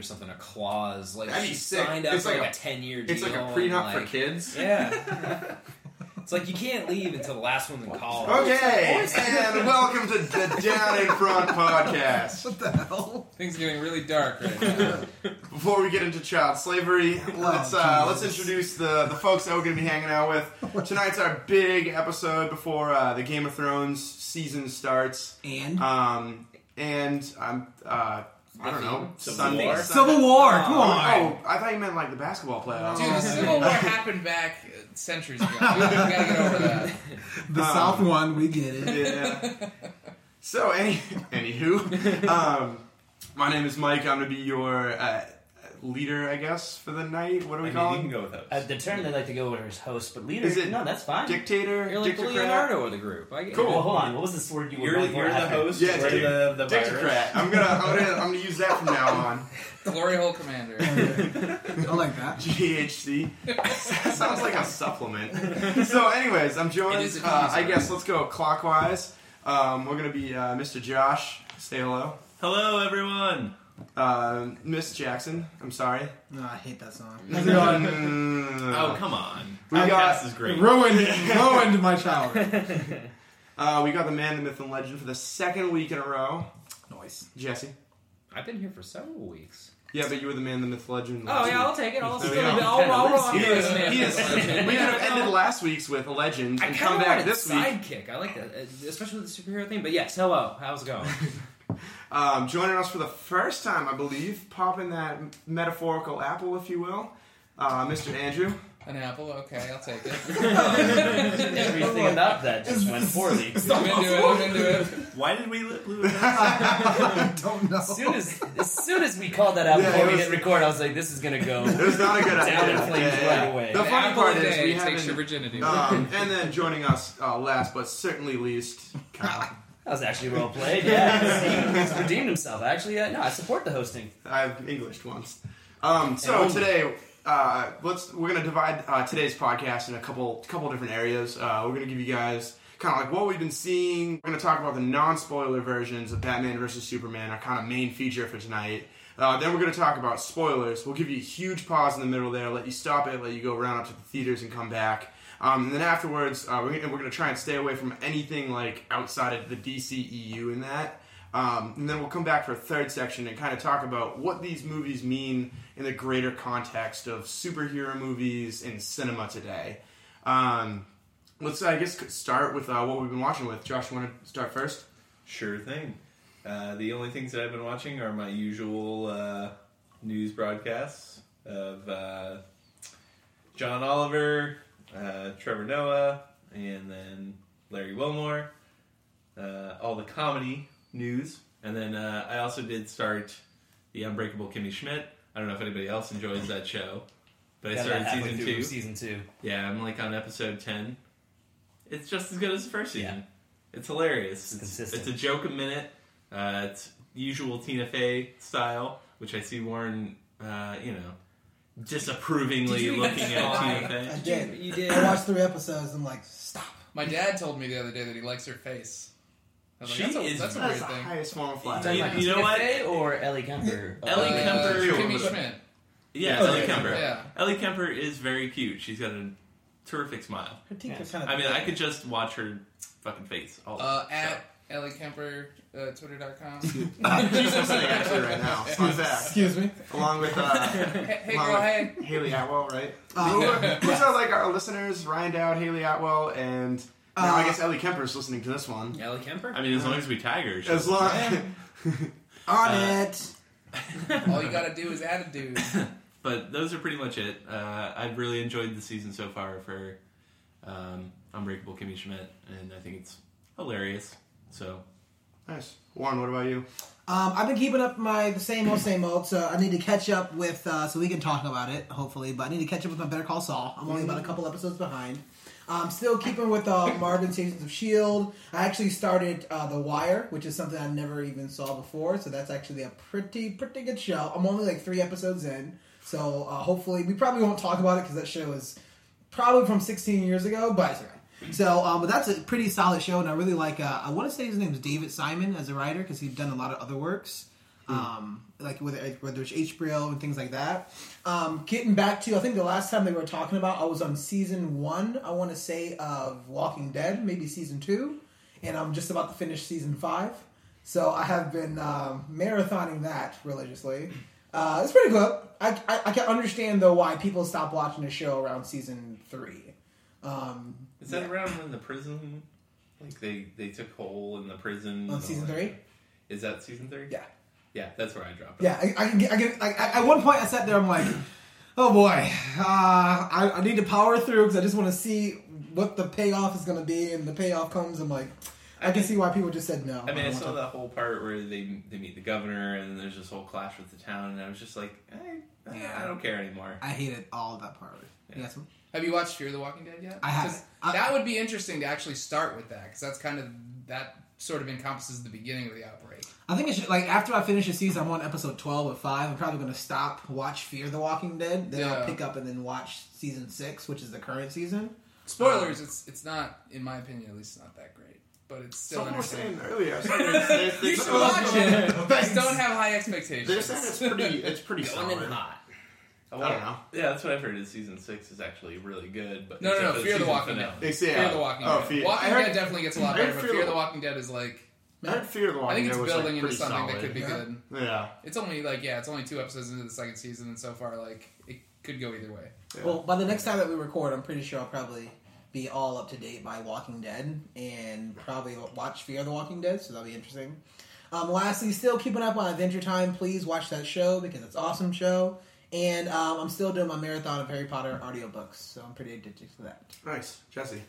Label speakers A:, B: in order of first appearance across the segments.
A: or something, a clause, like
B: That'd
A: she signed up
B: It's
A: for
B: like
A: like
B: a-
A: a ten year deal?
B: It's like a
A: and,
B: prenup for kids.
A: Yeah. it's like you can't leave until the last one's in college.
B: Okay, and welcome to the Down in Front podcast.
C: What the hell?
D: Things are getting really dark right now.
B: Before we get into child slavery, let's uh, let's introduce the the folks that we're going to be hanging out with. Tonight's our big episode before uh, the Game of Thrones season starts.
C: And
B: Um, and I'm uh, I don't know
E: Civil
B: Sunday-
E: War?
B: Sunday-
C: Civil War. Come
B: Oh,
C: on.
B: oh, I thought you meant like the basketball playoffs.
D: Dude, the Civil War happened back uh, centuries ago. We gotta get over that.
C: The
B: Um,
C: South one, we get it.
B: Yeah. So, any anywho, um, my name is Mike. I'm gonna be your uh, leader, I guess, for the night. What do
E: I
B: we
E: mean,
B: call
E: you
B: it?
E: can go with those.
F: Uh, the term they like to go with is host, but leader.
B: Is it
F: no, that's fine.
B: Dictator.
A: You're like the
B: Dictocrat?
A: Leonardo of the group. I get
B: Cool.
F: Well, hold on. What was this word you were
E: you're
F: going for?
E: you're the
F: after?
E: host.
B: Yeah,
E: we're
B: dude.
E: the the virus.
B: Dictocrat. I'm gonna, I'm gonna, I'm gonna use that from now on.
D: Glory hole commander.
C: I like that.
B: GHC. that Sounds like a supplement. So, anyways, I'm
D: It
B: joined.
D: a
B: Uh,
D: teaser.
B: I guess let's go clockwise. Um, we're gonna be uh, Mr. Josh. Say hello.
E: Hello, everyone.
B: Uh, Miss Jackson. I'm sorry.
C: No, I hate that song.
B: Mm,
E: Oh, come on.
B: We
E: Podcast
B: got-
E: is great.
C: Ruined, ruined my childhood.
B: Uh, we got the man, the myth, and legend for the second week in a row.
C: Noise.
B: Jesse.
A: I've been here for several weeks.
B: Yeah, but you were the man, the myth, legend.
A: Oh
B: last
A: yeah,
B: week.
A: I'll take it. I'll
B: There
A: still
B: we
A: be. I'll, I'll, I'll,
B: He is,
A: I'll-
B: he is, we could have ended last week's with a legend
A: I
B: and
A: kind
B: come
A: of
B: back
A: wanted
B: this week.
A: sidekick. I like that, uh, especially with the superhero thing. But yes, hello. How's it going?
B: Um, joining us for the first time, I believe, popping that metaphorical apple, if you will, uh, Mr. Andrew.
D: An apple, okay, I'll take it.
F: Everything about that just went poorly.
D: I'm into it, I'm into it.
E: Why did we let Blue?
C: I don't know.
F: As soon as, as soon as we called that out
B: Yeah,
F: before
B: it
F: we
B: was-
F: hit record, I was like, "This is gonna go."
B: It was not a good
F: Down
B: idea.
F: in flames right away.
B: The
D: An
B: funny
D: apple
B: part
D: a
B: is
D: day
B: we
D: takes your
B: haven't.
D: virginity.
B: Um, and then joining us uh, last but certainly least, Kyle.
F: That was actually well played. Yeah, he's redeemed himself. Actually, uh, no, I support the hosting.
B: I've Englished once. Um, so today, uh, let's we're gonna divide uh, today's podcast in a couple couple different areas. Uh, we're gonna give you guys kind of like what we've been seeing. We're gonna talk about the non-spoiler versions of Batman versus Superman, our kind of main feature for tonight. Uh, then we're gonna talk about spoilers. We'll give you a huge pause in the middle there, let you stop it, let you go around up to the theaters and come back. Um, and then afterwards, uh, we're, we're gonna try and stay away from anything like outside of the DCEU in that. Um, and then we'll come back for a third section and kind of talk about what these movies mean in the greater context of superhero movies in cinema today. Um, let's, I guess, start with uh, what we've been watching with. Josh, you want to start first?
E: Sure thing. Uh, the only things that I've been watching are my usual uh, news broadcasts of uh, John Oliver, uh, Trevor Noah, and then Larry Wilmore. Uh, all the comedy news, and then uh, I also did start the Unbreakable Kimmy Schmidt. I don't know if anybody else enjoys that show, but I
F: Got
E: started
F: about halfway
E: season
F: through
E: two.
F: Season two.
E: Yeah, I'm like on episode ten. It's just as good as the first season.
F: Yeah.
E: It's hilarious. It's,
F: consistent.
E: it's a joke a minute. Uh, it's usual Tina Fey style, which I see Warren, uh, you know, disapprovingly
A: Did you
E: looking at
A: try?
E: Tina Fey.
C: I did.
A: You did.
C: I watched three episodes. I'm like, stop.
D: My dad told me the other day that he likes her face. I was
E: She
D: that's a,
E: is-
D: that's a
B: That's
D: weird
B: the
D: thing.
B: highest form of
F: You
B: flattery.
E: You- you know what?
F: Fey or Ellie Kemper?
E: Ellie
D: Uh,
E: Kemper-
D: Kimmy Schmidt.
E: Yeah, Ellie
C: yeah.
E: Kemper.
D: Yeah.
E: Ellie Kemper is very cute. She's got a terrific smile.
C: Her teeth
F: Yeah.
C: are kind of.
E: I mean, I could just watch her fucking face. All
D: Uh, at Ellie Kemper, uh, twitter.com.
B: She's actually right now. Fun fact.
C: Excuse me.
B: Along with uh,
D: hey, hey
B: along
D: girl,
B: with
D: hey.
B: Hayley Atwell, right?
C: Uh,
B: Who- Who's our like our listeners? Ryan Dowd, Hayley Atwell, and now I
C: Uh,
B: guess Ellie Kemper's listening to this one.
A: Ellie Kemper.
E: I mean, as long as we tag her. she's-
B: As long,
C: On
E: Uh,
C: it.
D: All you gotta do is add a dude.
E: but those are pretty much it. Uh, I've really enjoyed the season so far for um, Unbreakable Kimmy Schmidt, and I think it's hilarious. So
B: nice. Warren, what about you?
C: Um, I've been keeping up my the same old same old. So I need to catch up with. Uh, so we can talk about it hopefully. But I need to catch up with my Better Call Saul. I'm only about a couple episodes behind. Um, still keeping with uh, Marvel's Agents of Shield. I actually started uh, The Wire, which is something I never even saw before. So that's actually a pretty pretty good show. I'm only like three episodes in. So uh, hopefully we probably won't talk about it because that show is probably from 16 years ago. But So, um, but that's a pretty solid show, and I really like. Uh, I want to say his name is David Simon as a writer because he's done a lot of other works, um, like whether whether it's HBO and things like that. Um, getting back to, I think the last time they were talking about, I was on season one. I want to say of Walking Dead, maybe season two, and I'm just about to finish season five. So I have been um, marathoning that religiously. Uh, it's pretty good. I, I I can understand though why people stop watching the show around season three. Um,
E: Is that
C: yeah.
E: around when the prison, like they they took hole in the prison?
C: On season three?
E: Is that season three?
C: Yeah.
E: Yeah, that's where I dropped. It.
C: Yeah, I, I can get. I can. I, at one point, I sat there. I'm like, oh boy, uh, I, I need to power through because I just want to see what the payoff is going to be, and the payoff comes. I'm like, I can see why people just said no.
E: I mean, I
C: don't
E: saw
C: to-
E: that whole part where they they meet the governor, and there's this whole clash with the town, and I was just like, I,
C: Yeah.
E: I don't care anymore.
C: I hated all of that part of it.
E: Yeah.
C: Yes.
D: Have you watched Fear the Walking Dead yet?
C: I haven't.
D: 'Cause
C: I-
D: that would be interesting to actually start with that because that's kind of that sort of encompasses the beginning of the outbreak.
C: I think it should like after I finish the season, I'm on episode 12 of five. I'm probably going to stop, watch Fear the Walking Dead, then I'll pick up and then watch season six, which is the current season.
D: Spoilers, it's it's not, in my opinion, at least not that great, but it's still
B: Someone was
D: entertaining.
B: saying earlier. I said there's- there's-
D: You should watch it.
C: Thanks.
D: Just don't have high expectations.
B: They're saying it's pretty. It's pretty
F: Going
B: solid.
F: in hot.
B: I don't know.
E: Yeah, that's what I've heard. Is season six is actually really good, but
D: No, no, no,
E: except
D: Fear the Walking
E: finale.
D: Dead.
B: It's, yeah.
D: Fear the Walking
B: oh,
D: Dead.
B: Fear.
D: Walking
B: I heard,
D: Dead definitely gets a lot
B: I heard
D: better, but
B: Fear
D: Fear
B: the-
D: the Walking Dead is like
B: I heard Fear the Walking
D: I think it's
B: was
D: building
B: like,
D: into something
B: solid.
D: that could be
C: Yeah.
D: good.
B: Yeah.
D: It's only like yeah, it's only two episodes into the second season, and so far like it could go either way.
B: Yeah.
C: Well, by the next time that we record, I'm pretty sure I'll probably be all up to date by Walking Dead and probably watch Fear the Walking Dead, so that'll be interesting. Um, lastly, still keeping up on Adventure Time. Please watch that show because it's an awesome show. And um, I'm still doing my marathon of Harry Potter audiobooks, so I'm pretty addicted to that.
B: Nice, Jesse.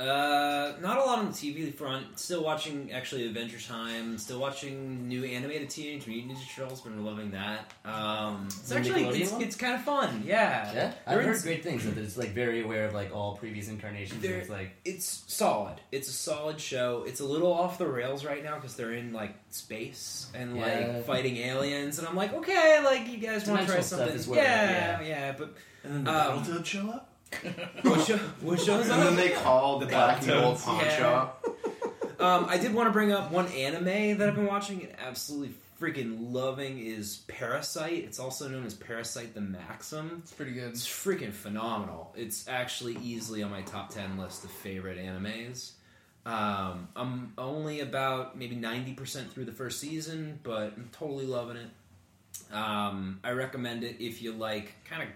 F: Uh, not a lot on the TV front. Still watching actually Adventure Time. Still watching new animated Teenage Mutant Ninja Turtles. Been loving that. Um, it's actually it's, it's kind of fun. Yeah,
A: Yeah, I've
F: They're
A: heard
F: in-
A: great things. That it's like very aware of like all previous incarnations. and It's like
F: It's solid. It's a solid show. It's a little off the rails right now because they're in like space and
A: Yeah.
F: like fighting aliens, and I'm like, okay, like you guys want to try something?
A: is where-
F: yeah, yeah, but
E: And then the
F: Um,
E: Battletoads show up.
F: What show? What shows
B: And then they called the
E: The
B: black and gold
E: Battletoads.
B: pawn
F: Yeah.
B: shop.
F: Um, I did want to bring up one anime that I've been watching and absolutely freaking loving is Parasyte. It's also known as Parasyte the Maxim.
D: It's pretty good.
F: It's freaking phenomenal. It's actually easily on my top 10 list of favorite animes. Um, I'm only about maybe 90% through the first season, but I'm totally loving it. Um, I recommend it if you like kind of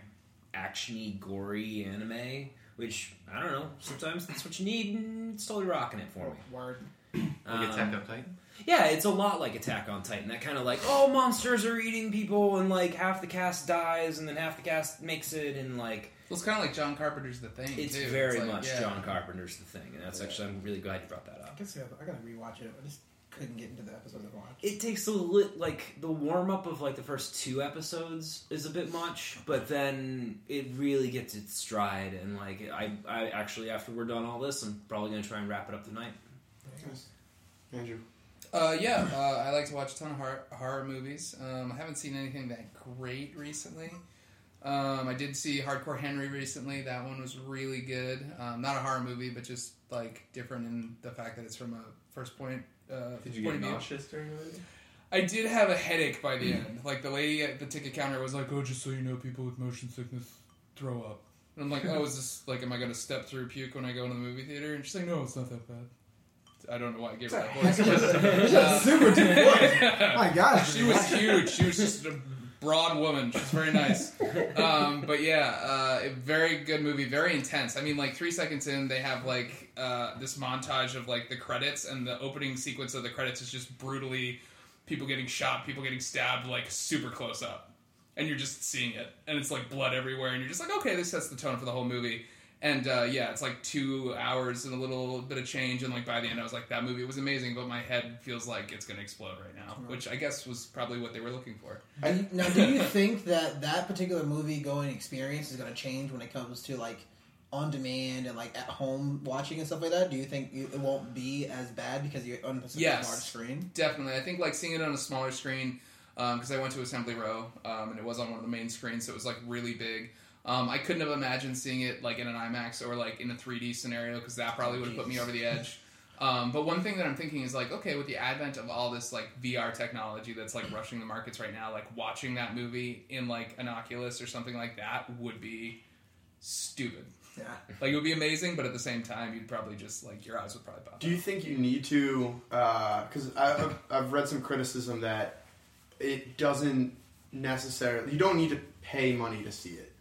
F: actiony, gory anime, which, I don't know, sometimes that's what you need, and it's totally rocking it for me.
C: Word.
E: Like
F: Um,
E: Attack on Titan.
F: yeah, it's a lot like Attack on Titan. That kind of like, oh, monsters are eating people, and like half the cast dies, and then half the cast makes it, and like
D: Well, it's kind of like John Carpenter's The Thing.
F: it's
D: too.
F: very
D: like,
F: much
D: yeah.
F: John Carpenter's the thing, and that's
D: Yeah.
F: actually I'm really glad you brought that up.
C: I guess I, I gotta rewatch it. I just couldn't get into the episode I watched.
F: It takes a lit like the warm up of like the first two episodes is a bit much, but then it really gets its stride, and like I, I actually after we're done all this, I'm probably gonna try and wrap it up tonight.
B: Nice. Andrew.
D: Uh, yeah, uh, I like to watch a ton of horror, horror movies. Um, I haven't seen anything that great recently. Um, I did see Hardcore Henry recently. That one was really good. Um, not a horror movie, but just like different in the fact that it's from a first point. Uh,
E: Did you get
D: of view.
E: nauseous during the movie?
D: I did have a headache by the end. Like the lady at the ticket counter was like, "Oh, just so you know, people with motion sickness throw up." And I'm like, "Oh, is this like, am I going to step through puke when I go into the movie theater?" And she's like, "No, it's not that bad." I don't know why I gave her that voice.
C: That's super deep voice. My gosh.
D: She was huge. She was just a broad woman. She's very nice. Um, but yeah, uh, a very good movie. Very intense. I mean, like three seconds in, they have like uh, this montage of like the credits, and the opening sequence of the credits is just brutally people getting shot, people getting stabbed, like super close up, and you're just seeing it, and it's like blood everywhere, and you're just like, okay, this sets the tone for the whole movie. And uh, yeah, it's like two hours and a little bit of change, and like by the end, I was like, that movie was amazing, but my head feels like it's gonna explode right now, which I guess was probably what they were looking for.
C: Do you- now, do you think that that particular movie going experience is going to change when it comes to like on demand and like at home watching and stuff like that? Do you think it won't be as bad because you're on such
D: Yes.
C: a large screen?
D: Definitely, I think like seeing it on a smaller screen because I went to Assembly Row um, and it was on one of the main screens, so it was like really big. Um, I couldn't have imagined seeing it like in an IMAX or like in a 3D scenario because that probably would have put me over the edge. Um, but one thing that I'm thinking is like, okay, with the advent of all this like VR technology that's like rushing the markets right now, like watching that movie in like an Oculus or something like that would be stupid.
C: Yeah.
D: Like it would be amazing, but at the same time, you'd probably just like your eyes would probably pop.
B: Do you think you need to? Uh, because I've, I've read some criticism that it doesn't necessarily. You don't need to pay money to see it,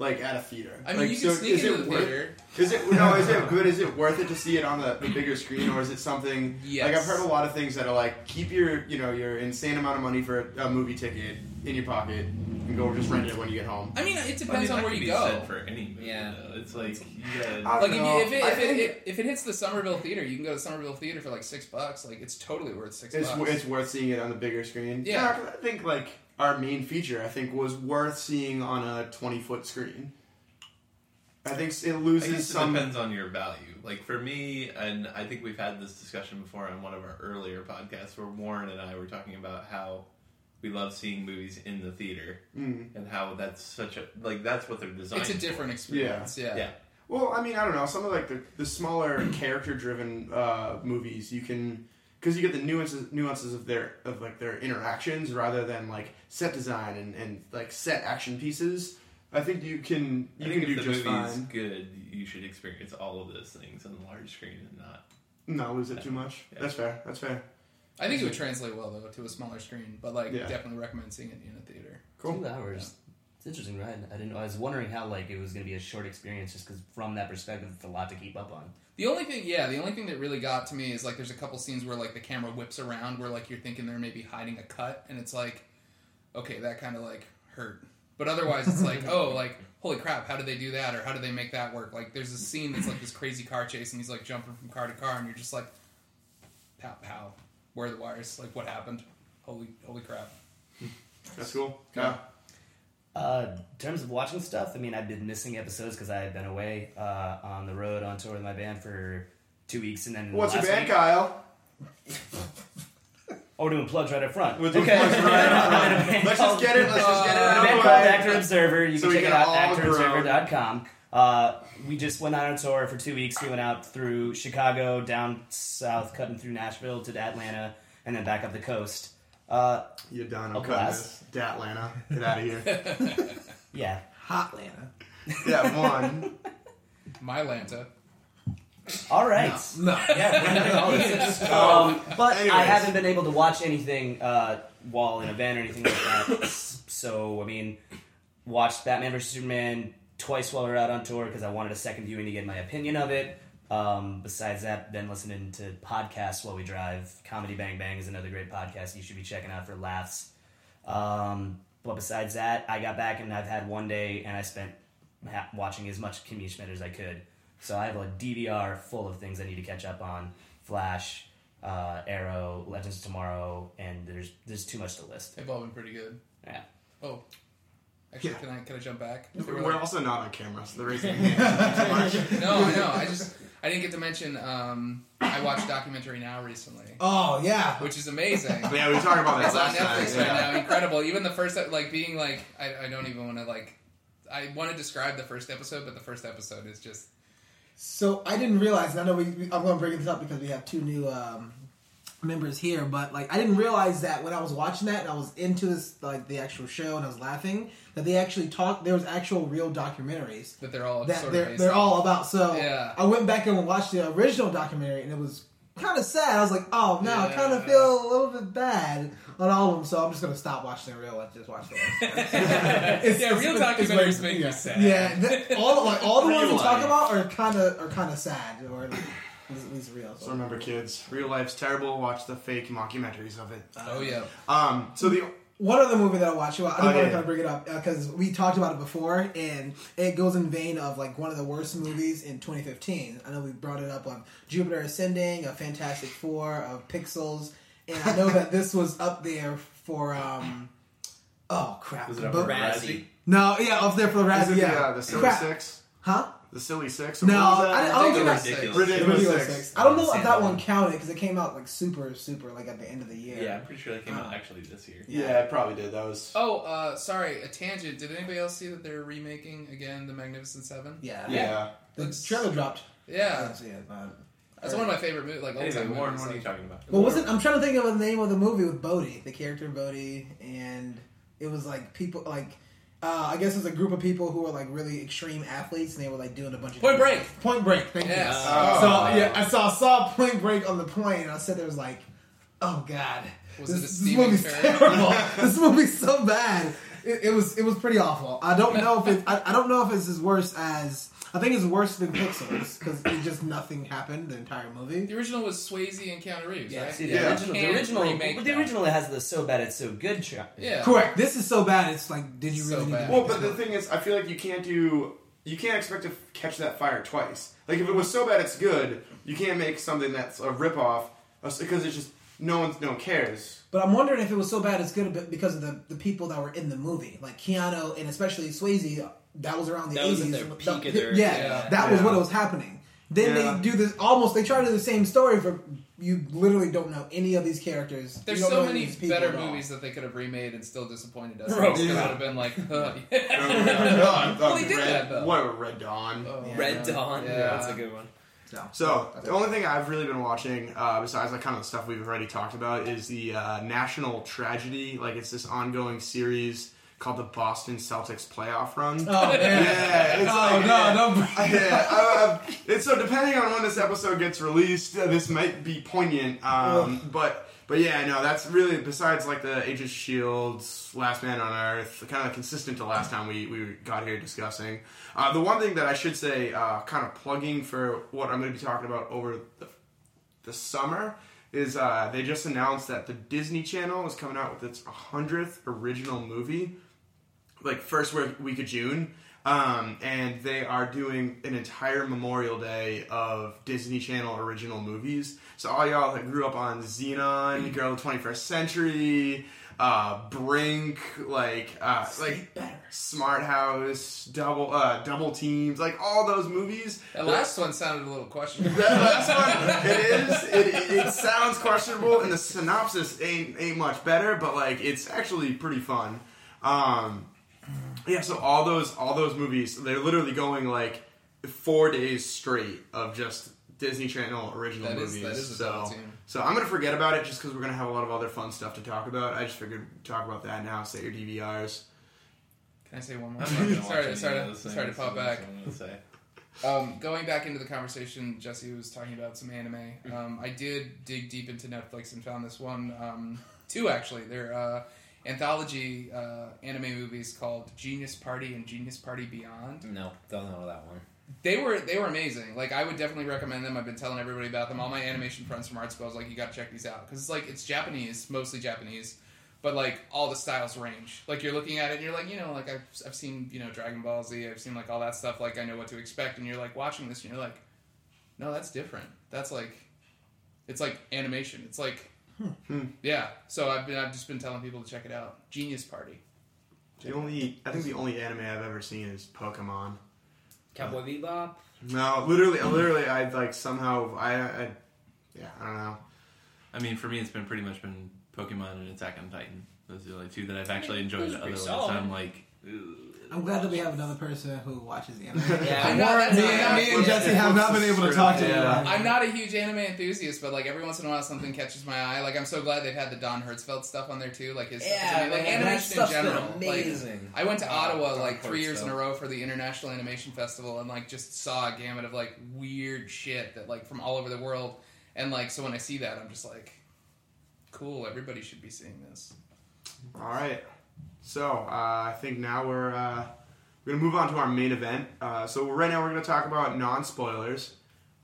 B: like at a theater.
D: I mean,
B: Like,
D: you
B: so
D: can sneak
B: is
D: into
B: it
D: the
B: worth-
D: theater.
B: Is it no? Is it good? Is it worth it to see it on the, the bigger screen, or is it something?
D: Yes.
B: Like I've heard a lot of things that are like keep your you know your insane amount of money for a movie ticket in your pocket and go just rent it when you get home.
D: I mean, it
E: I mean,
D: depends
E: that
D: on where
E: could
D: you
E: be
D: go.
E: said for any movie.
F: Yeah.
E: though. It's like you gotta.
B: I
D: Like if, you, if, it, if, it,
B: think-
D: if, if it hits the Somerville theater, you can go to Somerville theater for like six bucks. Like it's totally worth six
B: It's,
D: bucks.
B: it's worth seeing it on the bigger screen.
D: Yeah,
B: I think like our main feature, I think, was worth seeing on a twenty foot screen. I think it
E: I
B: loses
E: guess it
B: some.
E: depends on your value. Like for me, and I think we've had this discussion before on one of our earlier podcasts where Warren and I were talking about how we love seeing movies in the theater
B: Mm.
E: and how that's such a like that's what they're designed.
D: it's a
E: for.
D: different experience. Yeah.
E: Yeah.
B: Well, I mean, I don't know. Some of like the, the smaller character driven uh, movies, you can because you get the nuances nuances of their of like their interactions rather than like set design and, and like set action pieces. I think you can
E: I
B: you
E: think
B: can
E: if
B: do
E: the
B: just
E: movie is
B: fine.
E: good, you should experience all of those things on the large screen and not.
B: Not lose it too much.
E: Yeah.
B: That's fair. That's fair.
D: I think it would translate well though to a smaller screen, but like
B: Yeah.
D: definitely recommend seeing it in a theater.
B: Cool.
G: Two hours. It's interesting, right? I didn't. I was wondering how like it was going to be a short experience, just because from that perspective, it's a lot to keep up on.
D: The only thing, yeah, the only thing that really got to me is like there's a couple scenes where like the camera whips around where like you're thinking they're maybe hiding a cut, and it's like, okay, that kind of like hurt. But otherwise, it's like, oh, like holy crap, how did they do that, or how did they make that work? Like there's a scene that's like this crazy car chase, and he's like jumping from car to car, and you're just like, pow pow, where are the wires? Like what happened? Holy, holy crap!
B: That's cool.
D: Yeah.
G: Uh, in terms of watching stuff, I mean, I've been missing episodes because I had been away uh, on the road on tour with my band for two weeks, and then
B: What's your band,
G: week-
B: Kyle?
G: Oh, we're doing plugs right up front.
B: We're doing
G: okay.
B: plugs right up front.
G: I'm in a band
B: Let's just get it. Let's just get it
G: I'm a
B: out
G: band
B: of
G: called. Actor Observer. You
B: So
G: can check it out actorobserver.com. Uh, we just went on a tour for two weeks. We went out through Chicago, down south, cutting through Nashville to Atlanta, and then back up the coast. Uh,
B: You're done. I'm cutting this. To Atlanta. Get out of here.
G: yeah.
C: Hot Lana.
B: yeah, one.
D: My Lanta.
G: All right.
C: No.
G: Yeah, we're doing all this. Um, but I
B: Anyways.
G: haven't been able to watch anything uh, while in a van or anything like that. So, I mean, watched Batman vs Superman twice while we were out on tour because I wanted a second viewing to get my opinion of it. Um, besides that, been listening to podcasts while we drive. Comedy Bang Bang is another great podcast you should be checking out for laughs. Um, but besides that, I got back and I've had one day and I spent ha- watching as much Kimmy Schmidt as I could. So I have a DVR full of things I need to catch up on: Flash, uh, Arrow, Legends of Tomorrow, and there's there's too much to list.
D: They've all been pretty good.
G: Yeah.
D: Oh, actually,
B: Yeah.
D: can I can I jump back? They were
B: We're
D: like-
B: also not on camera, so the raising hands is
D: no, I know. I just I didn't get to mention. Um, I watched documentary now recently,
C: Oh yeah.
D: which is amazing.
B: Yeah, we were talking about that
D: It's on Netflix
B: time.
D: right
B: yeah.
D: now. Incredible. Even the first, like being like, I, I don't even want to like. I want to describe the first episode, but the first episode is just
C: So I didn't realize. and I know we, we, I'm going to bring this up because we have two new um, members here, but like I didn't realize that when I was watching that and I was into this like the actual show and I was laughing that they actually talked. There was actual real documentaries
D: that they're all
C: that they're they're all about. So
D: Yeah.
C: I went back and watched the original documentary and it was kind of sad. I was like, oh no, I kind of feel a little bit bad on all of them. So I'm just gonna stop watching the real and just watch the. It's-
D: Yeah,
C: it's-
D: real
C: it's- it's
D: documentaries
C: way-
D: make me
C: yeah.
D: sad.
C: Yeah, all like all the
B: Real
C: ones we talk about are kind of are kind of sad or like, at least real.
B: So remember, kids, real life's terrible. Watch the fake mockumentaries of it.
D: Oh yeah,
B: Um, so the
C: One other movie that I watched, well, I didn't
B: Oh,
C: want
B: yeah.
C: to kind of bring it up because we talked about it before, and it goes in vein of like one of the worst movies in 2015. I know we brought it up on Jupiter Ascending, a Fantastic Four, of Pixels, and I know that this was up there for. um Oh crap!
E: Was it up
C: But-
E: for
F: Razzie.
E: Razzie?
C: No, yeah, up there for the
B: is
C: Razzie.
B: it the,
C: Yeah,
B: uh, the Silver Six?
C: huh?
B: The Silly Six.
C: No,
B: What was that?
C: I, I don't think
E: Ridiculous.
C: that's
E: Ridiculous.
B: Ridiculous
C: Ridiculous
B: Six.
C: Six. I don't know if that
F: one.
C: one counted because it came out like super, super like at the end of the year.
E: Yeah, I'm pretty sure that came out
C: Oh.
E: actually this year.
B: Yeah, it probably did. That was.
D: Oh, uh, sorry, a tangent. Did anybody else see that they're remaking again the Magnificent Seven?
C: yeah.
B: Yeah.
C: The
D: Looks-
C: trailer dropped. I
D: Yeah,
C: didn't see it, but-
D: that's one of my favorite movies. Like old
E: Anyway,
D: time
E: Warren,
D: movies.
E: what are you talking about?
C: Well, wasn't I'm trying to think of the name of the movie with Bodie, the character Bodie, and it was like people like uh, I guess it's a group of people who were like really extreme athletes, and they were like doing a bunch of
D: Point Break.
C: Point Break. Thank you.
D: Yes.
B: Oh.
C: So yeah, I saw saw Point Break on the plane, and I said there was like, oh god,
D: Was
C: this,
D: it a
C: this
D: steaming
C: movie's
D: turd?
C: terrible. this movie's so bad. It, it was it was pretty awful. I don't know if it I, I don't know if it's as worse as I think it's worse than Pixels because it just nothing happened the entire movie.
D: The original was Swayze and Keanu Reeves,
F: Yeah,
D: right?
G: See, the
B: Yeah.
G: original, the
D: Can't
G: original,
D: remake
G: but the
D: that.
G: original has the so bad it's so good. Tra-
D: Yeah.
C: Correct. This is so bad. It's like, did you
D: So
C: really need
D: bad.
C: to
B: Well,
C: make
B: but the
C: movie?
B: thing is, I feel like you can't do. You can't expect to catch that fire twice. Like if it was so bad it's good, you can't make something that's a ripoff uh, because it's just no one no one cares.
C: But I'm wondering if it was so bad it's good but because of the, the people that were in the movie, like Keanu and especially Swayze. That was around the
F: That was
C: 80s.
F: at their
C: The-
F: peak of
C: the-
F: their-
C: yeah,
D: yeah.
C: that was
B: Yeah.
C: what was happening. Then
B: Yeah.
C: they do this almost. They try to do the same story for you. Literally don't know any of these characters.
D: There's so many
C: of these people
D: better movies that they could have remade and still disappointed us.
F: Right.
D: It
B: Yeah.
D: would have been like, uh,
B: Well,
D: Well, he did
B: Red,
D: that, though.
B: What Red Dawn?
D: oh,
F: Red
D: yeah.
F: Dawn.
D: Yeah.
F: that's a good one.
C: So,
B: So the only thing I've really been watching, uh, besides like kind of the stuff we've already talked about, is the uh, National Tragedy. Like it's this ongoing series called the Boston Celtics Playoff Run.
C: Oh man!
B: Yeah, it's
C: oh
B: like,
C: no!
B: yeah.
C: Don't.
B: yeah, uh, it's so depending on when this episode gets released, uh, this might be poignant. Um, but but yeah, no, that's really besides like the Age of Shields, Last Man on Earth, kind of consistent to last time we, we got here discussing. Uh, the one thing that I should say, uh, kind of plugging for what I'm going to be talking about over the, the summer. Is uh, they just announced that the Disney Channel is coming out with its 100th original movie like first week week of June. Um, and they are doing an entire Memorial Day of Disney Channel original movies. So all y'all that grew up on Zenon, Girl of the 21st Century, uh, Brink, like uh, like Smart House, Double uh, Double Teams, like all those movies.
D: That last one sounded a little questionable.
B: That last one, it is. It, it sounds questionable, and the synopsis ain't ain't much better, but like it's actually pretty fun. Um, yeah, so all those all those movies, they're literally going like four days straight of just Disney Channel original
D: That is-
B: movies.
D: that is a
B: so,
D: double team.
B: so I'm gonna forget about it just because we're gonna have a lot of other fun stuff to talk about. I just figured talk about that now. Set your DVRs.
D: Can I say one more?
E: I'm not gonna watch
D: sorry, sorry, to,
E: those
D: sorry to pop back.
E: that's what I'm gonna.
D: Um, going back into the conversation, Jesse was talking about some anime. Um, I did dig deep into Netflix and found this one, um, two actually. They're uh, anthology uh, anime movies called Genius Party and Genius Party Beyond.
F: No, don't know that one.
D: They were they were amazing. Like I would definitely recommend them. I've been telling everybody about them. All my animation friends from art school, I was like, you got to check these out because it's like it's Japanese, mostly Japanese, but like all the styles range. Like you're looking at it and you're like, you know, like I've I've seen you know Dragon Ball Z, I've seen like all that stuff. Like I know what to expect, and you're like watching this and you're like, no, that's different. That's like, it's like animation. It's like, yeah. So I've been I've just been telling people to check it out. Genius Party.
B: The only I think the only anime I've ever seen is Pokemon.
F: Cowboy Bebop.
B: No, literally, literally, I like somehow I, I yeah, I don't know.
E: I mean, for me, it's been pretty much been Pokemon and Attack on Titan. Those are the only two that I've actually enjoyed.
F: Those are pretty
E: Otherwise,
F: solid.
E: I'm like, ugh.
C: I'm glad that we have another person who watches anime.
F: Yeah,
D: I'm not- that's
C: me,
D: not-
C: and, me and Jesse have not been able to talk to
B: Yeah.
C: you.
D: I'm not a huge anime enthusiast, but like every once in a while something catches my eye. Like I'm so glad they've had the Don Hertzfeldt stuff on there too. Like his
F: Yeah,
D: like
F: man,
D: animation in
F: stuff's been
D: general. Like,
F: amazing.
D: I went to
F: Oh,
D: Ottawa
F: Don
D: like three years in a row for the International Animation Festival and like just saw a gamut of like weird shit that like from all over the world. And like so when I see that I'm just like cool, everybody should be seeing this.
B: All right. So uh, I think now we're uh, we're gonna move on to our main event. Uh, so right now we're gonna talk about non spoilers.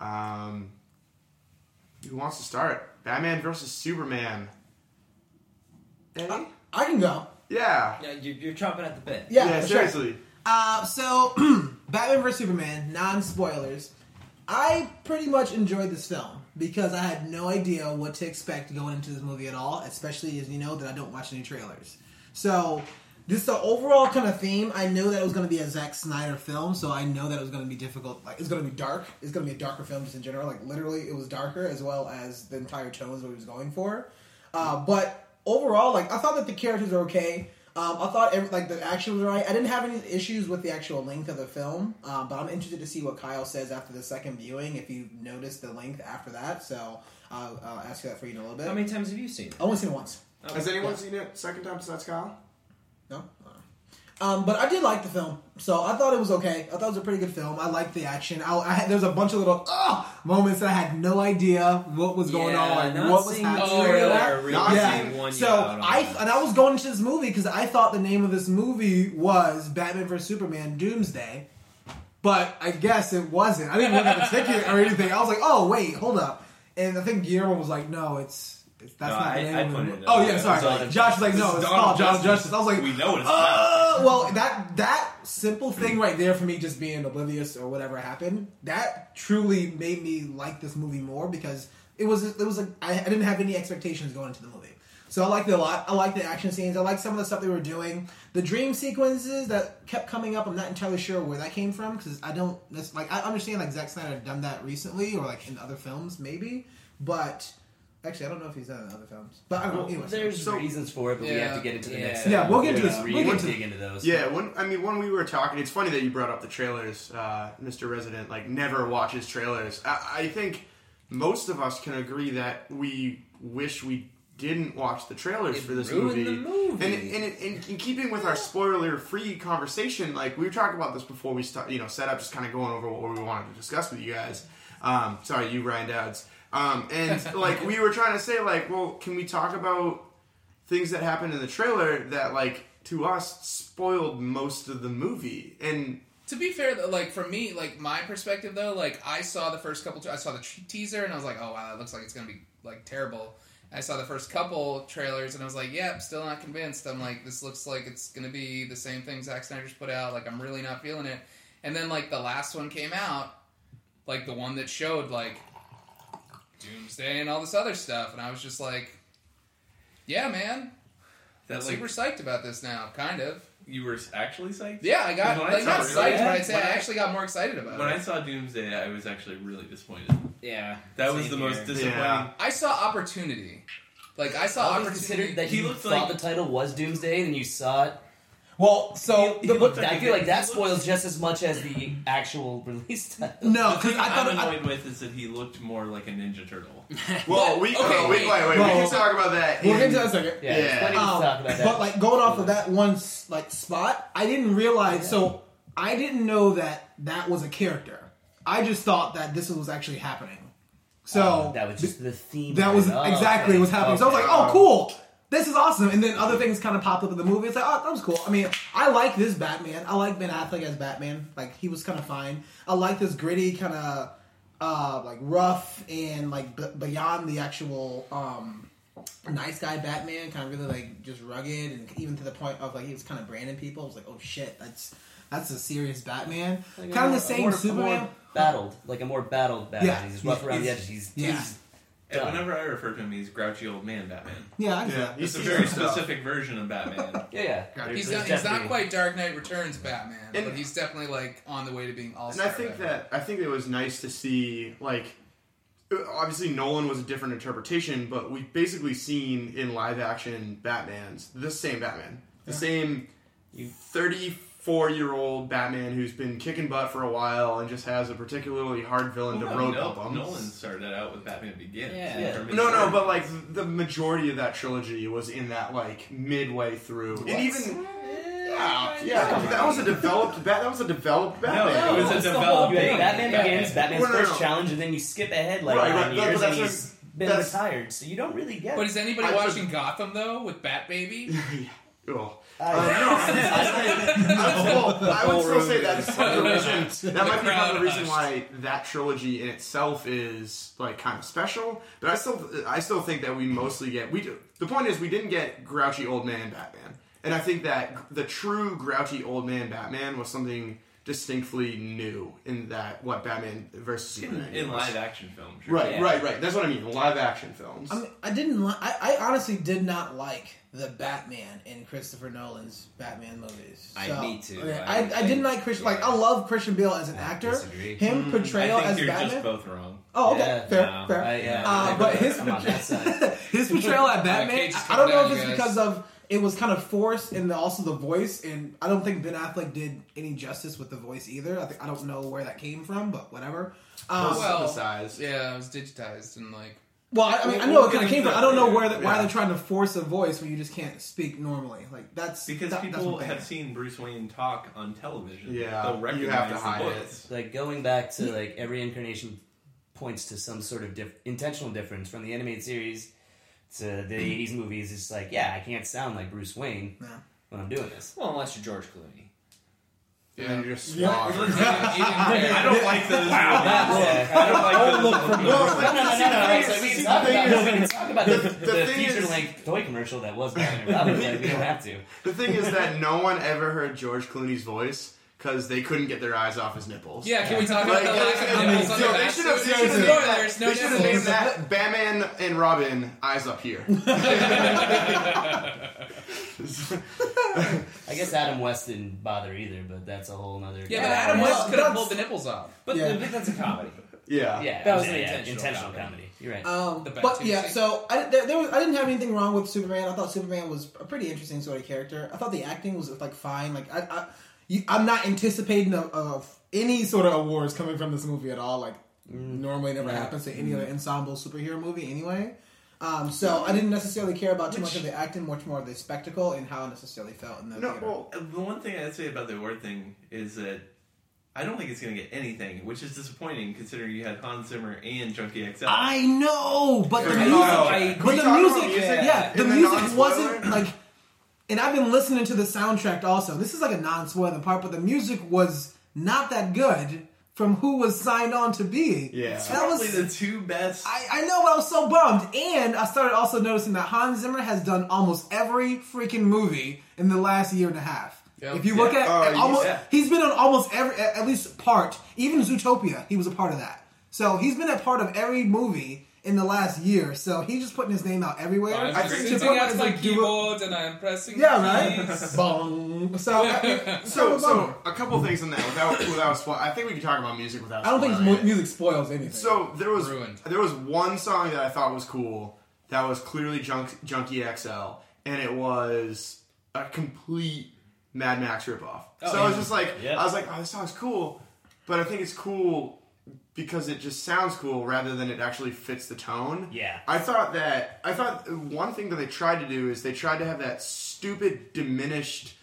B: Um, who wants to start? Batman versus Superman. Eddie?
C: I can go.
B: Yeah.
F: Yeah, you're, you're chomping at the bit.
C: Yeah,
B: Yeah.
C: for sure.
B: seriously.
C: Uh, so, Batman vs Superman, non spoilers. I pretty much enjoyed this film because I had no idea what to expect going into this movie at all, especially as you know that I don't watch any trailers. So, just the overall kind of theme. I know that it was going to be a Zack Snyder film, so I know that it was going to be difficult. Like it's going to be dark. It's going to be a darker film just in general. Like literally, it was darker as well as the entire tones what he was going for. Uh, but overall, like I thought that the characters are okay. Um, I thought every, like the action was right. I didn't have any issues with the actual length of the film, um, but I'm interested to see what Kyle says after the second viewing. If you noticed the length after that, so I'll, I'll ask you that for you in a little bit.
F: How many times have you seen it?
C: I only seen it once.
B: Has anyone seen it second time besides Kyle?
C: No. Um, but I did like the film, so I thought it was okay. I thought it was a pretty good film. I liked the action. I, I had, there was a bunch of little uh, moments that I had no idea what was going
F: Yeah,
C: on,
F: not
C: what was happening.
D: Oh,
C: or
D: really?
C: that.
B: Not
C: Yeah.
F: seeing one
C: So
F: you out on
C: I
F: that.
C: and I was going into this movie because I thought the name of this movie was Batman vs Superman Doomsday, but I guess it wasn't. I didn't look at the ticket or anything. I was like, oh wait, hold up. And I think Guillermo was like, no, it's. It's that's
E: No,
C: not
E: I-
C: the name
E: I
C: of
E: put
C: movie.
E: it
C: Oh yeah, sorry.
F: Dawn
C: Josh was like, no, it's called Dawn
E: Justice.
C: Justice. I was like,
E: We know it's about.
C: uh, well, that that simple thing right there for me, just being oblivious or whatever happened, that truly made me like this movie more because it was it was like I, I didn't have any expectations going into the movie. So I liked it a lot. I liked the action scenes. I liked some of the stuff they were doing. The dream sequences that kept coming up. I'm not entirely sure where that came from because I don't that's- like. I understand like Zack Snyder had done that recently or like in other films maybe, but actually I don't know if he's done other films. But I don't.
G: Well,
C: Anyways.
G: there's
B: So-
G: reasons for it, but we have to get into the
F: Yeah.
G: next.
F: Yeah,
C: we'll get into
G: Because
C: that.
G: We
C: We'll
G: can
C: get into
G: dig into those.
B: Yeah, when I mean when we were talking, it's funny that you brought up the trailers. Uh, Mr. Resident like never watches trailers. I, I think most of us can agree that we wish we didn't watch the trailers
F: It
B: for this
F: ruined
B: movie.
F: the movie.
B: And, and, and in keeping with our spoiler-free conversation, like we were talking about this before we start, you know, set up, just kind of going over what we wanted to discuss with you guys. Um, sorry, you Ryan Dowds. Um, and like we were trying to say, like, well, can we talk about things that happened in the trailer that, like, to us, spoiled most of the movie? And
D: To be fair, like for me, like my perspective though, like I saw the first couple, I saw the t- teaser and I was like, oh wow, that looks like it's gonna be like terrible. I saw the first couple trailers and I was like, yep, still not convinced. I'm like, this looks like it's gonna be the same thing Zack Snyder's put out. Like I'm really not feeling it. And then like the last one came out, like the one that showed like Doomsday and all this other stuff, and I was just like, yeah, man,
E: That
D: I'm
E: like
D: super psyched about this now, kind of.
E: you were actually psyched.
D: Yeah, I got
E: When I
D: like not
E: it,
D: psyched,
E: yeah,
D: but I'd say I
E: when I-
D: actually got more excited about
E: When
D: it.
E: When I saw Doomsday, I was actually really disappointed.
F: Yeah,
E: That was
F: same
E: the most
F: here.
E: disappointing.
B: Yeah.
D: I saw opportunity. Like I saw
G: Always
D: opportunity.
G: considered that
E: He
G: you
E: looked
G: thought
E: like-
G: the title was Doomsday, and you saw it.
C: Well, so
E: He
C: the,
E: looked like
G: I
E: a
G: feel like that
E: he looked-
G: spoils just as much as the actual release title.
C: no,
E: The
C: because
E: thing
C: I thought
E: I'm
C: I,
E: annoyed with is that he looked more like a Ninja Turtle.
B: well,
D: What?
B: we
D: Okay,
B: oh, wait,
D: wait.
B: wait, wait.
C: Well,
B: we can talk about that.
C: we'll
B: in-
C: get into that in a second.
G: Yeah,
B: Yeah.
G: there's plenty to
C: Um,
G: talk about that.
C: But like going off of that one s- like spot, I didn't realize. So I didn't know that that was a character. I just thought that this was actually happening. So
G: Uh, that was just the theme.
C: that
G: of
C: was
G: it. Oh,
C: exactly
G: okay.
C: what's happening. So I was like, oh, cool. This is awesome. And then other things kind of popped up in the movie. It's like, oh, that was cool. I mean, I like this Batman. I like Ben Affleck as Batman. Like, he was kind of fine. I like this gritty, kind of, uh, like, rough and, like, b- beyond the actual, um, nice guy Batman. Kind of really, like, just rugged. And even to the point of, like, he was kind of branding people. I was like, oh, shit, that's. That's a serious Batman.
G: Like
C: kind of the same
G: more-
C: Superman.
G: more battled, like a more battled Batman.
C: Yeah.
G: He's rough
C: Yeah.
G: around the edges. He's,
C: yeah.
G: he's
E: And
G: done.
E: whenever I refer to him, he's grouchy old man Batman.
C: yeah, I
B: Yeah.
C: He's,
E: It's a
B: He's
E: very
B: seen stuff.
E: specific version of Batman.
G: yeah, yeah.
C: Gotcha.
D: he's
G: There's
D: not, he's not quite Dark Knight Returns Batman,
B: And-
D: but he's definitely like on the way to being all
B: And. I think that I think it was nice to see like obviously Nolan was a different interpretation, but we've basically seen in live action Batman's the same Batman, the same thirty-four year old Batman who's been kicking butt for a while and just has a particularly hard villain to
E: Well,
B: road
E: no,
B: bump.
E: Nolan started out with Batman Begins.
F: Yeah.
E: From his
B: No, no, but like the majority of that trilogy was in that like midway through, and even yeah, yeah, that was a developed Bat. That was a developed
E: No,
B: Batman.
E: it was a
G: That's the whole-
E: developing.
G: You have Batman
E: Batman.
G: Begins, Batman's
B: Well, no, no,
G: first challenge, and then you skip ahead like
B: Right,
G: nine
B: right,
G: years, and
B: that's
G: he's been retired, so you don't really get.
D: But is anybody
B: I
D: watching
B: just-
D: Gotham though with Bat Baby?
B: Ugh.
G: I,
B: Uh, no, I, well, I would still say that's the reason. That might be part of the reason why that trilogy in itself is like kind of special. But I still, I still think that we mostly get. We do, the point is we didn't get grouchy old man Batman, and I think that the true grouchy old man Batman was something distinctly new in that what Batman versus
E: In,
B: Superman
E: in
B: was.
E: live action films. sure.
B: Right,
G: Yeah.
B: right, right. That's what I mean. Live action films.
C: I mean, I didn't. Li- I, I honestly did not like the Batman in Christopher Nolan's Batman movies.
F: I-
C: So,
F: me too.
C: yeah,
F: I-
C: I, I, didn't like Christian. Like I love Christian Bale as an
G: I
C: actor.
G: disagree.
C: Him
B: Mm,
E: I
C: portrayal
E: think
C: as
E: you're
C: Batman.
E: just both wrong.
C: Oh, okay,
G: Yeah,
C: fair,
F: no,
C: fair.
G: I, yeah,
C: Uh, but his
G: I'm on that side.
C: his portrayal at Batman, I, I don't know if it's because of it was kind of forced and also the voice, and I don't think Ben Affleck did any justice with the voice either. I think I don't know where that came from, but whatever. Um,
B: Well,
D: Well,
B: synthesized.
D: yeah, it was digitized and like
C: well, I, I mean, I know it kind of came from. I don't know where the, why
B: Yeah.
C: they're trying to force a voice when you just can't speak normally. Like that's
E: Because
C: that-
E: people
C: what they
E: have seen Bruce Wayne talk on television.
B: Yeah,
E: They'll
B: you have to
E: the
B: hide it.
G: like going back to like every incarnation points to some sort of diff- intentional difference from the animated series to the 80s movies it's like yeah i can't sound like bruce wayne
C: Yeah.
G: when i'm doing this
F: Well, unless you're George Clooney.
B: And then you're just
C: Yeah.
B: suave.
E: I don't like those.
G: that
E: movies.
G: look.
E: I don't like oh, those.
C: look from-
B: No,
G: no, no, no, no, no. We can
B: the
G: talk
B: thing
G: about,
B: is-
G: we can talk about the,
B: the
G: the,
B: thing is-
G: feature-length toy commercial that was Batman and Robin. Like, we don't have to.
B: The thing is that no one ever heard George Clooney's voice because they couldn't get their eyes off his nipples.
D: Yeah, can we talk
B: Like,
D: about the lack of
B: I mean,
D: nipples on
B: so
D: the
B: they
D: back
B: should have
D: suit?
B: they should have
D: No,
B: named that.
D: there's no
B: They should have
D: nipples.
B: that Batman and Robin eyes up here.
G: I guess Adam West didn't bother either, but that's a whole nother.
D: Yeah, but
C: Yeah,
D: Adam
C: well,
D: West could have
C: that's-
D: pulled the nipples off.
F: But
C: Yeah.
F: I that's a comedy.
B: yeah.
G: yeah,
F: That was
G: yeah,
F: an
G: yeah,
F: intentional
G: intentional
F: comedy.
G: comedy. You're right.
C: Um,
D: The
C: but
D: Bat
C: yeah, so I, there, there was, I didn't have anything wrong with Superman. I thought Superman was a pretty interesting sort of character. I thought the acting was like fine. Like I, I you, I'm not anticipating of, of any sort of awards coming from this movie at all. Like normally never happens to any other ensemble superhero movie anyway. Um, so I didn't necessarily care about too much of the acting, much more of the spectacle and how it necessarily felt in the
B: No,
C: theater.
B: well,
E: The one thing I'd say about the award thing is that I don't think it's going to get anything, which is disappointing considering you had Hans Zimmer and Junkie XL.
C: I know, but the music,
B: talk-
F: I-
B: can
C: but the music,
B: music?
C: yeah, the music wasn't like. And I've been listening to the soundtrack also. This is like a non-spoiler part, but the music was not that good from who was signed on to be.
B: Yeah.
E: It's
C: that
E: probably
C: was.
E: the two best.
C: I, I know, but I was so bummed. And I started also noticing that Hans Zimmer has done almost every freaking movie in the last year and a half.
D: Yeah.
C: If you look
E: Yeah.
C: at
B: oh,
C: at almost,
E: yeah.
C: he's been on almost every, at at least part. Even Zootopia, he was a part of that. So he's been a part of every movie in the last year. So he's just putting his name out everywhere.
D: I'm
B: I
D: just
B: think
C: to
D: sitting
C: put
D: at
C: as
D: my
C: a duo-
D: keyboard and I'm pressing
C: Yeah,
D: keys.
C: right. Bong. So, I,
B: So,
C: so,
B: so a couple things on that without without spoil. I think we can talk about music without.
C: I don't think
B: spoiling
C: mu- music spoils anything.
B: So there was
D: Ruined.
B: there was one song that I thought was cool that was clearly Junk, Junkie XL, and it was a complete Mad Max ripoff.
D: Oh,
B: so I was just like,
G: Yeah.
B: I was like, oh, this song's cool, but I think it's cool because it just sounds cool rather than it actually fits the tone.
G: Yeah.
B: I thought that I thought one thing that they tried to do is they tried to have that stupid diminished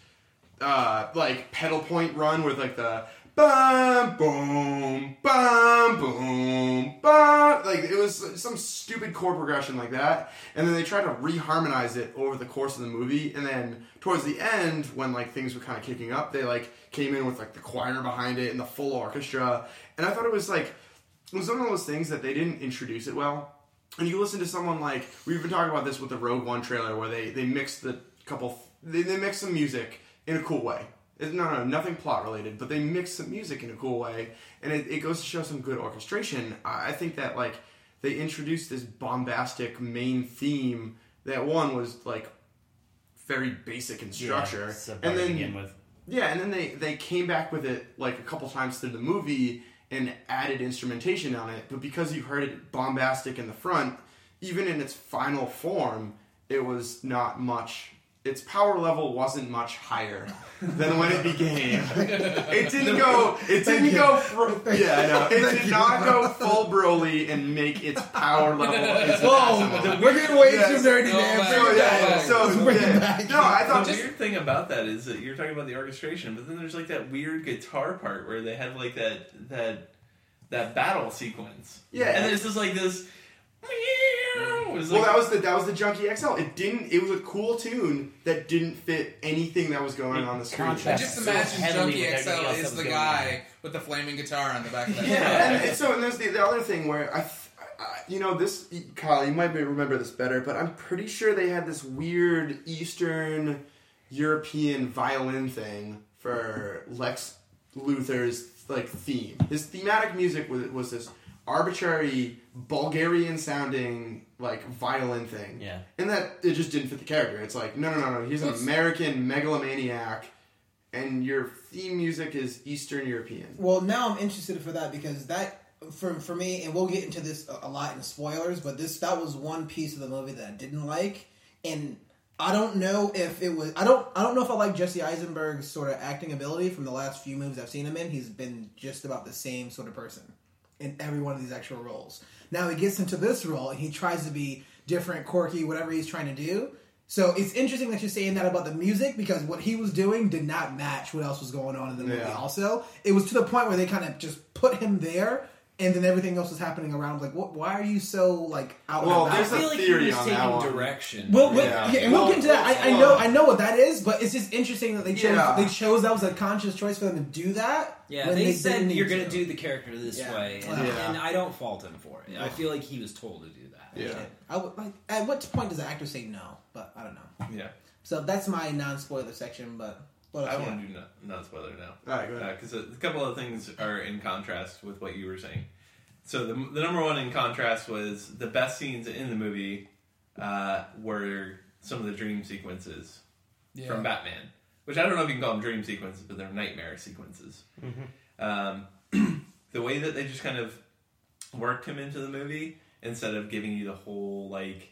B: uh like pedal point run with like the bum boom bum boom bum like it was some stupid chord progression like that and then they tried to reharmonize it over the course of the movie and then towards the end when like things were kind of kicking up they like came in with like the choir behind it and the full orchestra and I thought it was like it was one of those things that they didn't introduce it well and you listen to someone like we've been talking about this with the Rogue One trailer, where they they mix the couple they, they mix some music in a cool way. It- no, no, nothing plot related, but they mix some music in a cool way, and it, it goes to show some good orchestration. I I think that like they introduced this bombastic main theme that one was like very basic in structure,
G: Yeah,
B: and then
G: with.
B: yeah, and then they they came back with it like a couple times through the movie and added instrumentation on it. But because you heard it bombastic in the front, even in its final form, it was not much. Its power level wasn't much higher than when it began. It didn't go. It didn't go. Fr- yeah, I know. It did not go full Broly and make its power level. Its
C: Whoa, we're getting way
B: Yes.
C: too nerdy,
D: oh
C: man.
D: man.
B: So yeah, so yeah. no, I thought
E: The
B: just
E: weird thing about that is that you're talking about the orchestration, but then there's like that weird guitar part where they had like that that that battle sequence.
B: Yeah.
E: and it's just like this. It was
B: Well,
E: like-
B: that was the that was the Junkie XL. It didn't. It was a cool tune that didn't fit anything that was going on the screen.
D: I just imagine
G: heavily
D: Junkie XL
G: else that
D: is
G: was
D: the
G: going
D: guy with the flaming guitar on the back of that.
B: Yeah, and, and so and there's the, the other thing where I, I, you know, this Kyle, you might remember this better, but I'm pretty sure they had this weird Eastern European violin thing for Lex Luthor's like theme. His thematic music was, was this arbitrary Bulgarian sounding like violin thing.
G: Yeah.
B: And that it just didn't fit the character. It's like, no, no, no, no. He's an American megalomaniac, and your theme music is Eastern European.
C: Well, now I'm interested for that because that for for me, and we'll get into this a, a lot in spoilers, but this that was one piece of the movie that I didn't like, and I don't know if it was I don't I don't know if I like Jesse Eisenberg's sort of acting ability from the last few movies I've seen him in. He's been just about the same sort of person in every one of these actual roles. Now he gets into this role and he tries to be different, quirky, whatever he's trying to do. So it's interesting that you're saying that about the music because what he was doing did not match what else was going on in the movie.
B: Yeah.
C: Also, it was to the point where they kind of just put him there, and then everything else was happening around. Like, what? Why are you so like out?
B: Well,
C: and
F: I
B: there's a
F: feel like
B: theory
F: he was
B: on that
F: taking
B: one.
F: direction.
C: Well, well,
B: Yeah.
C: yeah, and we'll
B: Well,
C: get into that. I, I know, uh, I know what that is, but it's just interesting that they chose.
B: Yeah.
C: They chose that was a conscious choice for them to do that.
F: Yeah,
C: when
F: they,
C: didn't
F: said you're going to
C: to.
F: do the character this
C: Yeah.
F: way, and,
B: Yeah.
F: and I don't fault him for it. I feel like he was told to do that.
B: Yeah.
C: I would, like, at what point does the actor say no? But I don't know.
E: Yeah,
C: So that's my non-spoiler section. But what else?
E: I
C: you
E: want to do not, not spoiler now.
B: All right, go ahead.
E: because a, a couple of things are in contrast with what you were saying. So the, the number one in contrast was the best scenes in the movie uh, were some of the dream sequences
D: Yeah.
E: from Batman, which I don't know if you can call them dream sequences, but they're nightmare sequences. Um, the way that they just kind of worked him into the movie instead of giving you the whole like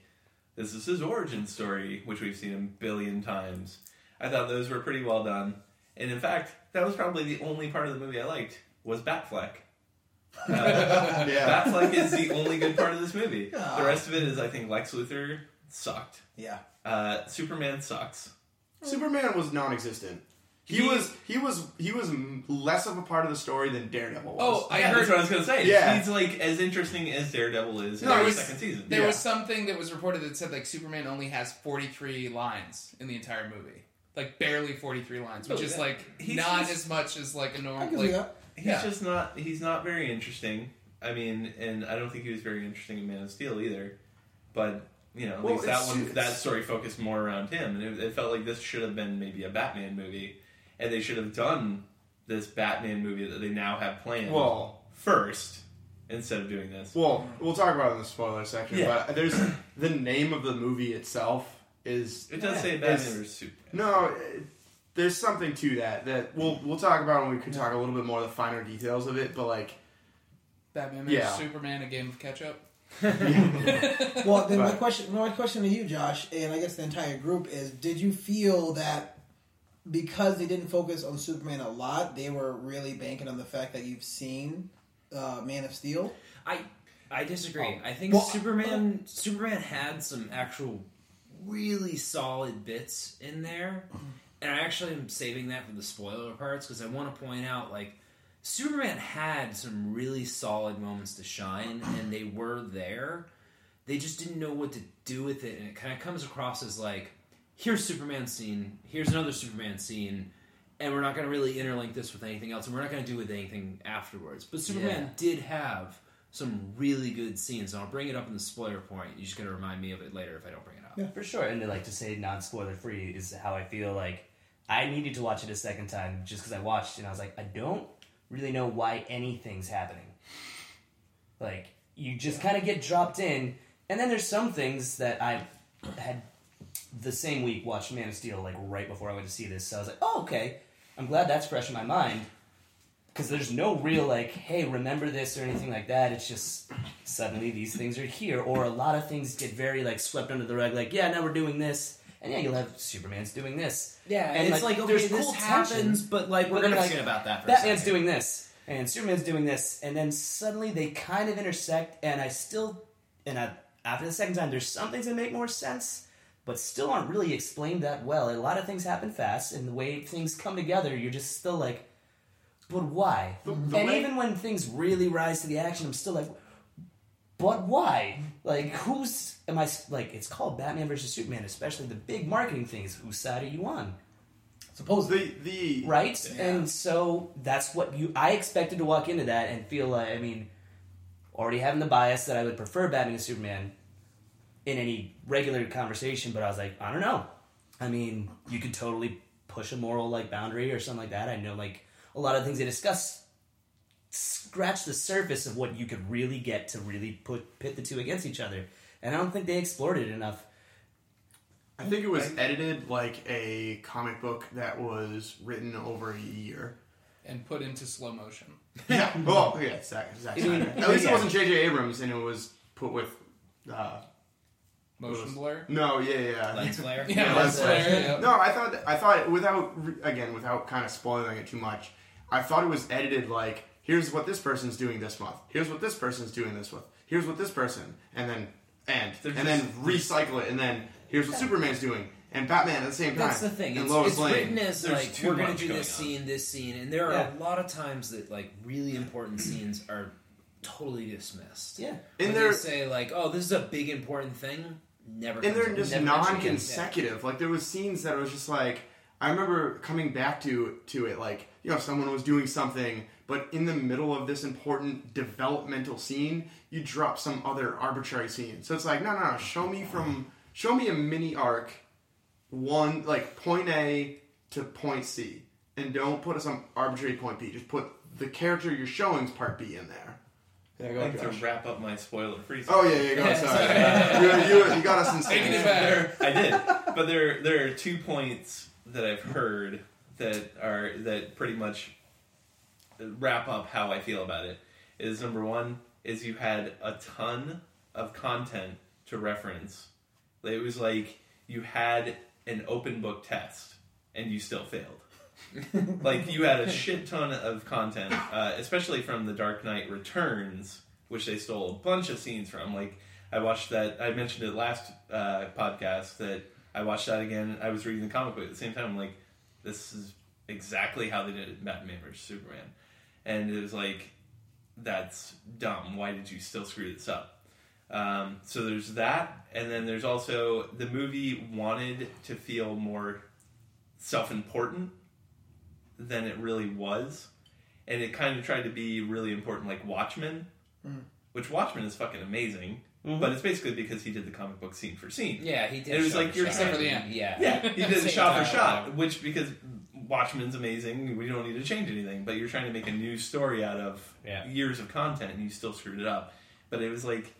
E: this is his origin story, which we've seen a billion times. I thought those were pretty well done, and in fact, that was probably the only part of the movie I liked was Batfleck. Uh,
B: Yeah.
E: Batfleck is the only good part of this movie.
C: Yeah.
E: The rest of it is, I think, Lex Luthor sucked.
C: Yeah.
E: Uh, Superman sucks.
B: Superman was non-existent. He,
E: He-
B: was he was he was less of a part of the story than Daredevil was.
D: Oh, I
E: yeah,
D: heard
E: that's what I was gonna say.
B: Yeah.
E: he's like as interesting as Daredevil is in
D: No,
E: the
D: he's-
E: second season.
D: There
B: Yeah.
D: was something that was reported that said like Superman only has 43 lines in the entire movie. Like barely 43 lines, which
E: Oh,
D: is like
E: he's
D: not
E: just-
D: as much as like a
C: I
D: normal
C: can
D: like
C: see that.
E: He's
D: Yeah.
E: just not. He's not very interesting. I mean, and I don't think he was very interesting in Man of Steel either. But you know, at
B: Well,
E: least that
B: it's-
E: one,
B: it's-
E: that story focused more around him, and it, it felt like this should have been maybe a Batman movie, and they should have done this Batman movie that they now have planned
B: Well,
E: first instead of doing this.
B: well, we'll talk about it in the spoiler section.
E: Yeah.
B: But there's the name of the movie itself is
E: It does
B: Yeah.
E: say Batman
B: It's-
E: vs Superman.
B: no. It, there's something to that that we'll we'll talk about when we could talk a little bit more of the finer details of it. But like,
D: Batman
B: Yeah.
D: Superman, a game of catch up.
C: Well, then my question, my question to you, Josh, and I guess the entire group is: Did you feel that because they didn't focus on Superman a lot, they were really banking on the fact that you've seen uh, Man of Steel?
F: I I disagree. I think
C: Well,
F: Superman Superman had some actual really solid bits in there, and I actually am saving that for the spoiler parts because I want to point out like Superman had some really solid moments to shine, and they were there. They just didn't know what to do with it, and it kind of comes across as like, here's Superman scene, here's another Superman scene, and we're not going to really interlink this with anything else, and we're not going to do with anything afterwards. But Superman did have some really good scenes, and I'll bring it up in the spoiler point. You just got to remind me of it later if I don't bring it up.
C: Yeah.
G: For sure, and to, like to say non spoiler free is how I feel. Like I needed to watch it a second time just because I watched and I was like, I don't really know why anything's happening. Like you just kind of get dropped in, and then there's some things that I had the same week watched Man of Steel like right before I went to see this. So I was like, oh okay, I'm glad that's fresh in my mind. Because there's no real like, hey, remember this or anything like that. It's just suddenly these things are here, or a lot of things get very like swept under the rug. Like, yeah, now we're doing this, and yeah, you'll have Superman's doing this.
F: Yeah,
G: And,
F: and it's
G: like,
F: like, okay,
G: there's
F: this
G: cool
F: happens,
G: tension.
F: but like
G: We're gonna, like,
F: forget about that for
G: Batman's doing this, and Superman's doing this, and then suddenly they kind of intersect, and I still, and I, after the second time, there's some things that make more sense, but still aren't really explained that well. A lot of things happen fast, and the way things come together, you're just still like, but why?
B: The- the
G: and
B: way-
G: even when things really rise to the action, I'm still like, but why? Like, who's am I? Like, it's called Batman versus Superman, especially the big marketing things. Whose side are you on?
C: Suppose
B: the the
G: right?
E: Yeah.
G: And so that's what you. I expected to walk into that and feel like, I mean, already having the bias that I would prefer Batman to Superman in any regular conversation, but I was like, I don't know. I mean, you could totally push a moral like boundary or something like that. I know like a lot of things they discuss scratch the surface of what you could really get to really put pit the two against each other. And I don't think they explored it enough.
B: I think it was edited like a comic book that was written over a year.
D: and put into slow motion.
B: Yeah. Well, yeah, Zack, Zack Snyder. At least
G: yeah.
B: it wasn't J.J. Abrams, and it was put with. Uh,
D: Motion
B: was-
D: blur.
B: no, yeah, yeah.
A: Lens flare.
D: Yeah,
B: lens
D: lens
B: flare.
D: flare. yeah.
B: No, I thought I thought without again without kind of spoiling it too much. I thought it was edited like here's what this person's doing this month. Here's what this person's doing this month. Here's what this person and then and
E: They're
B: and then recycle it and then here's what Superman's doing and Batman at the same time.
F: That's the thing.
B: And
F: It's,
B: Lois
F: it's
B: Lane.
F: written as
E: There's
F: like
E: too
F: we're going
E: much
F: to do
E: going
F: this
E: on.
F: scene, this scene, and there are
G: Yeah.
F: a lot of times that like really important scenes are totally dismissed.
G: Yeah.
F: When
B: And
F: they
B: they're
F: say like, "Oh, this is a big important thing," never.
B: and
F: comes
B: they're
F: up.
B: just
F: Never mentioned again.
B: non-consecutive. Like there was scenes that was just like I remember coming back to to it like you know someone was doing something, but in the middle of this important developmental scene, you drop some other arbitrary scene. So it's like no, no, no. Show me from show me a mini arc, one like point A to point C, and don't put some arbitrary point B. Just put the character you're showing's part B in there. Yeah,
E: I'd
B: go
E: like
B: ahead,
E: to
B: Josh.
E: wrap up my spoiler free.
B: Oh yeah, yeah, go. Sorry, you, you, you got us in
D: Taking it
B: sync.
D: back.
E: I did, but there there are two points that I've heard that are that pretty much wrap up how I feel about it. Is number one is you had a ton of content to reference. It was like you had an open book test and you still failed. like you had a shit ton of content, uh, especially from The Dark Knight Returns, which they stole a bunch of scenes from. Like I watched that. I mentioned it last uh, podcast that I watched that again. I was reading the comic book at the same time. I'm like, this is exactly how they did it in Batman vs Superman, and it was like, that's dumb. Why did you still screw this up? Um, so there's that, and then there's also the movie wanted to feel more self-important than it really was, and it kind of tried to be really important, like Watchmen, which Watchmen is fucking amazing, but it's basically because he did the comic book scene for scene.
F: Yeah, he did.
E: It was like you're.
D: Except for the end.
F: Yeah,
E: Yeah, he did shot for shot,
F: yeah.
E: which because Watchmen's amazing, we don't need to change anything. But you're trying to make a new story out of
F: Yeah.
E: years of content, and you still screwed it up. But it was like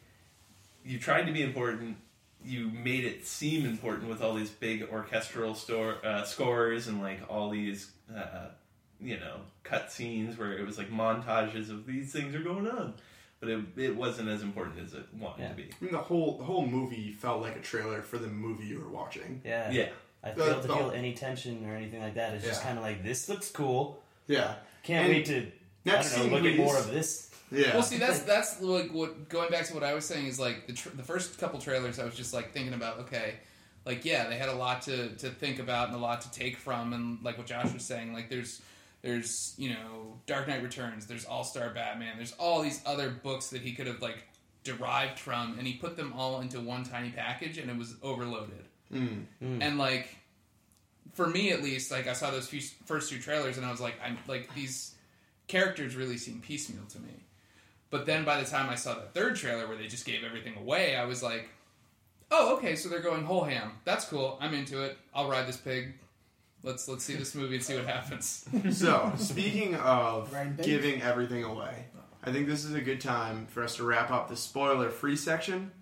E: you tried to be important. You made it seem important with all these big orchestral store, uh, scores and like all these, uh, you know, cut scenes where it was like montages of these things are going on. But it, it wasn't as important as it wanted
G: Yeah.
E: to be.
B: I mean, the whole the whole movie felt like a trailer for the movie you were watching.
G: Yeah.
E: Yeah.
G: I
B: The-
G: failed to
B: the-
G: feel any tension or anything like that. It's just kind of like this looks cool.
B: Yeah,
G: Can't
B: And
G: wait to I
B: next
G: don't know, look at more of this.
B: Yeah,
D: Well, see, that's that's like what going back to what I was saying is like the tr- the first couple trailers. I was just like thinking about okay, like yeah, they had a lot to to think about and a lot to take from, and like what Josh was saying, like there's there's you know Dark Knight Returns, there's All Star Batman, there's all these other books that he could have like derived from, and he put them all into one tiny package, and it was overloaded.
B: Mm.
D: And like for me at least, like I saw those few first two trailers, and I was like, I'm like these characters really seem piecemeal to me. But then by the time I saw the third trailer where they just gave everything away, I was like, oh, okay, so they're going whole ham. That's cool. I'm into it. I'll ride this pig. Let's let's see this movie and see what happens.
B: So, speaking of
C: Ryan Bates?
B: giving everything away, I think this is a good time for us to wrap up the spoiler-free section.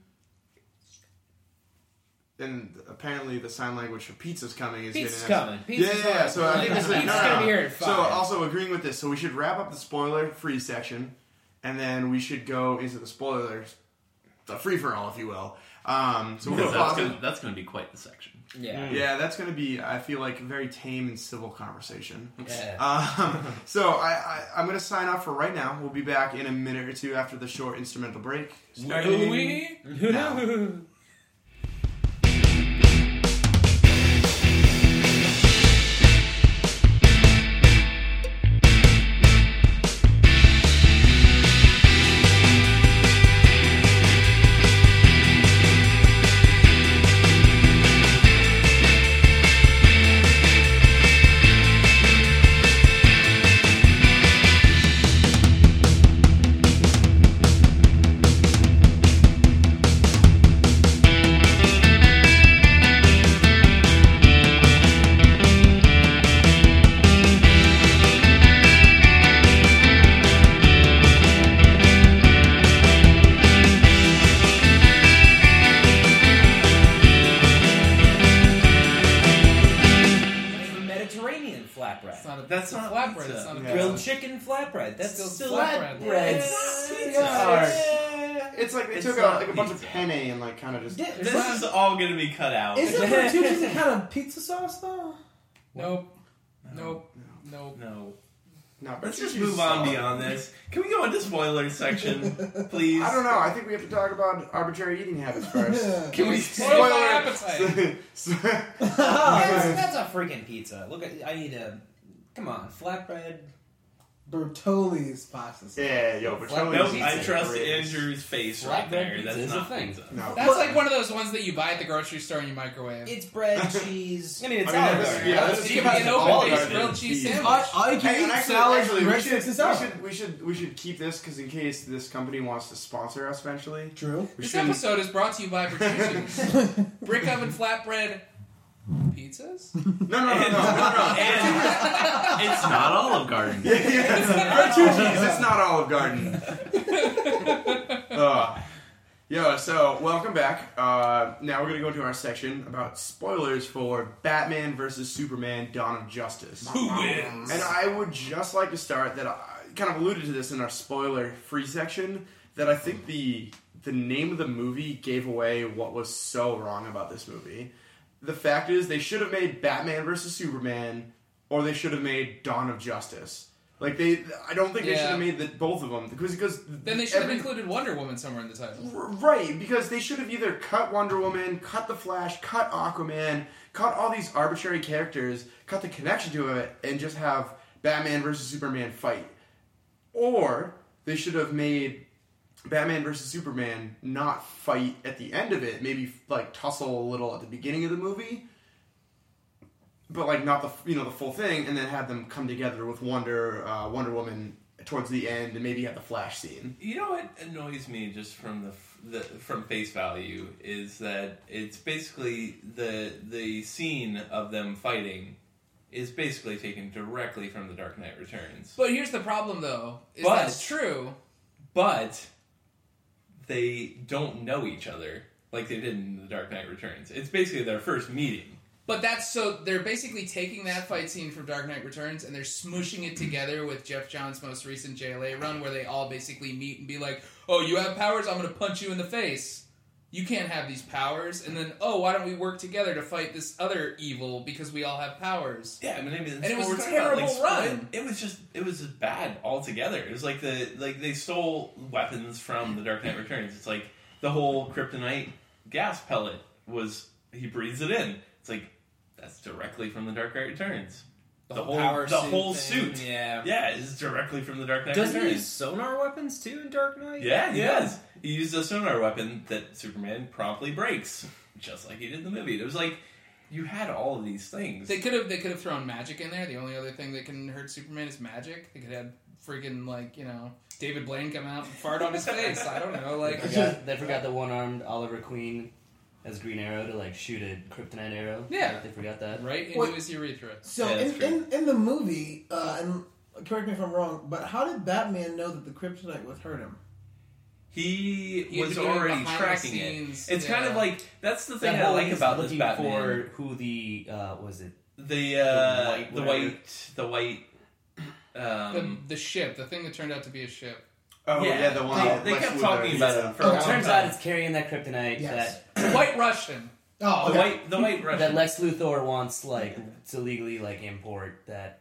B: And apparently, the sign language for pizza's coming is
F: Pizza's
B: getting
F: coming.
B: Yeah,
F: Pizza's
B: yeah, yeah.
F: coming.
B: So I think this is no,
F: Pizza's
B: no,
F: gonna
B: no.
F: be here at
B: So
F: five.
B: also agreeing with this, so we should wrap up the spoiler-free section, and then we should go into the spoilers, the free for all, if you will. Um, so we're
E: Because that's
B: pause.
E: gonna, that's gonna be quite the section.
F: Yeah.
B: Yeah, that's going to be, I feel like, a very tame and civil conversation.
F: Yeah.
B: Um, so I, I, I'm going to sign off for right now. We'll be back in a minute or two after the short instrumental break. Starting
D: Louis?
B: now.
C: Bertucci's a kind of pizza sauce though?
D: Nope. Nope. Nope.
E: No.
B: No,
E: Let's just move on
B: solid.
E: beyond this. Can we go into spoilers section, please?
B: I don't know. I think we have to talk about arbitrary eating habits first.
E: Can we
D: Spoil my appetite.
F: That's, that's a freaking pizza. Look, at, I need a. Come on, flatbread.
C: Bertolli's pasta sauce.
B: yeah, yo, Bertolli's
E: Nope,
B: pizza
E: I trust
B: is-
E: Andrew's face
G: Flatbread
E: right there.
G: pizza
E: That's
G: is a
E: not
G: thing.
E: pizza.
B: No.
D: That's like one of those ones that you buy at the grocery store and you microwave.
F: It's bread, cheese.
G: I mean, it's
B: I mean,
G: Olive
B: that's-
G: Garden.
B: yeah,
G: That's-
B: that's-
D: it could be an
B: Olive
D: open
B: Garden
D: grilled
B: is
D: cheese sandwich.
C: I, I can
B: Hey, and
C: eat
B: actually,
C: salad,
B: actually, we
C: bread
B: should, we
C: and salad.
B: should we should we should keep this because in case this company wants to sponsor us eventually,
C: True.
B: we
D: This
B: shouldn't.
D: episode is brought to you by Bertucci's. Brick oven flatbread pizzas?
B: No, no, no, no, no, no.
E: And it's not Olive Garden.
B: yeah, yeah, it's Bertucci's. It's not Olive Garden. uh, yo, so welcome back. Uh, now we're gonna go into our section about spoilers for Batman versus Superman: Dawn of Justice.
E: Who wins?
B: And I would just like to start that I kind of alluded to this in our spoiler free section that I think the the name of the movie gave away what was so wrong about this movie. The fact is they should have made Batman versus Superman or they should have made Dawn of Justice. Like they I don't think they
D: Yeah.
B: should have made the, both of them because because
D: Then they should have included Wonder Woman somewhere in the title.
B: R- Right, because they should have either cut Wonder Woman, cut the Flash, cut Aquaman, cut all these arbitrary characters, cut the connection to it, and just have Batman versus Superman fight. Or they should have made Batman versus Superman not fight at the end of it, maybe like tussle a little at the beginning of the movie, but like not the you know the full thing, and then have them come together with Wonder uh, Wonder Woman towards the end, and maybe have the Flash scene.
E: You know what annoys me just from the, the from face value is that it's basically the the scene of them fighting is basically taken directly from the Dark Knight Returns.
D: But here's the problem, though. Is
E: But-
D: that's true.
E: But they don't know each other like they did in the Dark Knight Returns. It's basically their first meeting.
D: But that's so they're basically taking that fight scene from Dark Knight Returns and they're smushing it together with Geoff Johns' most recent JLA run, where they all basically meet and be like, "Oh, you have powers? I'm going to punch you in the face. You can't have these powers." And then, "Oh, why don't we work together to fight this other evil because we all have powers?"
E: Yeah, I mean, I mean,
D: And it was a terrible
E: like,
D: run.
E: It, it was just, it was just bad altogether. It was like the, like they stole weapons from the Dark Knight Returns. It's like the whole kryptonite gas pellet was he breathes it in. It's like that's directly from the Dark Knight Returns. The, whole,
F: power
E: the
F: suit
E: whole
F: thing,
E: suit,
F: Yeah.
E: yeah, is directly from the Dark Knight
F: Doesn't he use sonar weapons too in Dark Knight?
E: Yeah, he does. He used a sonar weapon that Superman promptly breaks, just like he did in the movie. It was like you had all of these things.
D: They could have they could have thrown magic in there. The only other thing that can hurt Superman is magic. They could have freaking like you know David Blaine come out and fart on his face. I don't know,
G: They
D: like
G: forgot, they forgot the one-armed Oliver Queen as Green Arrow to like shoot a kryptonite arrow.
D: Yeah.
G: they forgot that.
D: right into
C: What-
D: his urethra.
C: So
E: Yeah,
C: in, in in the movie, uh, and correct me if I'm wrong, but how did Batman know that the kryptonite would hurt him?
E: He,
D: He
E: was already tracking
D: scenes,
E: it. It's kind of like that's the thing
G: That
E: I like about this
G: looking
E: Batman.
G: for who the uh, was it?
E: the uh,
G: white
E: the white, the white. Um,
D: the, the ship, the thing that turned out to be a ship.
B: Oh
E: Yeah.
B: yeah, the one
E: They-
B: that
E: they kept talking about it for
C: Oh,
E: a long
G: turns
E: time.
G: out it's carrying that kryptonite
C: Yes.
D: White Russian.
C: Oh,
E: the white, the white Russian.
G: that that Lex Luthor wants like to legally like import that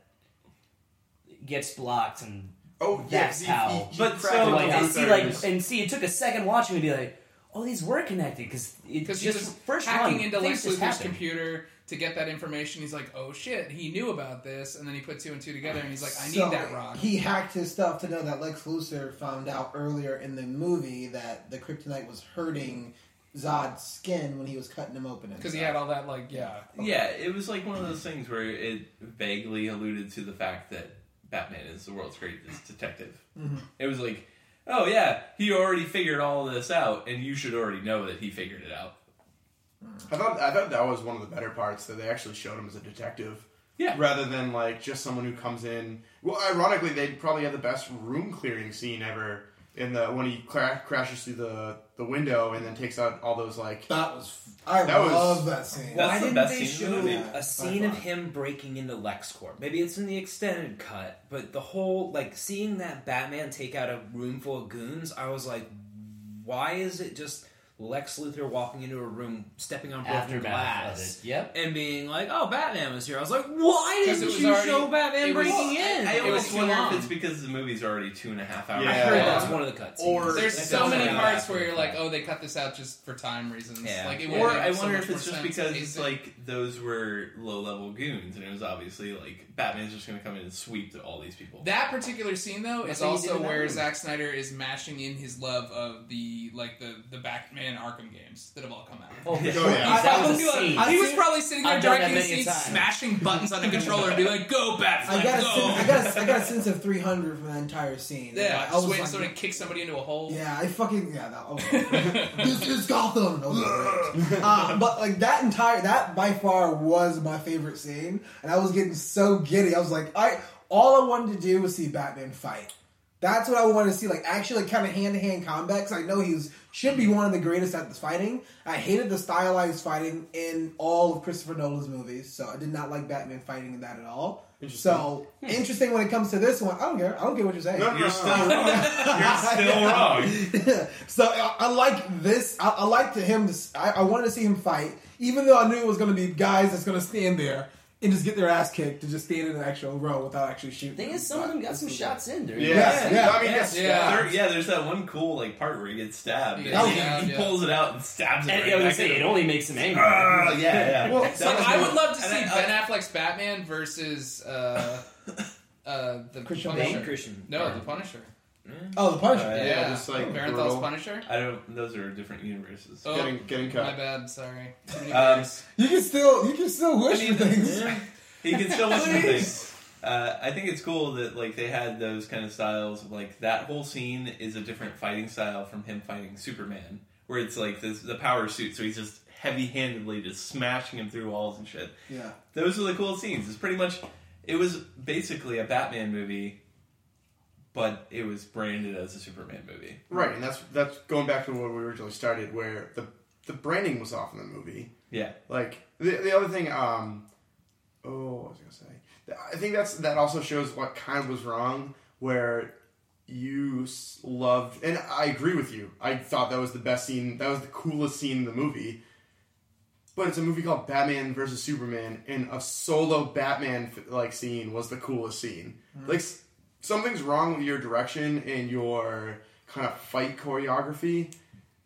G: gets blocked and
B: Oh, yeah,
G: That's
B: he-
G: how-
B: he- he
E: But
B: cracked
E: so-
G: like and see like and see it took a second watching to be like oh these were connected because it
D: Because
G: just
D: was
G: first
D: hacking
G: run,
D: into
G: things
D: Lex Luthor's computer to get that information. He's like, oh shit, he knew about this, and then he put two and two together, and he's like, I need that rock.
C: He hacked his stuff to know that Lex Luthor found out earlier in the movie that the kryptonite was hurting Zod's skin when he was cutting him open.
D: Because he had all that, like, yeah.
E: Yeah, it was like one of those things where it vaguely alluded to the fact that Batman is the world's greatest detective.
C: Mhm.
E: It was like, oh yeah, he already figured all this out, and you should already know that he figured it out.
B: I thought I thought that was one of the better parts that they actually showed him as a detective.
E: Yeah.
B: Rather than like just someone who comes in. Well, ironically, they probably had the best room clearing scene ever in the when he cra- crashes through the the window and then takes out all those like
C: That was. I
B: That was-
C: love that scene.
E: That's
F: Why
E: the
F: didn't
E: best
F: they
E: scene in the
F: show
E: movie.
F: A scene of him breaking into LexCorp? Maybe it's in the extended cut, but the whole like seeing that Batman take out a room full of goons, I was like, why is it just Lex Luthor walking into a room, stepping on broken
G: Aftermath
F: glass.
G: Yep.
F: and being like, "Oh, Batman was here." I was like, "Why didn't
D: was
F: you
D: already-
F: show Batman
D: it was-
F: breaking in?"
E: I
D: It was
E: almost
D: too
E: wonder
D: long.
E: if it's because the movie's already two and a half hours.
B: Yeah.
F: I heard
B: Yeah.
F: that's one of the cuts.
B: Or-
D: There's
B: That
D: so many parts where you're like, oh, they cut this out just for time reasons.
F: Yeah.
D: Like, it
E: Or I
D: so
E: wonder
D: much
E: if it's just because
D: it's
E: like those were low level goons, and it was obviously like Batman's just going to come in and sweep to all these people.
D: That particular scene, though,
G: That's
D: is
G: what he did
D: also where
G: movie.
D: Zack Snyder is mashing in his love of the like the the Batman Arkham games that have all come out.
G: Oh, for
B: Oh, yeah.
G: That was a
D: He was-
G: scene.
D: he was probably sitting there
G: I've done that
D: directing the scene, smashing buttons on the controller, and be like, "Go Batfleck,
C: I got
D: go!"
C: sense, I got a, I got a sense of 300 from that entire scene.
D: yeah,
C: I was
D: waiting
C: like,
D: for somebody to kick somebody into a hole.
C: Yeah, I fucking yeah. That, oh, this is Gotham. That was. Uh, but like that entire that by far was my favorite scene, and I was getting so giddy. I was like, I all I wanted to do was see Batman fight. That's what I wanted to see, like actually like kind of hand to hand combat. Because I know he's should be one of the greatest at this fighting. I hated the stylized fighting in all of Christopher Nolan's movies, so I did not like Batman fighting in that at all.
B: Interesting.
C: So interesting when it comes to this one. I don't care. I don't care what you're saying.
B: No, no,
E: You're
B: no,
E: still
B: no.
E: wrong. You're still wrong.
C: so I, I like this. I, I liked him. To, s- I, I wanted to see him fight, even though I knew it was going to be guys that's going to stand there and just get their ass kicked to just stand in an actual row without actually shooting.
G: thing
C: them.
G: is, some of them got some shots in during
B: Yeah,
C: Yeah, yeah,
B: I mean,
F: yeah.
D: Yeah.
E: There, yeah, there's that one cool like part where he gets stabbed.
D: He
E: and he,
D: stabbed,
E: he pulls it out and stabs it.
G: And
E: right
G: yeah, I was gonna say, it only makes him angry.
E: Ah, yeah, yeah.
C: Well,
E: That
D: It's like I
E: cool.
D: would love to see
E: I-
D: Ben Affleck's Batman versus uh, uh, the
C: Christian
D: Punisher.
F: Christian.
D: No, the Punisher.
C: Oh, the Punisher.
E: Uh,
D: Yeah,
E: Yeah,
B: just, like,
D: Bernthal's
B: brutal.
D: Punisher.
E: I don't. Those are different universes.
D: Oh,
B: Getting getting
D: my bad. Sorry.
E: Um.
C: You can still you can still wish
E: I mean,
C: for things.
E: He can still listen to things. Uh, I think it's cool that like they had those kind of styles. Like that whole scene is a different fighting style from him fighting Superman, where it's like this, the power suit, so he's just heavy-handedly just smashing him through walls and shit.
C: Yeah.
E: Those are the cool scenes. It's pretty much. It was basically a Batman movie, but it was branded as a Superman movie.
B: Right, and that's that's going back to where we originally started, where the the branding was off in the movie.
E: Yeah.
B: Like the the other thing, um, oh, what was I gonna say? I think that's that also shows what kind of was wrong, where you loved, and I agree with you. I thought that was the best scene. That was the coolest scene in the movie. But it's a movie called Batman versus Superman, and a solo Batman like scene was the coolest scene. Like s- something's wrong with your direction and your kind of fight choreography.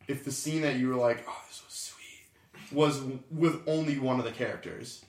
B: If the scene that you were like, "Oh, this was sweet," was with only one of the characters,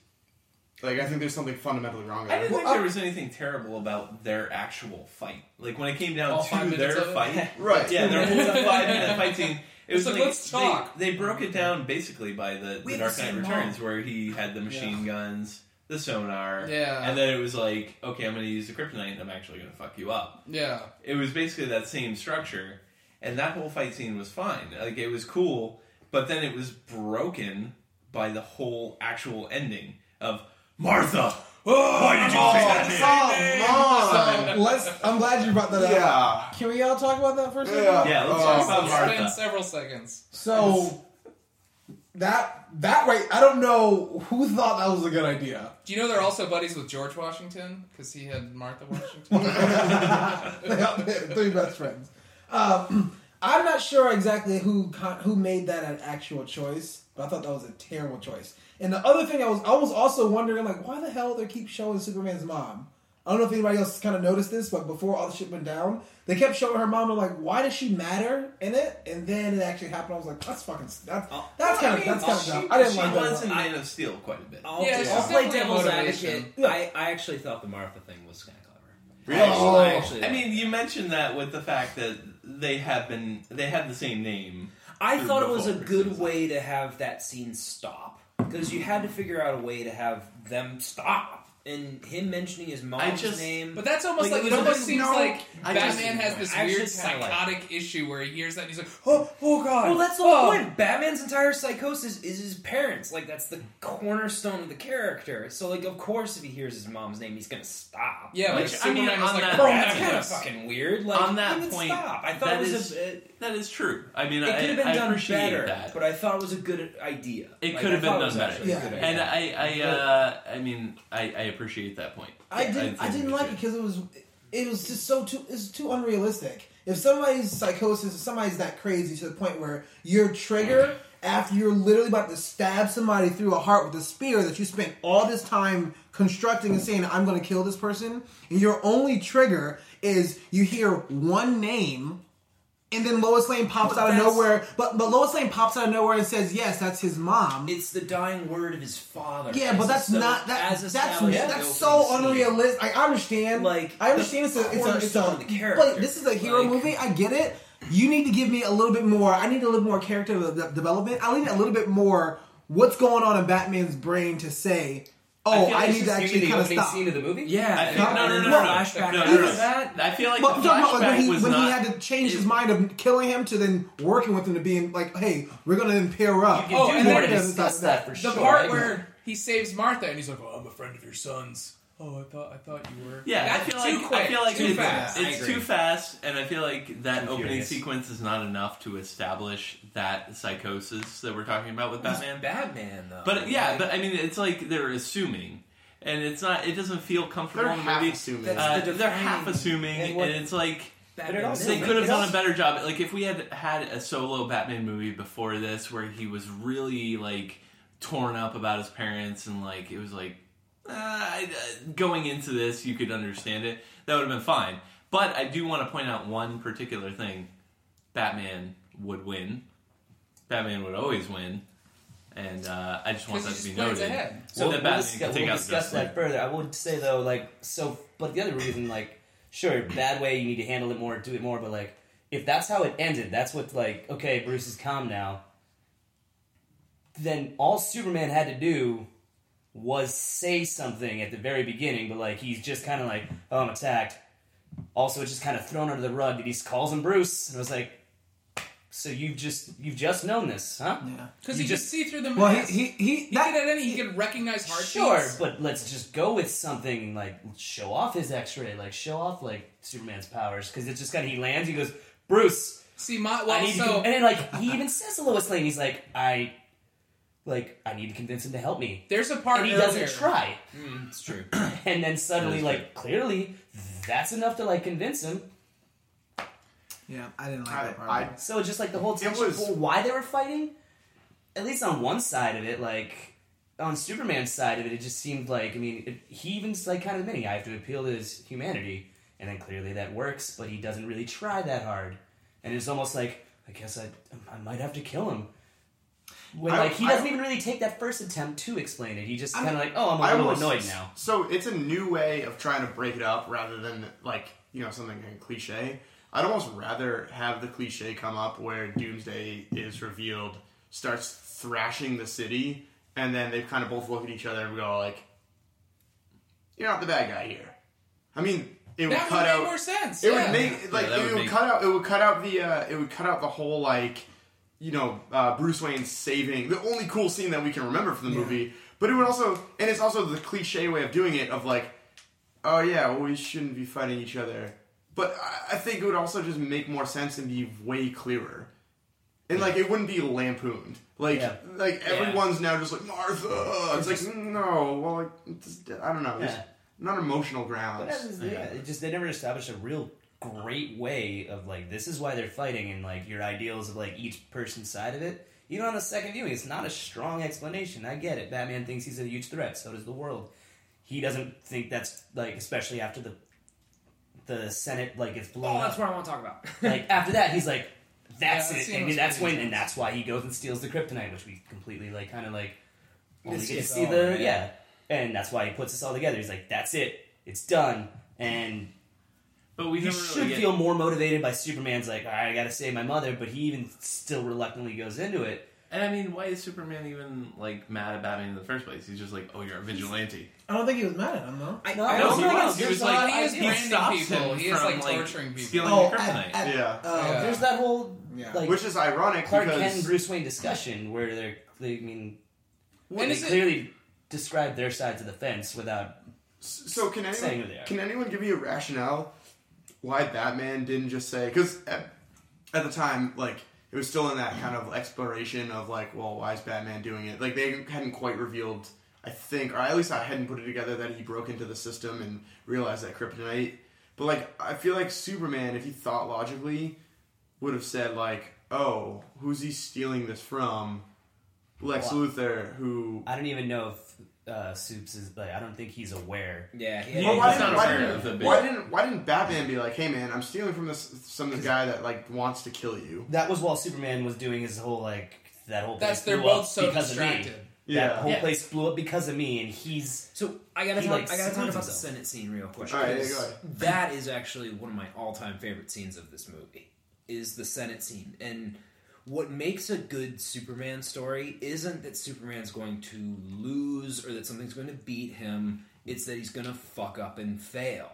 B: like I think there's something fundamentally wrong.
E: I
B: There.
E: didn't
C: Well,
E: think
C: I-
E: there was anything terrible about their actual fight. Like when it came down
D: All five
E: to
D: minutes
E: their
D: of it?
E: fight,
B: Right.
E: Yeah, their whole five minute fight scene. It
D: It's
E: was
D: like, let's
E: they-
D: talk.
E: They, broke it down basically by the,
F: We
E: the
F: have
E: Dark
F: the
E: Knight
F: same
E: Returns, where he had the machine guns, the sonar,
D: Yeah.
E: and then it was like, okay, I'm going to use the kryptonite, and I'm actually going to fuck you up.
D: Yeah.
E: It was basically that same structure, and that whole fight scene was fine. Like it was cool, but then it was broken by the whole actual ending of Martha. Oh, why did you say that name?
B: Oh, come
C: So let's. I'm glad you brought that up.
B: Yeah.
C: Can we all talk about that for a second?
B: Yeah.
E: Yeah, let's
B: Oh.
E: talk about
D: Let's
E: Martha.
D: spend several seconds.
C: So that that right, I don't know who thought that was a good idea.
D: Do you know they're also buddies with George Washington because he had Martha Washington?
C: they Three best friends. Um, I'm not sure exactly who con- who made that an actual choice, but I thought that was a terrible choice. And the other thing I was I was also wondering like why the hell they keep showing Superman's mom. I don't know if anybody else kind of noticed this, but before all the shit went down, they kept showing her mom. and like, why does she matter in it? And then it actually happened. I was like, that's fucking that's
F: Oh,
C: that's
E: Well,
C: kind
E: I
C: of
E: mean,
C: that's kind of
E: she-
C: dumb. I didn't
E: she
C: like
E: was
C: that.
E: in
C: one.
E: Man of Steel quite a bit.
F: I'll,
D: Yeah, she's
F: I'll play devil's advocate.
C: Yeah.
F: I, I actually thought the Martha thing was kind of clever.
B: Really?
C: Oh.
F: I actually,
E: I oh. mean, you mentioned that with the fact that they have been they had the same name.
F: I thought it was a good way to have that scene stop because you had to figure out a way to have them stop. And him mentioning his mom's
E: just-
F: name.
D: But that's almost
F: Like,
D: like,
F: it
D: it, almost seems
B: no,
D: like
E: I just-
D: Batman has this
F: I
D: weird
F: just kinda like-
D: psychotic issue where he hears that and he's like, oh, oh god.
F: Well, that's the
D: oh.
F: point. Batman's entire psychosis is his parents. Like that's the cornerstone of the character. So, like, of course, if he hears his mom's name, he's gonna stop.
D: Yeah, like,
E: Which, I mean,
D: Superman is
E: on
D: like,
E: that-
F: Bro,
D: "Oh,
F: that's kind of fucking weird. Like,
E: On that point,
F: stop. I thought
E: that
F: it was
E: is-
F: a. It,
E: That is true. I mean,
F: it
E: I,
F: could have been
E: I
F: done better,
E: that.
F: but I thought it was a good idea.
E: It
F: Like,
E: could have been done better.
C: Yeah.
E: And. I, I, uh, I mean, I, I appreciate that point.
C: I
E: Yeah,
C: didn't. I,
E: think
C: didn't like it because it was. It was just so too. It's too unrealistic. If somebody's psychosis, if somebody's that crazy to the point where your trigger after you're literally about to stab somebody through a heart with a spear that you spent all this time constructing and saying, "I'm going to kill this person," and your only trigger is you hear one name. And then Lois Lane pops
F: But
C: out of nowhere, but but Lois Lane pops out of nowhere and says, "Yes, that's his mom."
F: It's the dying word of his father.
C: Yeah, but that's
F: so-
C: not that.
F: as
C: That's
F: established in the
C: that's so
F: scene.
C: unrealistic. I understand.
F: Like,
C: I understand it's a it's a, it's a
F: the character.
C: But this is a hero
F: Like-
C: movie. I get it. You need to give me a little bit more. I need a little more character development. I need a little bit more. What's going on in Batman's brain to say? Oh,
G: feel
C: I,
G: like
C: need to actually
G: the
C: kind of
G: opening
C: stop.
G: scene of the movie.
F: Yeah,
E: I think, no, no, no, no, no.
F: Flashback.
E: No, no, no.
F: that.
E: I feel like
C: But
E: the
C: I'm talking about like when
E: flashback
C: he
E: was
C: when
E: not.
C: he had to change his mind of killing him to then working with him to being like, hey, we're gonna then pair up.
G: You
D: Oh,
G: can
D: and
G: do more
D: then
G: to discuss
C: that-
G: that for
D: The
G: sure.
D: part
G: right?
D: where he saves Martha and he's like, "Oh, I'm a friend of your son's." Oh, I thought I thought you were.
E: Yeah, I
D: That's
E: feel
D: too
E: like
D: quick,
E: I feel like
D: too
E: it's,
D: fast.
E: It's too fast, and I feel like that
G: Too
E: opening
G: furious.
E: sequence is not enough to establish that psychosis that we're talking about with Batman.
F: Batman though.
E: But yeah,
F: Like,
E: but I mean, it's like they're assuming, and it's not. It doesn't feel comfortable
B: They're
E: in the
B: half
E: movie.
B: assuming.
E: Uh,
F: the
E: they're half assuming,
F: and
E: and, it's like
F: Batman
G: it
E: they could have done a better job. Like if we had had a solo Batman movie before this, where he was really like torn up about his parents, and like it was like uh, uh, going into this, you could understand it. That would have been fine. But I do want to point out one particular thing: Batman would win. Batman would always win, and uh, I just want that to be noted.
D: ahead.
E: So
G: we'll,
E: that
G: we'll discuss,
E: can take
G: we'll
E: out
G: discuss that further. I would say though, like so, but the other reason, like, sure, bad way you need to handle it more, do it more, but like, if that's how it ended, that's what like, okay, Bruce is calm now. Then all Superman had to do was say something at the very beginning, but like he's just kind of like, oh, I'm attacked. Also, it's just kind of thrown under the rug. That he calls him Bruce, and I was like, so you've just you've just known this, huh?
C: Yeah.
D: Because
G: You
D: he
G: just-
D: just see through the
C: Well, he he he.
D: He
C: That,
D: could at any. He could recognize heartbeats.
G: Sure, but let's just go with something like show off his X-ray, like show off like Superman's powers, because it's just kind of he lands, he goes Bruce,
D: See, my
G: I need to,
D: so
G: con-" and then like he even says to Lois Lane, he's like I, like I need to convince him to help me,
D: there's a part
G: and he
D: earlier.
G: doesn't try,
F: Mm, it's true.
G: and then suddenly
E: That is
G: like clearly that's enough to like convince him.
C: Yeah, I didn't like
B: I,
C: that part.
B: I,
G: So just like the whole tension
B: was-
G: for why they were fighting, at least on one side of it, like on Superman's side of it, it just seemed like I mean it, he even's like kind of admitting I have to appeal to his humanity, and then clearly that works, but he doesn't really try that hard, and it's almost like I guess I I might have to kill him. When
B: I-
G: like he doesn't even really take that first attempt to explain it, he just kind of like oh I'm a little
B: almost-
G: annoyed now.
B: So it's a new way of trying to break it up rather than like you know something like cliche. I'd almost rather have the cliche come up where Doomsday is revealed, starts thrashing the city, and then they kind of both look at each other and go like, "You're not the bad guy here." I mean, it would
D: That would
B: cut
D: make
B: out.
D: more sense.
B: It
D: yeah.
B: would make like
E: that
B: it
E: would
B: would
E: make-
B: cut out. It would cut out the. Uh, it would cut out the whole like, you know, uh, Bruce Wayne saving the only cool scene that we can remember from the
C: Yeah.
B: movie. But it would also, and it's also the cliche way of doing it of like, oh yeah, well we shouldn't be fighting each other. But I- I think it would also just make more sense and be way clearer. And like it wouldn't be lampooned. Like
G: Yeah.
B: like
F: Yeah.
B: everyone's now just like Martha. It's like mm, no, well like it's I don't know, just
G: Yeah.
B: not emotional
G: But
B: grounds.
G: that yeah, it just they never established a real great way of like this is why they're fighting and like your ideals of like each person's side of it. Even on the second viewing, it's not a strong explanation. I get it. Batman thinks he's a huge threat. So does the world. He doesn't think that's like, especially after the the Senate like gets blown
F: Oh,
G: up.
F: that's what I want to talk about.
G: like after that, he's like, "That's
D: Yeah,
G: it,"
D: scene
G: and
D: was
G: that's when, and that's why he goes and steals the kryptonite, which we completely like, kind of like only get to see
F: all,
G: the
F: man.
G: yeah, and that's why he puts this all together. He's like, "That's it, it's done," and
E: But we
G: you
E: never
G: should
E: really get,
G: feel more motivated by Superman's like, "All right, I got to save my mother," but he even still reluctantly goes into it.
E: And I mean, why is Superman even like mad at Batman in the first place? He's just like, "Oh, you're a vigilante."
C: I don't think he was mad at him though.
F: I,
A: No,
F: I don't
A: he
F: think
A: was.
E: He was like,
A: not-
D: he is
E: he
D: branding
E: stops
D: people.
E: him
D: He is,
E: from,
D: like, torturing people.
E: stealing
C: Oh,
E: the kryptonite.
C: at-
B: Yeah.
C: Oh,
D: Yeah.
G: There's that whole
C: Yeah.
G: like
B: Which is ironic
G: Clark
B: because
G: Kent and Bruce Wayne discussion where they're, they I mean,
D: And
G: they
D: is it-
G: clearly describe their sides of the fence without.
B: So can
G: Saying
B: anyone
G: who they are.
B: can anyone give you a rationale why Batman didn't just say because at, at the time like it was still in that kind of exploration of like well why is Batman doing it? Like they hadn't quite revealed I think or at least I hadn't put it together that he broke into the system and realized that kryptonite. But like I feel like Superman if he thought logically would have said like oh who's he stealing this from? Lex
G: Well,
B: Luthor who
G: I don't even know if uh, Soups is like. I don't think he's aware.
F: Yeah, he
E: Yeah,
B: Well, why
E: he's not
B: didn't, why,
E: aware
B: didn't,
E: of the big-
B: why didn't why didn't Batman be like, "Hey man, I'm stealing from this some of this guy that like wants to kill you"?
G: That was while Superman was doing his whole like that whole.
D: That's
G: place
D: they're both so
G: because
D: distracted.
G: Of me. That whole
D: Yeah.
G: place blew up because of me, and he's
F: So I gotta
G: He,
F: talk.
G: like,
F: I gotta talk
G: screws
F: about the. Senate scene real quick.
B: All right, yeah, go ahead.
F: That is actually one of my all-time favorite scenes of this movie. Is the Senate scene, and what makes a good Superman story isn't that Superman's going to lose or that something's going to beat him. It's that he's going to fuck up and fail.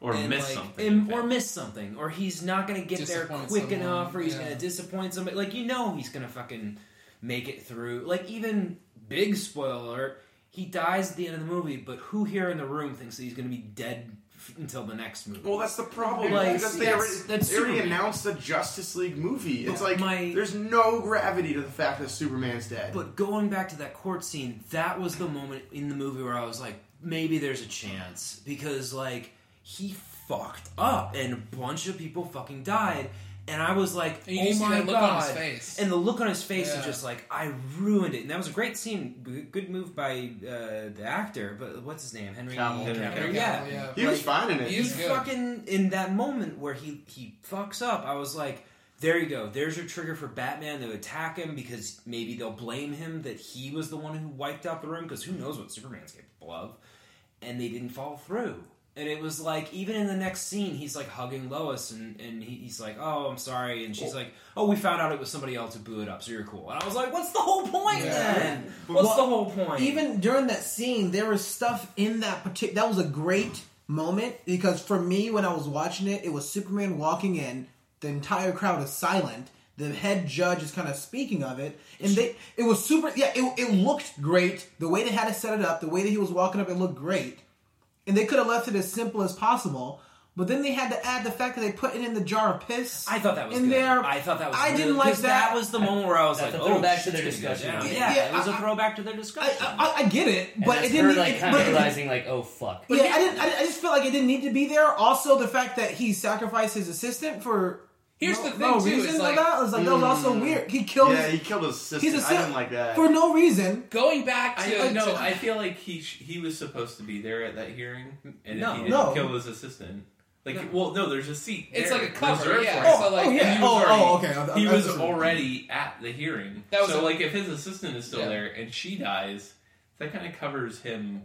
E: or
F: and,
E: miss
F: like,
E: something,
F: and- or miss something, or he's not going to get there quick
D: someone,
F: enough, or he's
D: yeah.
F: going to disappoint somebody. Like you know, he's going to fucking make it through. Like even big spoiler, he dies at the end of the movie, but who here in the room thinks that he's going to be dead f- until the next movie?
B: Well, that's the problem
F: Like,
B: because they
F: yes,
B: already,
F: that's
B: they already
F: Superman.
B: announced the Justice League movie. It's
F: Yeah.
B: like
F: My-
B: there's no gravity to the fact that Superman's dead.
F: But going back to that court scene, that was the moment in the movie where I was like, maybe there's a chance because like he fucked up and a bunch of people fucking died. And I was like,
D: And you
F: "Oh
D: just see
F: my
D: that look
F: god!"
D: on his face.
F: And the look on his face
D: Yeah.
F: is just like, "I ruined it." And that was a great scene, good move by uh, the actor. But what's his name? Henry
B: Cavill.
F: Cavill.
E: Henry
F: Yeah,
D: Cavill, yeah.
B: he was
F: like,
B: fine in it.
D: he
F: he's
D: is good.
F: fucking in that moment where he he fucks up. I was like, there you go. There's your trigger for Batman to attack him because maybe they'll blame him that he was the one who wiped out the room because who knows what Superman's capable of, and they didn't follow through. And it was like, even in the next scene, he's like hugging Lois, and, and he, he's like, "Oh, I'm sorry," and she's like, "Oh, we found out it was somebody else who blew it up, so you're cool." And I was like, "What's the whole point
D: Yeah.
F: then? What's
C: Well,
F: the whole point?"
C: Even during that scene, there was stuff in that particular. That was a great moment because for me, when I was watching it, it was Superman walking in. The entire crowd is silent. The head judge is kind of speaking of it, and they. It was super. Yeah, it, it looked great. The way they had to set it up, the way that he was walking up, it looked great. And they could have left it as simple as possible. But then they had to add the fact that they put it in the jar of piss.
F: I thought that was
C: in
F: good.
C: there.
F: I thought that was.
C: I
F: really-
C: didn't like
F: that.
C: That
F: was the moment where I was
G: That's
F: like,
G: a
F: "Oh,
G: throwback to their discussion.
F: down."
G: Yeah.
F: Yeah, it was a
C: I- I-
F: throwback to their discussion.
C: I, I get it,
G: and
C: but
G: that's
C: it didn't.
G: her,
C: need-
G: like kind
C: but
G: of
C: it-
G: realizing like, oh fuck.
C: yeah, I didn't. I, I just felt like it didn't need to be there. Also, the fact that he sacrificed his assistant for
D: Here's
C: no,
D: the thing,
C: no
D: too,
C: reason
D: like-
C: that was like that was hmm. also weird. He killed.
B: yeah,
C: his,
B: he killed his sister.
C: he's a
B: I
C: sim-
B: didn't like that.
C: for no reason.
D: Going back to
E: I no,
D: to-
E: I feel like he sh- he was supposed to be there at that hearing, and
F: No.
E: if he didn't
C: No.
E: kill his assistant, like,
F: No.
E: well, no, there's a seat.
D: It's
E: there
D: like a cover,
E: reserved
D: yeah.
E: for him.
D: So, like,
C: oh yeah.
E: he oh, was
C: Oh,
E: already-
C: oh, okay. I-
E: He
C: I-
E: was
C: I-
E: already at the hearing.
D: That was
E: so,
D: a-
E: like, if his assistant is still
D: Yeah.
E: there and she dies, that kind of covers him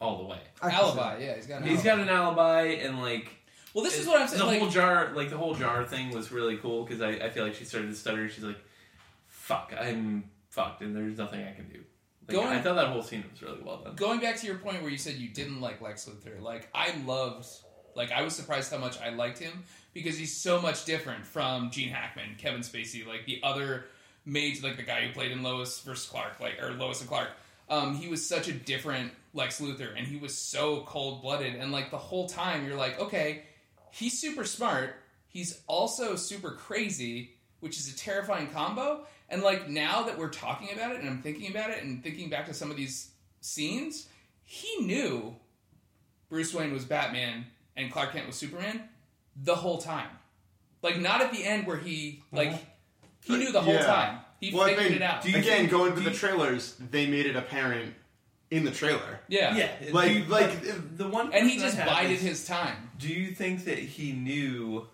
E: all the way.
C: I
D: alibi. Yeah, he's got an
E: He's
D: alibi.
E: got an alibi, and like
D: Well, this is what I'm saying.
E: The
D: Like,
E: whole jar, like the whole jar thing, was really cool because I, I feel like she started to stutter. She's like, "Fuck, I'm fucked, and there's nothing I can do." Like,
D: Going-
E: I thought that whole scene was really well done.
D: going back to your point where you said you didn't like Lex Luthor, like I loved, like I was surprised how much I liked him because he's so much different from Gene Hackman, Kevin Spacey, like the other maids, like the guy who played in Lois versus Clark, like or Lois and Clark. Um, he was such a different Lex Luthor, and he was so cold blooded, and like the whole time you're like, okay, he's super smart. He's also super crazy, which is a terrifying combo. And like now that we're talking about it and I'm thinking about it and thinking back to some of these scenes, he knew Bruce Wayne was Batman and Clark Kent was Superman the whole time. Like not at the end where he like he knew the whole
B: Yeah.
D: time. He
B: well, I
D: figured
B: mean,
D: it out.
E: do you
B: again, going to the trailers, they made it apparent in the trailer.
D: yeah.
B: Yeah.
E: Like- you-
B: like-
E: the one,
D: And he just bided
E: is,
D: his time.
E: Do you think that he knew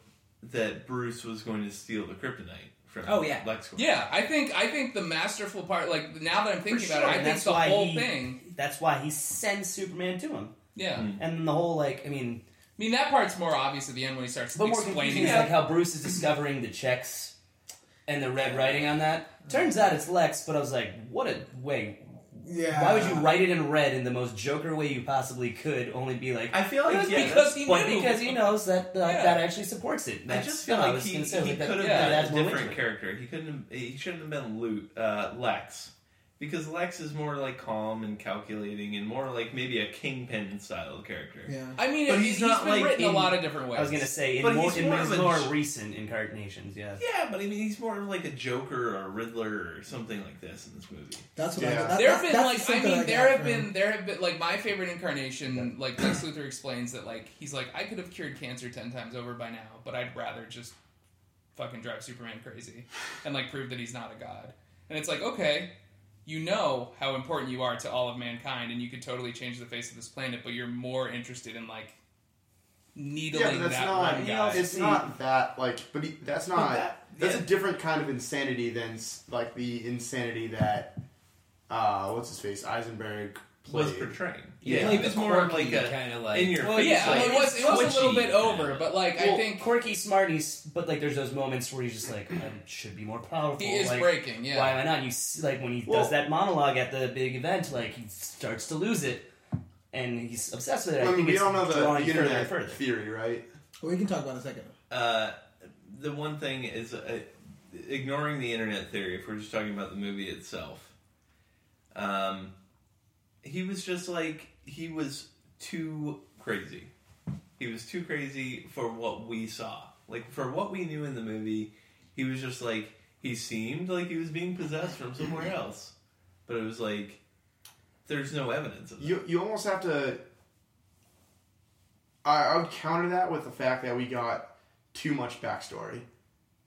E: that Bruce was going to steal the kryptonite from
F: Oh, yeah.
E: LexCorp?
D: Yeah, I think I think the masterful part like now that I'm thinking about it, I think
G: that's
D: the whole
G: he,
D: thing
G: That's why he sends Superman to him,
D: Yeah.
E: Mm.
G: and the whole like, I mean,
D: I mean that part's more obvious at the end when he starts
G: but
D: explaining
G: confusing is
D: it.
G: like how Bruce is discovering the checks and the red writing on that. Turns out it's Lex, but I was like, what a wait.
C: Yeah.
G: Why would you write it in red in the most Joker way you possibly could? Only be like,
E: I feel like yeah,
D: because he
G: but
D: knew.
G: because he knows that uh,
D: Yeah.
G: that actually supports it.
E: I just feel
G: no,
E: like he, he could have
D: yeah,
E: been a different character. He couldn't. Have, he shouldn't have been Lu uh, Lex, because Lex is more like calm and calculating, and more like maybe a kingpin style character.
C: Yeah.
D: I mean,
E: But he's
D: he's
E: not
D: been
E: like
D: written
E: in-
D: a lot of different ways.
G: I was gonna say in
E: But
G: more
E: he's
G: in
E: more
G: his
E: of a
G: more
E: j-
G: recent incarnations, yeah.
E: Yeah, but I mean, he's more of like a Joker or a Riddler or something like this in this movie.
C: That's what
B: Yeah.
C: I, that,
D: there have been
C: that's
D: like I mean
C: got
D: there have
C: from him.
D: been there have been like my favorite incarnation like Lex Luthor explains that like he's like I could have cured cancer ten times over by now but I'd rather just fucking drive Superman crazy and like prove that he's not a god and it's like okay you know how important you are to all of mankind and you could totally change the face of this planet but you're more interested in like needling
B: Yeah, but that's
D: that
B: not.
D: one
B: You know,
D: guy
B: it's not that like. But he, that's not.
E: that-
B: that's
E: yeah.
B: a different kind of insanity than like the insanity that uh, what's his face Eisenberg
E: Was
B: played.
E: portraying.
F: Yeah,
E: Yeah,
F: like
E: it was more of like a
F: kind of like
E: in your
D: well
E: face.
D: yeah
E: like,
D: it was it was a little bit over but like I think
G: quirky, smart, he's but like there's those moments where he's just like, I should be more powerful.
D: he is
G: like,
D: breaking yeah
G: Why am I not? You see, like when he
B: Well-
G: does that monologue at the big event, like he starts to lose it, and he's obsessed with it. I,
B: I mean,
G: think
B: we
G: it's
B: don't know the,
G: drawing
B: the
G: further
B: internet
G: further.
B: theory, right?
C: Well, we can talk about it in a second.
E: Uh, the one thing is uh, ignoring the internet theory. If we're just talking about the movie itself, um, he was just like he was too crazy. He was too crazy for what we saw. Like for what we knew in the movie, he was just like he seemed like he was being possessed from somewhere else, but it was like there's no evidence of that.
B: You you almost have to. I, I would counter that with the fact that we got too much backstory,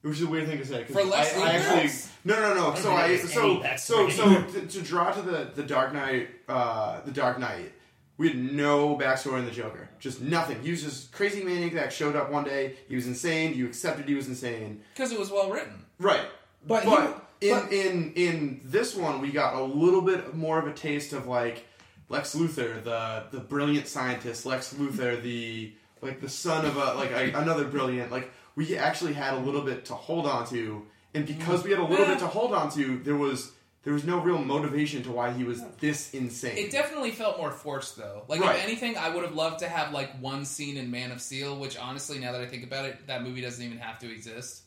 B: which is a weird thing to say. 'cause
D: For Lex
B: I, I
D: Luthor?
B: actually no no no.
G: don't
B: So I
G: there's
B: so so so to, to draw to the the Dark Knight uh, the Dark Knight. We had no backstory in the Joker. Just nothing. He was just crazy maniac that showed up one day. He was insane. You accepted he was insane.
D: because it was well written
B: Right.
C: But
B: But,
C: he-
B: in,
C: but-
B: in in this one, we got a little bit more of a taste of like Lex Luthor, the the brilliant scientist. Lex Luthor, the like the son of a like a, another brilliant. Like we actually had a little bit to hold on to, and because we had a little bit to hold on to, there was there was no real motivation to why he was this insane.
D: It definitely felt more forced, though. Like,
B: Right.
D: if anything, I would have loved to have like one scene in Man of Steel, which honestly, now that I think about it, that movie doesn't even have to exist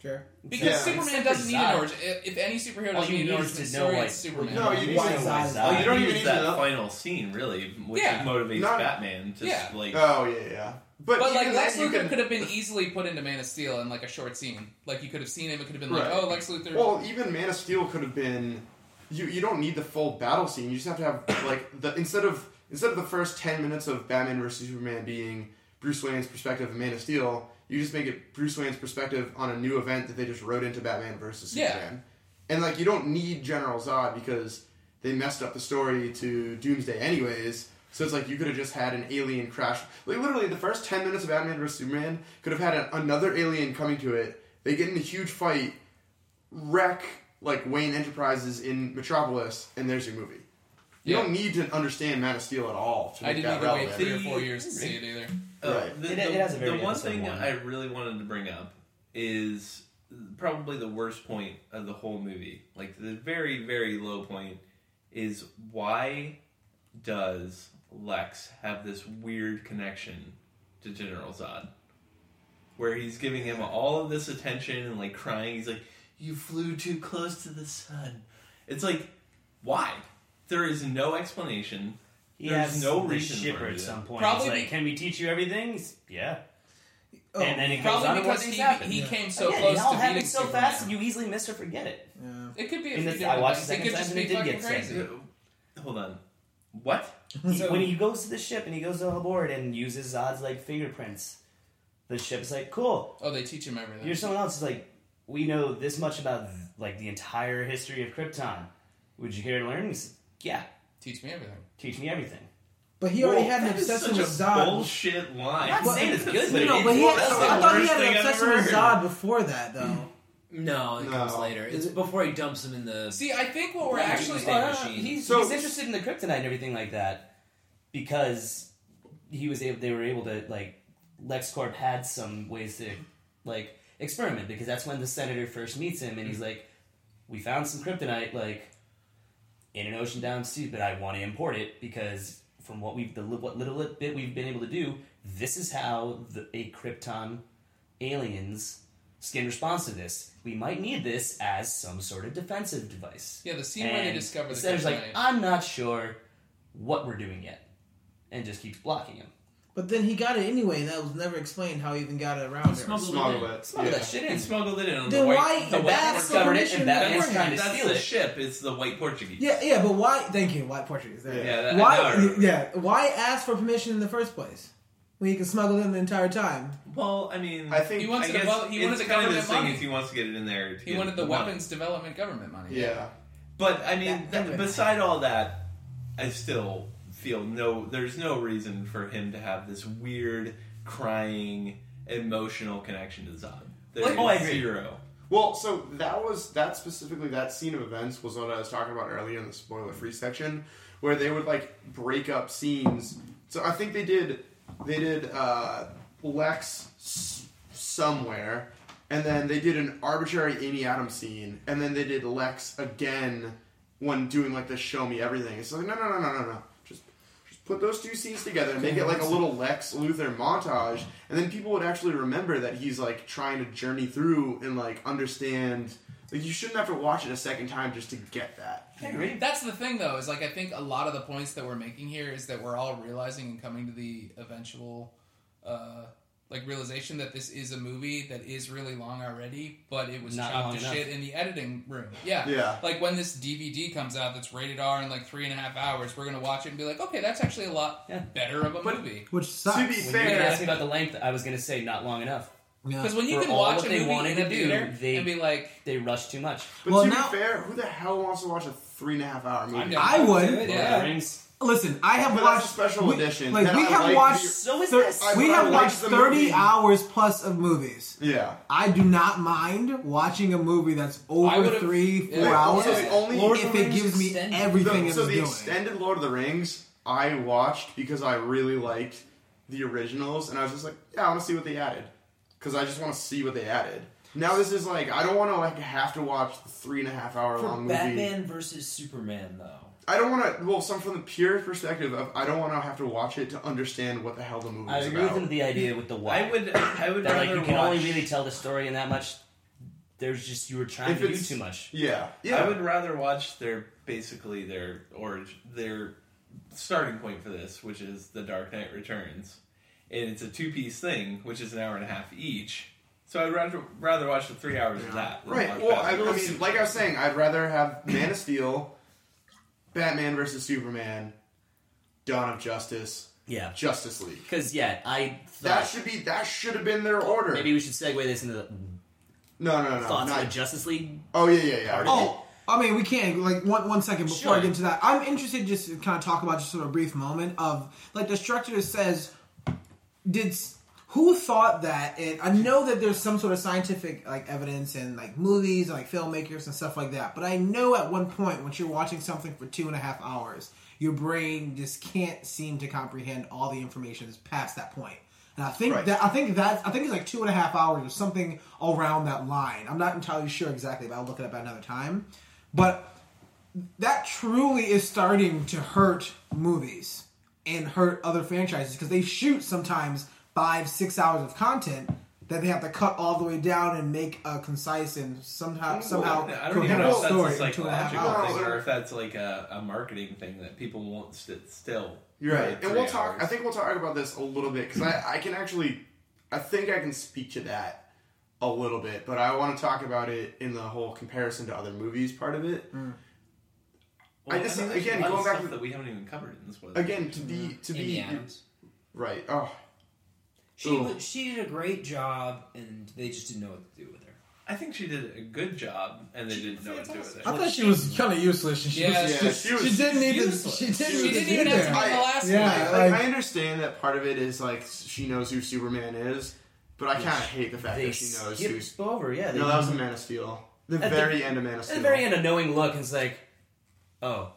C: Sure.
D: because
B: Yeah.
D: Superman
G: Except
D: doesn't need an origin. If if any superhero doesn't
G: you
D: need an origin
G: to know
D: story,
G: why-
D: it's Superman.
B: No, you need
C: Why
B: to know
C: Zod is
B: why
E: Oh,
B: Zod.
E: you don't
B: need
E: even
B: to
E: that
B: know-
E: final scene, really, which
D: Yeah.
E: motivates
B: Not-
E: Batman. Just
D: Yeah.
E: like
B: Oh yeah, yeah. But,
D: But like Lex Luthor
B: can-
D: could have been easily put into Man of Steel in like a short scene. Like you could have seen him. It could have been like,
B: Right.
D: oh, Lex Luthor.
B: Well, even Man of Steel could have been. You you don't need the full battle scene. You just have to have like the instead of instead of the first ten minutes of Batman versus Superman being Bruce Wayne's perspective of Man of Steel, you just make it Bruce Wayne's perspective on a new event that they just wrote into Batman versus
D: Yeah.
B: Superman. And like you don't need General Zod because they messed up the story to Doomsday anyways. So it's like you could have just had an alien crash. Like literally, the first ten minutes of Batman vs Superman could have had a, another alien coming to it. They get in a huge fight, wreck like Wayne Enterprises in Metropolis, and there's your movie. You
D: Yeah.
B: don't need to understand Man of Steel at all to
D: I
B: make
D: didn't
B: that
D: need to wait
B: relevant.
D: three or four years to see it either.
E: Uh,
B: Right.
E: The,
G: It-
E: the-
G: it has a very
E: the one thing
G: one.
E: I really wanted to bring up is probably the worst point of the whole movie. Like the very, very low point is why does Lex have this weird connection to General Zod? Where he's giving him all of this attention and like crying. He's like, You flew too close to the sun. It's like, why? There is no explanation.
G: He
E: There's
G: has
E: no
G: the
E: reason for
G: shipper at some point.
D: Probably
G: He's like,
D: be-
G: can we teach you everything? He's- yeah.
C: Oh,
G: and then it goes on
D: Probably
G: and
D: because he,
G: happen.
D: he
C: Yeah.
D: came so
G: yeah,
D: close
G: it all
D: to
G: happened
D: beating
G: so
D: Superman.
G: fast, and you easily miss or forget it.
C: yeah.
D: It could be a
G: In
D: few
G: the- I watched the
D: It
G: second
D: could just
G: time
D: be
G: and it did
D: fucking
G: get said.
D: crazy.
E: Hold on. What?
G: He-
C: So-
G: when he goes to the ship and he goes aboard and uses Zod's like fingerprints, the ship's like, "Cool,
D: Oh, they teach him everything.
G: you're someone else." Is like, we know this much about like the entire history of Krypton. Would you care to learn? He's, yeah,
D: Teach me everything.
G: teach me everything.
C: But he already
E: Whoa,
C: had an
E: that is
C: obsession
E: such
C: with
E: a
C: Zod.
E: Bullshit line.
G: I'm not saying it's good, but
C: No, no, but he had, I thought he had an
E: thing
C: obsession with. Zod before that, though.
F: No, it comes later. It's before he dumps him in the.
D: See, I think what we're
F: Yeah,
D: actually
F: Tuesday uh,
G: Well,
F: machine.
G: he's,
B: So-
G: he's interested in the kryptonite and everything like that because he was able. They were able to like LexCorp had some ways to like experiment because that's when the senator first meets him and he's mm-hmm. like, "We found some kryptonite like in an ocean down sea, but I want to import it because from what we've the li- what little bit we've been able to do, this is how the, a Krypton aliens skin responds to this. We might need this as some sort of defensive device."
D: Yeah, the scene where they discover the
G: the senator's like, "I'm not sure what we're doing yet," and just keeps blocking him.
C: But then he got it anyway, and that was never explained how he even got it around her.
F: Smuggled
B: Smuggle
F: it in.
B: it.
G: Smuggle
B: Yeah.
G: that shit
E: He smuggled it in on
C: Then
E: the white.
C: why-
E: the white
C: that's the
G: discovered it,
C: permission
G: and Batman's
C: beforehand.
G: trying to
E: That's
G: steal
E: the
G: it.
E: ship. It's the white Portuguese.
C: Yeah, yeah, but why? Thank you, white Portuguese. There.
E: Yeah, that-
C: why? Yeah, why ask for permission in the first place when you can smuggle them the entire time?
E: Well, I mean,
B: I think
D: He wants
E: I
D: the
E: guess
D: develop- he
E: it's
D: wanted the
E: kind of
D: government
E: this thing
D: money.
E: if he wants to get it in there. To
D: he
E: get
D: wanted the
E: money.
D: weapons development government money.
B: yeah.
E: But I mean,
C: That-
E: th-
C: that-
E: beside all that, I still feel no. There's no reason for him to have this weird, crying, emotional connection to Zod. There's
G: Like- oh, I agree.
E: zero.
B: Well, so that was that specifically that scene of events was what I was talking about earlier in the spoiler free section, where they would like break up scenes. So I think they did they did uh, Lex s- somewhere, and then they did an arbitrary Amy Adams scene, and then they did Lex again when doing like the show me everything. It's like no no no no no no just just put those two scenes together and make it like a little Lex Luthor montage, and then people would actually remember that he's like trying to journey through and like understand. Like you shouldn't have to watch it a second time just to get that.
G: I agree.
D: That's the thing, though, is like I think a lot of the points that we're making here is that we're all realizing and coming to the eventual, uh, like realization that this is a movie that is really long already, but it was
G: Not
D: chopped
G: long
D: to
G: enough.
D: shit in the editing room. Yeah,
B: Yeah.
D: Like when this DVD comes out that's rated R in like three and a half hours, we're gonna watch it and be like, okay, that's actually a lot
G: Yeah.
D: better of a
B: But-
D: movie.
C: Which sucks.
B: To be
G: When you
B: fair,
G: asked me about the length, I was going to say not long enough.
C: Yeah.
D: Because when you
G: For
D: can
G: all
D: watch
G: what
D: a
G: they
D: movie
G: wanted
D: in a
G: to do,
D: theater
G: they-
D: and be like,
G: They rushed too much.
B: But
C: Well,
B: to
C: now-
B: be fair, who the hell wants to watch a three and a half hour movie?
D: I'm down.
C: I would.
G: Lord of the
D: Yeah.
G: Rings.
C: Listen, I have
B: But
C: watched
B: that's a special
C: we-
B: edition.
C: Like
B: Then
C: we
B: I
C: have
B: like
C: watched.
G: So is
C: thir-
G: this.
B: I-
C: we
B: I
C: have
B: like
C: watched
B: the
C: thirty
B: movie.
C: hours plus of movies.
B: Yeah.
C: I do not mind watching a movie that's
D: I
C: over
D: would've-
C: three, four
D: yeah.
C: hours.
B: Also, the only
F: Lord of
C: if
F: the
C: it
F: Rings
C: gives me
F: extended.
C: everything
B: The-
C: it's
B: so the
C: doing.
B: extended Lord of the Rings I watched because I really liked the originals, and I was just like, yeah, I want to see what they added because I just want to see what they added. Now this is like I don't want to like have to watch the three and a half hour
F: For
B: long movie.
F: Batman versus Superman, though.
B: I don't want to. Well, some from the pure perspective of I don't want to have to watch it to understand what the hell the movie
G: I
B: is
G: agree with
B: about.
G: him the idea with the why.
E: I would. I would
G: that like you can
E: watch.
G: only really tell the story in that much. There's just you were trying
B: If
G: to do
B: it's-
G: too much.
B: Yeah, yeah.
E: I would rather watch their basically their origin, their starting point for this, which is The Dark Knight Returns, and it's a two piece thing, which is an hour and a half each. So I'd rather rather watch the three hours of that. than
B: Right.
E: watch
B: Well, I,
E: Batman
B: I mean, like I was saying, I'd rather have Man of Steel, Batman versus Superman, Dawn of Justice,
G: Yeah.
B: Justice League.
G: Because yeah, I
B: That
G: thought
B: should be that should have been their oh, order.
G: maybe we should segue this into the
B: no, no, no,
G: thoughts
B: not-
G: of the Justice League.
B: Oh yeah, yeah, yeah.
G: Part of
C: Oh, I mean, we can't like one one second before I
G: Sure.
C: get into that. I'm interested just to kind of talk about just sort of a brief moment of like the structure says, did s- who thought that? And I know that there's some sort of scientific like evidence in like movies and like filmmakers and stuff like that. But I know at one point once you're watching something for two and a half hours, your brain just can't seem to comprehend all the information that's past that point. And I think
B: Right.
C: that I think that I think it's like two and a half hours or something around that line. I'm not entirely sure exactly, but I'll look it up at another time. But that truly is starting to hurt movies and hurt other franchises because they shoot sometimes five, six hours of content that they have to cut all the way down and make a concise and somehow somehow
E: I don't even
C: coherent
E: know if
C: story
E: that's a
C: in two and a half
E: psychological
C: hours.
E: thing or if that's like a, a marketing thing that people won't sit still.
B: You're right, and we'll talk.
E: hours.
B: I think we'll talk about this a little bit because I, I can actually, I think I can speak to that a little bit, but I want to talk about it in the whole comparison to other movies part of it. Mm. I just-
E: mean,
B: again,
E: a lot of
B: going back
E: stuff
B: to-
E: that we haven't even covered it in this one.
B: Again, to be mm-hmm.
F: to
B: be
F: Adams.
B: right. Oh,
F: She
B: Ooh.
F: was, she did a great job, and they just didn't know what to do with her.
E: I think she did a good job, and they
F: She
E: didn't know what to do with
F: fantastic.
E: it.
C: I thought she was kind of useless. and She,
D: Yeah,
C: was,
B: yeah,
C: just-
B: she was
C: she didn't even.
E: useless.
C: She didn't,
D: She
C: even
D: didn't even have to be the last
C: Yeah.
D: one.
B: like,
C: like-
B: I understand that part of it is like she knows who Superman is, but I kind of hate the fact
G: They
B: that she knows
G: skip
B: who's.
G: over. Yeah, they,
B: No, that was the Man of Steel. The
G: At the-
B: very end of Man of
G: at
B: Steel.
G: the very end, a knowing look, and it's like, oh,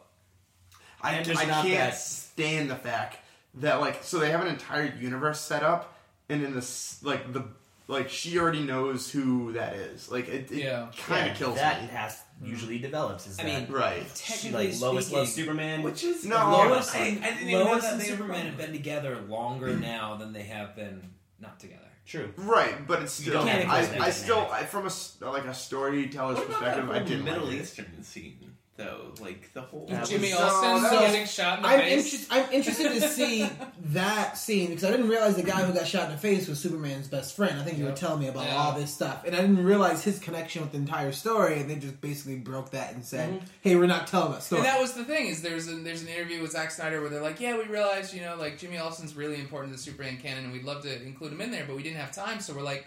B: I,
G: And
B: I
G: not
B: can't
G: that-
B: stand the fact that like so they have an entire universe set up, and in this like the like she already knows who that is. Like it, it
D: Yeah.
B: kind of
G: Yeah,
B: kills
G: that
B: me.
G: has usually develops. Is
A: I
G: that
A: mean,
B: Right.
G: she,
A: Technically
G: like Lois
A: speaking,
G: loves Superman,
E: Which is
B: No,
A: Lois
E: I,
A: and,
E: I didn't even know
A: Lois
E: that
A: and Superman have been together longer now than they have been not together.
G: true.
B: Right, but it's still. I, I, still, I, from a like a storyteller's perspective, I didn't
E: Middle
B: like it.
E: Eastern scene though? Like the whole
G: That
D: Jimmy
G: was-
D: Olsen
B: that was-
D: getting shot in the
C: I'm,
D: face.
C: interest, I'm interested to see that scene because I didn't realize the guy who got shot in the face was Superman's best friend. I think you were telling me about
D: Yeah.
C: all this stuff, and I didn't realize his connection with the entire story. And they just basically broke that and said,
D: Mm-hmm.
C: "Hey, we're not telling that story."
D: And that was the thing is there's a, there's an interview with Zack Snyder where they're like, yeah, we realized you know like Jimmy Olsen's really important to the Superman canon and we'd love to include him in there, but we didn't have time, so we're like,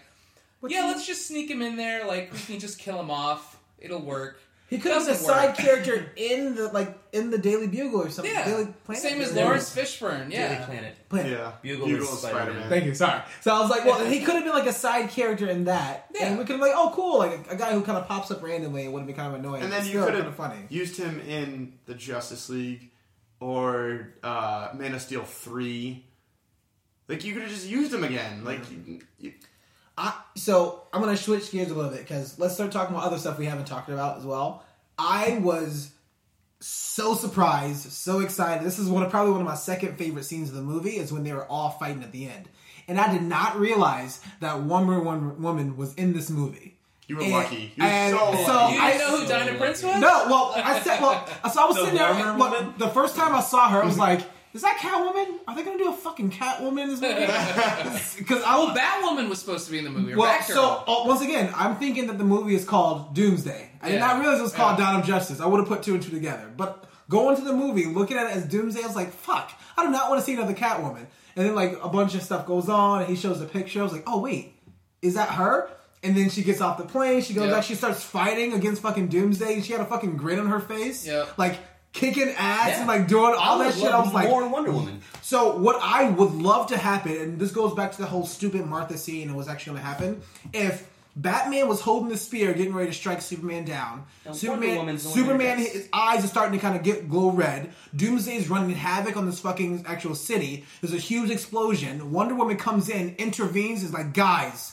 C: But
D: yeah, let's just sneak him in there. Like we can just kill him off. It'll work.
C: He could have been a side character in the like in the Daily Bugle or something.
D: Yeah,
C: Daily Planet?
D: same as
C: Daily
D: Laurence Fishburne.
G: Daily
D: Yeah,
G: Planet.
C: Planet.
B: Yeah,
G: Bugle
B: Bugle
G: is
B: is
G: Spider-Man.
B: Spider-Man.
C: Thank you. Sorry. So I was like, well, he could have been like a side character in that,
D: Yeah.
C: and we could have like, oh, cool, like a, a guy who kind of pops up randomly and would have been kind of annoying.
B: And then you
C: still
B: could
C: kind
B: have
C: of funny.
B: used him in the Justice League or uh, Man of Steel three. Like you could have just used him again. Like you, you,
C: I, so I'm gonna switch gears a little bit because let's start talking about other stuff we haven't talked about as well. I was so surprised, so excited. This is one of probably one of my second favorite scenes of the movie is when they were all fighting at the end, and I did not realize that Wonder Woman woman was in this movie.
B: you were
C: And-
B: lucky. You were
C: and
B: so
C: so
B: lucky.
D: you
C: I-
D: didn't know who
A: so
D: Diana Prince was?
C: No, well, I said, well, so I was
E: The
C: sitting there.
E: Wonder
C: and, look, the first time I saw her, I was like, "Is that Catwoman? Are they gonna do a fucking Catwoman in this movie?" Because I was
D: Batwoman was supposed to be in the movie. Or
C: well, so uh, once again, I'm thinking that the movie is called Doomsday. I did not realize it was called
D: Yeah.
C: Dawn of Justice. I would have put two and two together. But going to the movie, looking at it as Doomsday, I was like, fuck, I do not want to see another Catwoman. And then like a bunch of stuff goes on, and he shows the picture. I was like, oh wait, is that her? And then she gets off the plane. She goes
D: Yeah.
C: out. She starts fighting against fucking Doomsday, and she had a fucking grin on her face,
D: Yeah.
C: like kicking ass
G: Yeah.
C: and like doing all
G: I
C: that shit. I was like,
G: more Wonder Woman.
C: so what I would love to happen, and this goes back to the whole stupid Martha scene and what's actually going to happen, if Batman was holding the spear, getting ready to strike Superman down.
G: Now, Wonder
C: Superman,
G: Woman's the one who
C: Superman, his eyes are starting to kind of get glow red. Doomsday is running havoc on this fucking actual city. There's a huge explosion. Wonder Woman comes in, intervenes, is like, guys,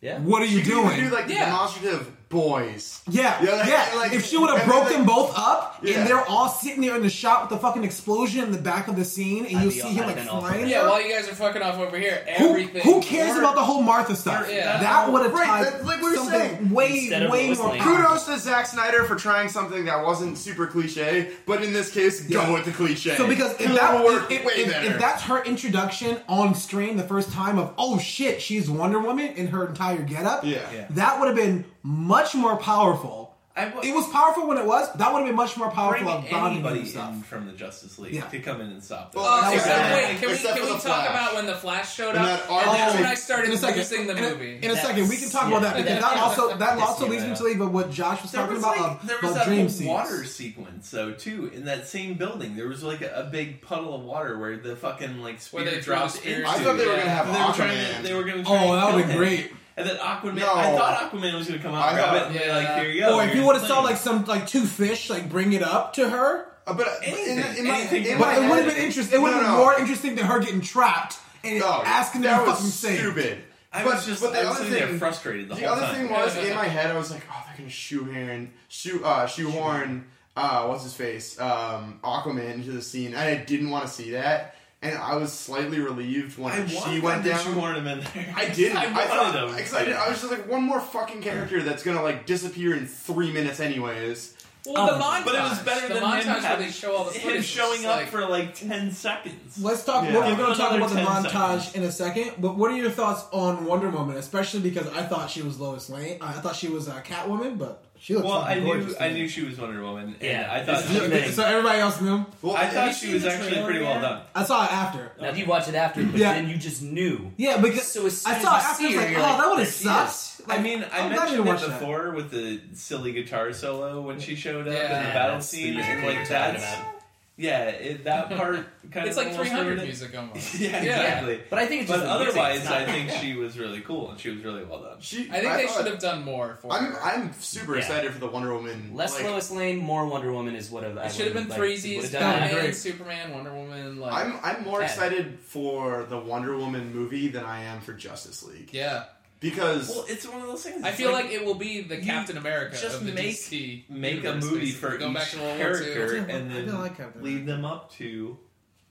G: Yeah.
C: what are you
B: You could
C: doing?
B: even do like the
D: Yeah.
B: demonstrative boys.
C: Yeah,
B: Yeah, like-
C: yeah.
B: like-
C: if she would have broke
B: then,
C: them both up,
B: Yeah.
C: and they're all sitting there in the shot with the fucking explosion in the back of the scene, and
G: I'd
C: you see him like
G: been all for
C: flying.
D: yeah, while you guys are fucking off over here,
C: Who,
D: everything.
C: who cares
D: Or-
C: about the whole Martha stuff?
D: Yeah.
C: That would have
B: Right,
C: tied
B: that- like we were
C: something
B: saying.
C: way, way more.
G: Lane.
C: powerful.
B: Kudos to Zack Snyder for trying something that wasn't super cliche, but in this case,
C: Yeah.
B: go with the cliche.
C: So because if that
B: work
C: if,
B: way
C: if,
B: better.
C: if that's her introduction on screen the first time of oh shit she's Wonder Woman in her entire getup,
B: Yeah.
E: Yeah.
C: that would have been much more powerful.
E: I w-
C: It was powerful when it was. But that would have been much more powerful of bonding
E: anybody
C: stuff.
E: from the Justice League
C: Yeah.
E: to come in and stop this.
B: Well,
D: Oh,
C: That was
D: except,
C: bad.
D: wait, can we, can we talk
B: Flash.
D: about when the Flash showed
B: And
D: up?
B: that
D: And that's when
B: Oh,
D: I started
C: in a second,
D: the
C: in a,
D: movie.
C: in a second, we can talk
G: yeah.
C: about that because that also that also leads me to leave with what Josh was
E: There
C: talking
E: was
C: about
E: like
C: of,
E: there was
C: about
E: that
C: dream
E: whole water sequence though too in that same building. There was like a, a big puddle of water where the fucking like
D: Where
E: spear
D: they threw the
E: dropped
D: spear
E: into.
B: I thought they were gonna have
E: they were
B: Aquaman.
E: They were gonna.
C: Oh, that would
E: kill
C: have been
E: him.
C: great.
E: And then Aquaman.
B: No.
E: I thought Aquaman was gonna come out,
B: I
E: grab
B: thought-
E: it, and be like, "Here you go."
C: Or if you
E: here's
C: would have
E: the
C: saw like some like two fish like bring it up to her,
B: Uh, but in,
E: Anything,
B: in my,
E: anything
B: in my
C: but it would have been interesting. It would have
B: No,
C: been
B: no.
C: more interesting than her getting trapped and
B: No,
C: asking them
B: that
C: to
B: was
C: fucking save.
B: stupid.
E: I
B: But-
E: was just.
B: but the
E: I was
B: other
E: sitting there
B: thing-
E: frustrated the,
B: The
E: whole
B: other
E: time.
B: thing was in my head, I was like, oh, they're gonna shoehorn, shoe, uh, shoehorn, uh, what's his face, um, Aquaman into the scene, and I didn't want to see that, and I was slightly relieved when
E: I
B: she
E: wanted
B: went
E: them
B: down.
E: to shoehorn him in there.
B: I didn't.
E: I
B: I,
E: wanted
B: thought,
E: them.
B: because I, did, I was just like one more fucking character that's gonna like disappear in three minutes, anyways.
D: Well, the
C: Oh,
D: montage.
E: But it was better than
D: the
E: than
D: montage
E: him
D: where they show all the
E: him showing up
D: like-
E: for like ten seconds.
C: Let's talk.
B: Yeah.
C: We're, we're going to talk about the montage
E: seconds.
C: in a second. But what are your thoughts on Wonder Woman, especially because I thought she was Lois Lane. I thought she was uh, Catwoman, but she looks.
E: Well, I knew
C: gorgeous to
E: I
C: me.
E: knew she was Wonder Woman, and
G: Yeah,
E: I thought
G: this is the
E: she.
C: So everybody else knew.
B: Well,
E: I
B: have
E: thought she
B: seen
E: was
B: the
E: actually
B: trailer
E: pretty well
B: yet?
E: done.
C: I saw it after.
G: Now, you watch it after, but
C: Yeah.
G: then you just knew.
C: Yeah, because
G: So as soon
C: I
G: as
C: saw
G: you
C: it after. I
G: see
C: was
G: her,
C: like,
G: you're
C: oh,
G: like,
C: that would
G: there
C: have
G: she
C: sucked.
E: I mean, I
C: I'm glad
E: mentioned it
C: watched that.
E: before with the silly guitar solo when she showed up in
D: Yeah,
E: the battle
G: that's the
E: scene, and
G: you're
E: like
G: talking
E: that's
G: about.
E: Yeah, it, that part kind of
D: It's
E: of
D: like 300 music almost.
E: Yeah, exactly.
G: But I think it's
E: But
G: just the music,
E: otherwise,
G: it's not-
E: I think she was really cool and she was really well done.
B: She,
D: I think they
B: thought-
D: should have done more for
B: I'm
D: her.
B: I'm super
G: Yeah.
B: excited for the Wonder Woman.
G: Less
B: like,
G: Lois Lane, more Wonder Woman is what I
D: It should have been
G: like,
D: threesies,
G: would've done.
D: Batman,
C: great.
D: Superman, Wonder Woman. Like,
B: I'm I'm more
G: Yeah.
B: excited for the Wonder Woman movie than I am for Justice League.
D: yeah.
B: Because
E: Well, it's one of those things.
D: I feel like, it will be the Captain America
E: just
D: of the
E: make-
D: DC.
E: make a movie
D: basically.
E: for
D: Going back
E: each
D: to World War II.
E: character
C: I
E: and then
C: like
E: lead them up to,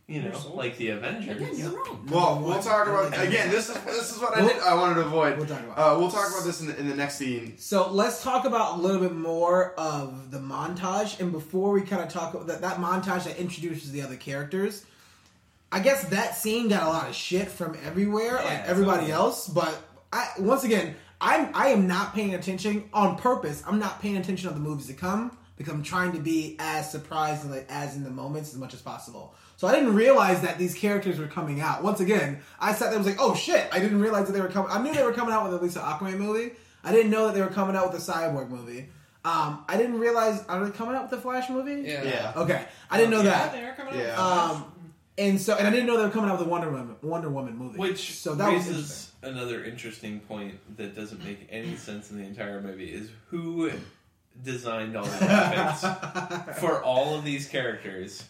E: you know, like the Avengers.
G: Again, you're wrong.
B: well, we'll talk about again. This is this is what I did. I wanted to avoid.
C: We'll talk about.
B: Uh, we'll talk about this in the, in the next scene.
C: So let's talk about a little bit more of the montage, and before we kind of talk about that, that montage that introduces the other characters, I guess that scene got a lot of shit from everywhere, like
F: Yeah,
C: everybody
F: totally.
C: else. But I, once again, I'm I am not paying attention on purpose. I'm not paying attention of the movies to come because I'm trying to be as surprised and like, as in the moments as much as possible. So I didn't realize that these characters were coming out. Once again, I sat there and was like, "Oh shit!" I didn't realize that they were coming. I knew they were coming out with at least an Aquaman movie. I didn't know that they were coming out with a Cyborg movie. Um, I didn't realize are they coming out with the Flash movie?
D: Yeah.
B: Yeah.
C: Okay, I didn't know that.
F: they are coming
B: Yeah.
C: Um, and so, and I didn't know they were coming out with a Wonder Woman Wonder Woman movie.
E: Which
C: so that was interesting.
E: raises another interesting point that doesn't make any sense in the entire movie is who designed all the outfits for all of these characters.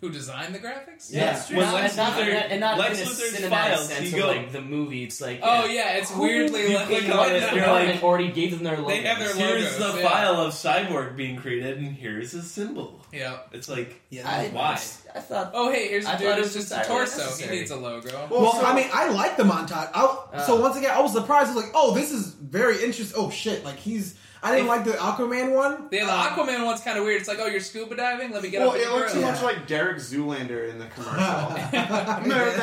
D: Who designed the graphics?
B: Yeah.
F: it's true.
E: When
G: Not-
E: Lex
G: not,
E: Luthor-
G: and not
E: Lex
G: in a
E: Luthor's
G: cinematic
E: files,
G: sense
E: you
G: of
E: go-
G: like the movie. It's like
D: Oh yeah, it's weirdly
E: you
D: like
E: click
D: like,
E: on
D: the
E: it,
G: the
E: you're
G: government
E: like-
G: already gave them their logo.
D: They have their
E: Here's
D: logos,
E: the
D: yeah.
E: file of Cyborg being created, and here's his symbol.
D: Yeah.
E: It's like,
C: yeah.
G: I,
E: Why?
G: I thought.
D: Oh hey, here's a
G: I
D: dude
G: thought it
D: who's
G: was
D: just a
G: entirely
D: torso. He needs a logo.
C: Well,
B: so-
C: I mean, I like the montage. I, so
G: Uh.
C: once again, I was surprised. I was like, "Oh, this is very interesting." Oh shit! Like he's. I didn't like the Aquaman one.
D: Yeah, the
C: Um,
D: Aquaman one's kind of weird. It's like, oh, you're scuba diving. Let me get
B: Well,
D: up.
B: it looks too
D: grill.
B: much like Derek Zoolander in the commercial. Merman.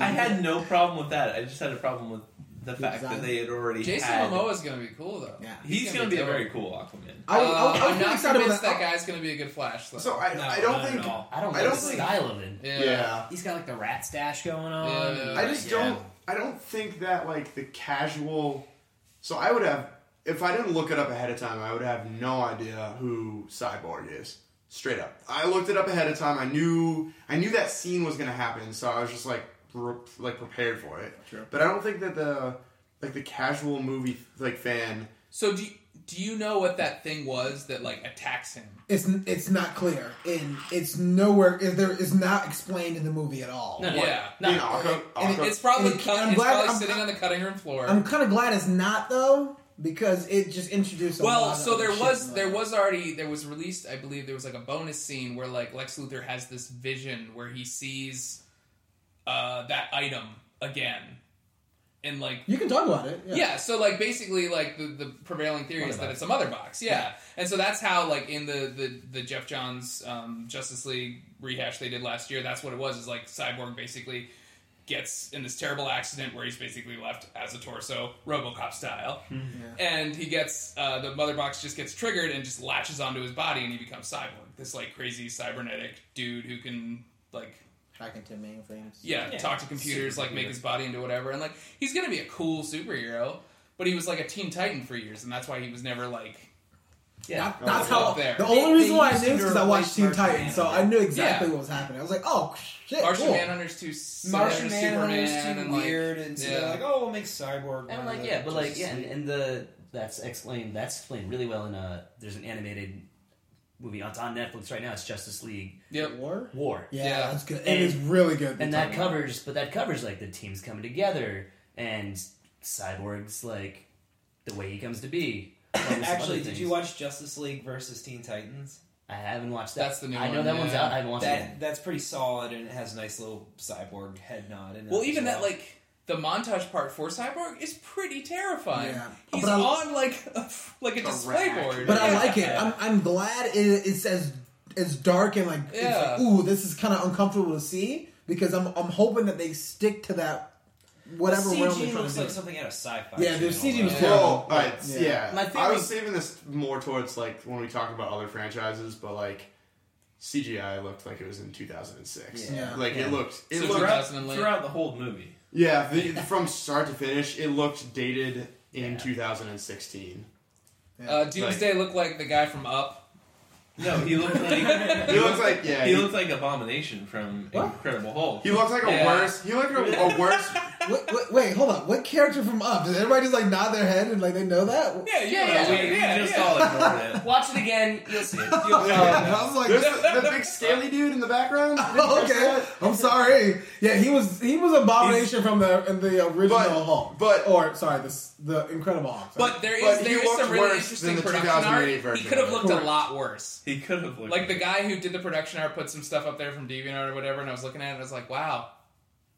E: I had no problem with that. I just had a problem with the fact
C: design.
E: that they had already
D: Jason
E: had.
D: Momoa's gonna be cool though.
C: Yeah.
E: He's, going to be a very cool Aquaman.
C: I was, I was, I
D: Uh,
C: was
D: I'm not convinced
C: with
D: that guy's gonna be a good Flash though.
B: So I,
F: No,
B: I don't think.
G: I don't
B: I don't
G: the
B: think-
G: style of it.
D: yeah.
B: yeah.
F: He's got like the rat stash going on.
D: Yeah.
F: and-
B: I just don't. I don't think that like the casual. So I would have, if I didn't look it up ahead of time, I would have no idea who Cyborg is. Straight up, I looked it up ahead of time. I knew. I knew that scene was gonna happen, so I was just like, pre- like prepared for it.
C: Sure.
B: But I don't think that the like the casual movie like fan.
D: So do you, do you know what that thing was that like attacks him?
C: It's it's not clear, and it's nowhere. Is there is not explained in the movie at all.
G: No,
D: Yeah.
G: no.
B: you know, Aqua-
C: and it-
B: Aqua-
D: It's probably
C: And it-
D: cut,
C: I'm
D: it's
C: glad-
D: probably
C: I'm-
D: sitting on the cutting room floor.
C: I'm kind of glad it's not though, because it just introduced. A
D: well,
C: lot
D: so
C: of
D: there was
C: in
D: there
C: the-
D: was already there was released. I believe there was like a bonus scene where like Lex Luthor has this vision where he sees uh, that item again, and like
C: You can talk about it.
D: Yeah.
C: Yeah.
D: so like basically like the, the prevailing theory is
F: Mother
D: that it's a mother box. Yeah. And so that's how like in the the, the Geoff Johns um, Justice League rehash they did last year, that's what it was, is like Cyborg basically gets in this terrible accident where he's basically left as a torso, Robocop style. And he gets uh, the mother box just gets triggered and just latches onto his body and he becomes Cyborg. This like crazy cybernetic dude who can like
C: Hack into mainframes.
D: yeah,
F: Yeah,
D: talk to computers, like make his body into whatever, and like he's gonna be a cool superhero. But he was like a Teen Titan for years, and that's why he was never like.
G: Yeah.
C: That- that's how.
D: up there.
C: The
F: They-
C: only reason
F: they
C: why I
F: used
C: knew is because I watched
F: replace
C: Teen
F: Martian
C: Titans, so I knew exactly
D: Yeah.
C: what was happening. I was like, oh shit,
D: Martian
C: cool.
D: Manhunter's too s-
F: Martian
D: similar to
F: Manhunter's
D: Superman,
F: too
D: and like,
F: weird, and so
D: yeah.
F: they're like, oh, we'll make Cyborg.
G: And
F: one
G: like
F: of
G: yeah, but like yeah, and, and the that's explained that's explained really well in a there's an animated movie on, it's on Netflix right now. It's Justice League
D: Yep.
C: War.
G: War,
C: Yeah,
D: Yeah.
C: that's good.
G: And-
C: it is really good.
G: and that covers but that covers like the teams coming together and Cyborg's like the way he comes to be. Along with some
F: Actually, did you watch Justice League versus Teen Titans?
G: I haven't watched that.
D: That's the new
G: I know
D: one,
G: that one's out. I haven't watched it.
F: That that's pretty solid, and it has a nice little cyborg head nod. In it
D: Well,
F: as
D: even that like the montage part for Cyborg is pretty terrifying.
C: Yeah.
D: He's
C: But I-
D: on like a, like a display
B: rack.
D: board.
C: But I like it. I'm, I'm glad it, it's as as dark and like it's
D: Yeah.
C: like ooh, this is kind of uncomfortable to see because I'm I'm hoping that they stick to that whatever
F: the CG
C: they're
F: looks like
C: do.
F: something out of sci-fi.
C: Yeah, the
F: channel,
C: CG was
F: though.
C: terrible.
B: Well, alright,
C: Yeah.
B: yeah.
G: My
B: I was saving this more towards like when we talk about other franchises, but like CGI looked like it was in 2006.
C: Yeah.
B: Like
F: Yeah.
B: it looked. It
D: So
B: looked.
D: throughout-
E: Throughout,
D: 2000 and late.
E: throughout the whole movie.
B: Yeah, the, from start to finish, it looked dated in
F: Yeah.
B: 2016.
D: Uh, Doomsday looked like the guy from Up.
E: No, he looked like
B: He looks like yeah.
E: he
B: He,
E: looked like Abomination from
C: What?
E: Incredible Hulk.
B: he looks like a
D: Yeah.
B: worse. He looked like a, a worse
C: wait, wait, wait, hold on. What character from Up? Does everybody just like nod their head and like they know that?
D: Yeah, yeah,
F: Yeah,
D: yeah.
F: we, we
D: yeah,
F: just
D: yeah.
F: all ignored it.
G: Watch it again, you'll see it.
C: I was like,
B: There's the, the big scaly dude in the background.
C: oh, okay. I'm sorry. Yeah, he was he was abomination from the in the original
B: But-
C: Hulk.
B: but-
C: or sorry, this the Incredible Hulk. sorry.
D: But there is
B: but
D: there is some really interesting
B: the
D: production art. He could have looked a lot worse.
E: He could have looked
D: Like the guy who did the production art put some stuff up there from DeviantArt or whatever, and I was looking at it and I was like, wow,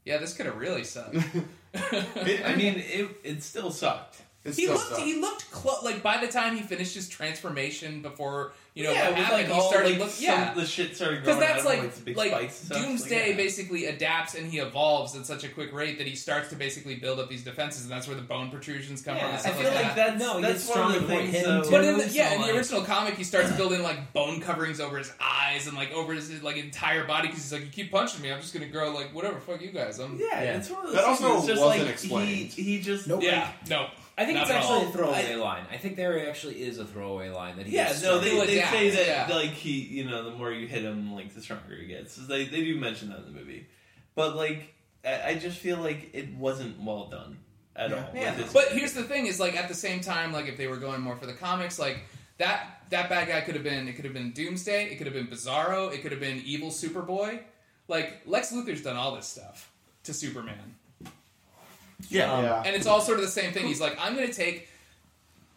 D: yeah, this could have really sucked.
E: It, I mean, it it still sucked.
B: It's
D: he
B: still
D: looked
B: stuff.
D: he looked clo- like by the time he finished his transformation before you know
E: yeah,
D: what
E: it was
D: happened,
E: like
D: he
E: all,
D: started
E: like,
D: look
E: some-
D: yeah.
E: the shit started
D: Because that's
E: out of,
D: like
E: like, big
D: like
E: spikes.
D: Doomsday
E: Like, yeah.
D: basically adapts and he evolves at such a quick rate that he starts to basically build up these defenses, and that's where the bone protrusions come from.
E: Yeah,
D: and
E: I
D: stuff
E: feel like
D: that.
E: that's
F: No,
E: that's
F: gets
E: one of the
F: for
E: things.
F: him,
E: though.
F: too.
D: But in the,
F: So,
D: yeah, in the original comic, he starts building like bone coverings over his eyes and like over his like entire body because he's like, "You keep punching me, I'm just gonna grow like whatever. Fuck you guys." I'm
E: Yeah,
G: Yeah.
E: it's one of those
B: That also wasn't explained.
E: He, he just
C: Nope.
D: yeah, no.
F: I think
D: Not
F: it's
D: at
F: actually a throwaway line. I think there actually is a throwaway line that he
E: Yeah,
F: gets
E: no, they,
D: He'll
E: they
D: adapt,
E: say that
D: yeah.
E: like he, you know, the more you hit him, like the stronger he gets. They they do mention that in the movie, but like I, I just feel like it wasn't well done at
C: Yeah.
E: all.
D: Yeah,
E: with this
D: but
E: movie.
D: here's the thing: is like at the same time, like if they were going more for the comics, like that that bad guy could have been it could have been Doomsday, it could have been Bizarro, it could have been Evil Superboy. Like Lex Luthor's done all this stuff to Superman,
E: yeah,
G: Um,
B: yeah.
D: and it's all sort of the same thing. He's like, I'm going to take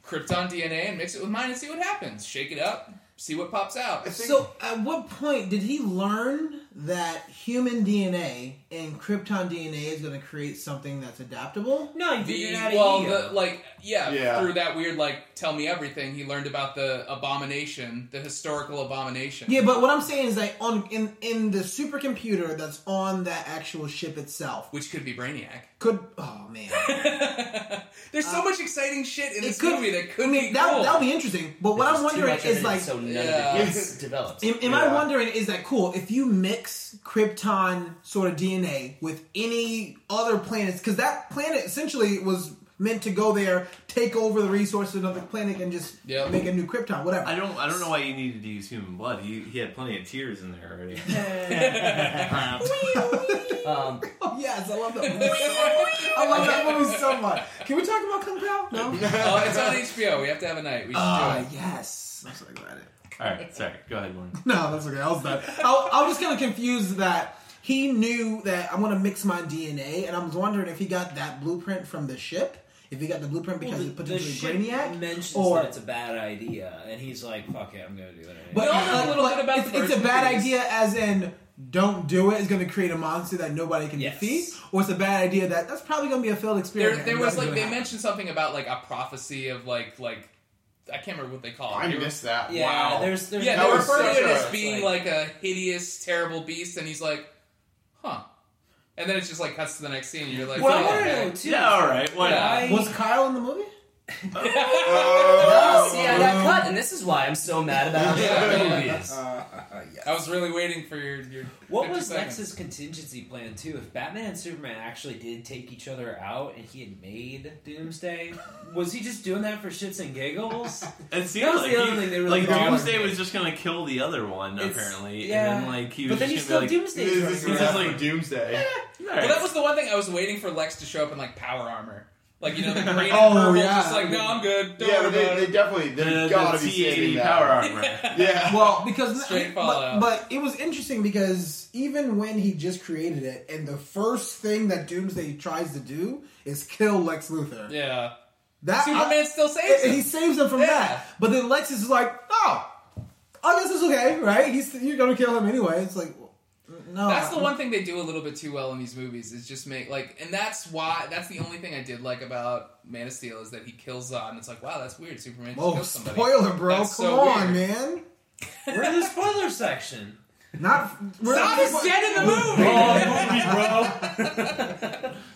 D: Krypton DNA and mix it with mine and see what happens. Shake it up, see what pops out.
C: So, at what point did he learn that human DNA and Krypton DNA is going to create something that's adaptable?
F: No, he
D: The,
F: figured out
D: well,
F: Ego.
D: the, like, yeah,
B: Yeah.
D: through that weird, like, tell me everything, he learned about the abomination, the historical abomination.
C: Yeah, but what I'm saying is that on in in the supercomputer that's on that actual ship itself
D: Which could be Brainiac.
C: could oh man
D: There's so much exciting shit in
C: Uh, it
D: this
C: could
D: movie that could
C: I mean
D: be
C: that
D: cool.
C: that would be interesting. But what
G: There's
C: I'm wondering is like
G: so none
D: Yeah.
G: of it gets developed.
C: Am, am
B: Yeah.
C: I wondering is that cool if you mix Krypton sort of DNA with any other planets? Because that planet essentially was meant to go there, take over the resources of the planet, and just
D: Yep.
C: make a new Krypton, whatever.
E: I don't I don't know why you needed to use human blood. He, he had plenty of tears in there already.
G: Um,
C: oh yes, I love that movie. I love that movie so much. Can we talk about Kung Pow? No.
D: oh, it's on HBO. We have to have a night. We should
C: Ah,
D: do it.
C: yes. I'm so excited.
E: All right, sorry. Go ahead, Warren.
C: No, that's okay. I was done. I, I was just kind of confused that he knew that I want to mix my DNA, and I was wondering if he got that blueprint from the ship. If he got the blueprint because
F: Well, the, the
C: potentially
F: ship
C: Brainiac,
F: mentions
C: or
F: that it's a bad idea, and he's like, "Fuck it, I'm gonna do it." Anyway.
C: but
D: We all know a
C: uh,
D: little
C: but
D: bit about
C: it's,
D: the
C: it's a bad
D: movies.
C: idea, as in don't do it. It's going to create a monster that nobody can
F: Yes.
C: defeat, or it's a bad idea that that's probably going to be a failed
D: There,
C: experiment.
D: there
C: and
D: was like they
C: happen.
D: mentioned something about like a prophecy of like like I can't remember what they call it.
B: I missed that.
F: yeah,
B: wow.
F: there's, there's
D: yeah, they
B: was
D: refer to it as being like, a hideous, terrible beast, and he's like, huh. And then it just like cuts to the next scene, and you're like,
F: Well,
D: oh,
F: I want to
D: okay.
F: know too.
E: Yeah, all right. Why
D: Yeah.
E: not?
C: Was Kyle in the movie?
B: Oh.
G: see, I got cut, and this is why I'm so mad about
D: Yeah.
G: movies.
D: Uh, uh, uh, I was really waiting for your your.
F: What
D: 50
F: was
D: seconds.
F: Lex's contingency plan too? If Batman and Superman actually did take each other out, and he had made Doomsday, was he just doing that for shits and giggles?
E: It seemed
F: That was
E: like
F: the other
E: he-
F: thing they were
E: like
F: throwing.
E: Doomsday was just gonna kill the other one
F: It's-
E: apparently,
F: yeah.
E: and then like he
F: but then he
E: just
F: still
E: gonna be like,
F: Doomsday.
B: This is
E: He's just
B: like
E: like-
B: Doomsday.
E: "All
D: Well, that was the one thing I was waiting for Lex to show up in like power armor, like you know the green and
C: Oh,
D: purple,
C: yeah.
D: just like no, I'm good. Don't
B: Yeah,
D: worry
B: but they,
D: about
B: they
D: it.
B: definitely they
E: the,
B: gotta
E: the
B: be saving that.
E: power armor.
B: Yeah.
C: Well, because
D: Straight
C: but,
D: Fallout.
C: but it was interesting because even when he just created it, and the first thing that Doomsday tries to do is kill Lex Luthor.
D: Yeah,
C: That
D: Superman still saves
C: I-
D: him.
C: he saves him from
D: Yeah.
C: that. But then Lex is like, oh, I guess it's okay, right? He's you're gonna kill him anyway. It's like, no.
D: That's the one thing they do a little bit too well in these movies is just make like, and that's why that's the only thing I did like about Man of Steel is that he kills Zod, and it's like, wow, that's weird. Superman just
C: Oh,
D: kills somebody.
C: spoiler, bro!
D: That's
C: Come
D: so
C: on,
D: weird.
C: man.
F: We're in the spoiler section.
C: Not we're
D: Zod is dead in the movie.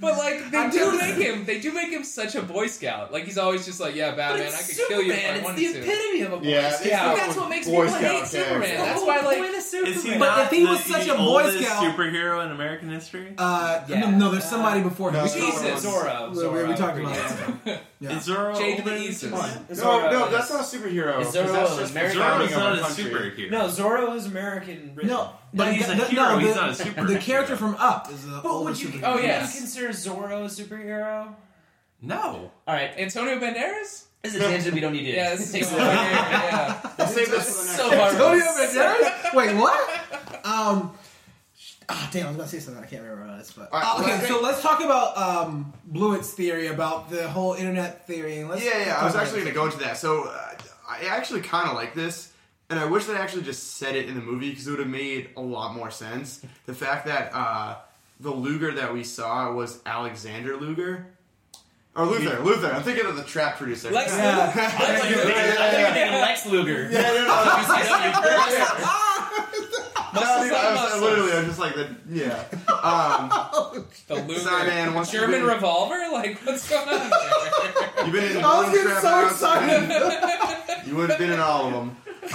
D: But like they
C: I
D: do
C: do-
D: make him, they do make him such a Boy Scout. Like he's always just like, yeah, Batman, I could
F: Superman.
D: kill you if I wanted to.
F: it's the
D: to.
F: epitome of a boy
B: Yeah,
F: scout.
B: it's
D: But
B: not
D: that's what makes
B: Boy
D: people hate
B: Scout
D: Superman.
B: character.
D: That's why
F: whole
D: like
F: point of Superman.
E: Is he
C: But if he was
E: the,
C: such
E: the
C: a Boy Scout-
E: superhero in American history?
C: Uh,
F: Yeah.
C: no, no, there's somebody before him.
B: No,
C: We
B: no,
C: talked
B: no,
F: Zorro.
C: we- we- we
F: Zorro.
C: about that. Yeah.
E: Is Zorro
D: Change the
E: older?
D: Aegis.
E: Come.
B: No, no, that's not a superhero.
G: Zorro
B: that's just
G: American?
B: the
E: Zorro's
B: founding of
E: not a superhero.
F: No, Zorro is American.
C: No,
E: But he's a
C: the-
E: hero,
C: no,
E: he's not a superhero.
C: The character from Up is the
F: But
C: older
F: would you,
C: superhero.
D: Oh,
F: would
D: yeah.
F: you consider Zorro a superhero?
E: No.
G: All right,
D: Antonio Banderas?
G: this is a tangent we don't need to.
D: Yeah, this takes a long yeah.
B: Let's save this for the next.
D: So
C: Antonio. Banderas? Wait, what? Um, ah, damn, I was gonna say something. I can't remember what it is, but
B: All right,
C: Ah, okay.
B: let's-
C: So let's talk about um, Blewett's theory about the whole internet theory. Let's
B: Yeah, yeah. I was actually going to go into that. So uh, I actually kind of like this, and I wish they actually just said it in the movie because it would have made a lot more sense. The fact that uh, the Luger that we saw was Alexander Luger. Or Luther, Luther. I'm thinking of the trap producer.
G: Lex
B: yeah.
G: Luger. I thought you were thinking, I thought you were Lex Luger.
B: Yeah, no, no, no, no, dude, I was,
D: muscle.
B: literally, I was just like, the, yeah. Um,
D: The Luger.
B: Sorry, man, once you've
D: German
B: been-
D: revolver? Like, what's going on here?
B: You've been in
C: I was
B: one
C: getting
B: trap
C: so excited.
B: you would have been in all of them. Um,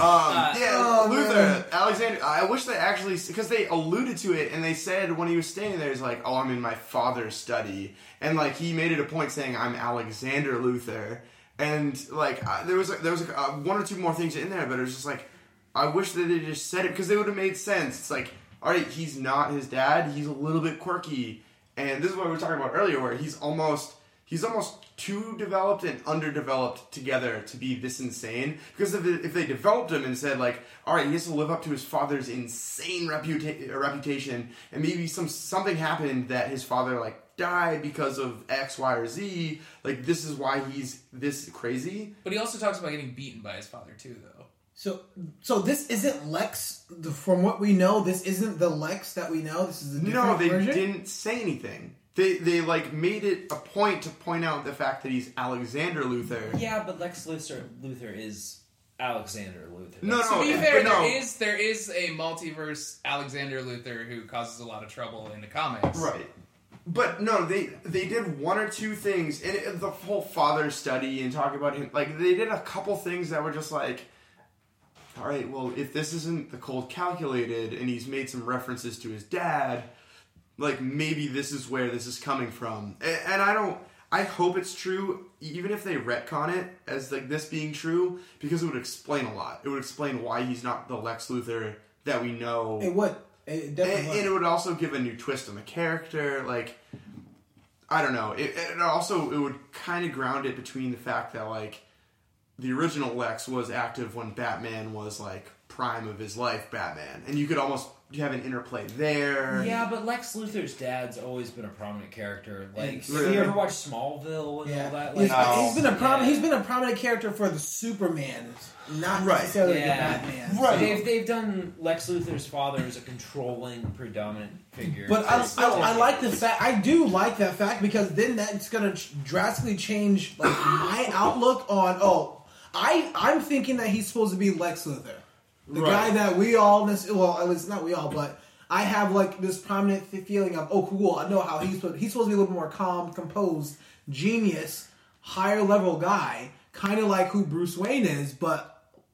B: yeah,
C: Oh,
B: Luther,
C: man.
B: Alexander. I wish they actually because they alluded to it and they said when he was standing there, he's like, "Oh, I'm in my father's study," and like he made it a point saying, "I'm Alexander Luther," and like I, there was there was uh, one or two more things in there, but it was just like I wish that they just said it because they would have made sense. It's like, all right, he's not his dad; he's a little bit quirky, and this is what we were talking about earlier, where he's almost he's almost too developed and underdeveloped together to be this insane. Because if, it, if they developed him and said like, all right, he has to live up to his father's insane reputa- uh, reputation, and maybe some something happened that his father like died because of X, Y, or Z. Like this is why he's this crazy.
D: But he also talks about getting beaten by his father, too, though.
C: So, so this isn't Lex. From what we know, this isn't the Lex that we know. This is a different
B: No, they
C: version.
B: didn't say anything. They they like made it a point to point out the fact that he's Alexander Luther.
F: Yeah, but Lex Luthor, Luthor is Alexander Luthor.
B: No,
F: That's-
B: no,
D: To be fair,
B: no.
D: there is there is a multiverse Alexander Luthor who causes a lot of trouble in the comics.
B: Right. But no, they they did one or two things, and it, the whole father study and talk about him. Like they did a couple things that were just like, all right, well, if this isn't the cold calculated, and he's made some references to his dad, like maybe this is where this is coming from. And, and I don't. I hope it's true, even if they retcon it as like this being true, because it would explain a lot. It would explain why he's not the Lex Luthor that we know.
C: It would. It definitely
B: And,
C: would.
B: and it would also give a new twist on the character. Like, I don't know. It, it also it would kind of ground it between the fact that like the original Lex was active when Batman was like prime of his life, Batman, and you could almost have an interplay there.
F: Yeah, but Lex Luthor's dad's always been a prominent character. Like,
C: It's-
F: have you ever watched Smallville and
C: yeah,
F: all that?
C: he's,
F: Like,
C: he's been a prominent.
F: Yeah.
C: He's been a prominent character for the Superman, not
B: Right.
C: necessarily
F: Yeah.
C: the Batman.
B: Right.
F: They've, they've done Lex Luthor's father as a controlling, predominant figure.
C: But I, I, I like the fact. I do like that fact because then that's going to drastically change like my outlook on. Oh, I I'm thinking that he's supposed to be Lex Luthor, the
B: Right.
C: guy that we all nec- well at least not we all, but I have like this prominent feeling of oh cool. I know how he's supposed, he's supposed to be a little more calm, composed, genius, higher level guy, kind of like who Bruce Wayne is, but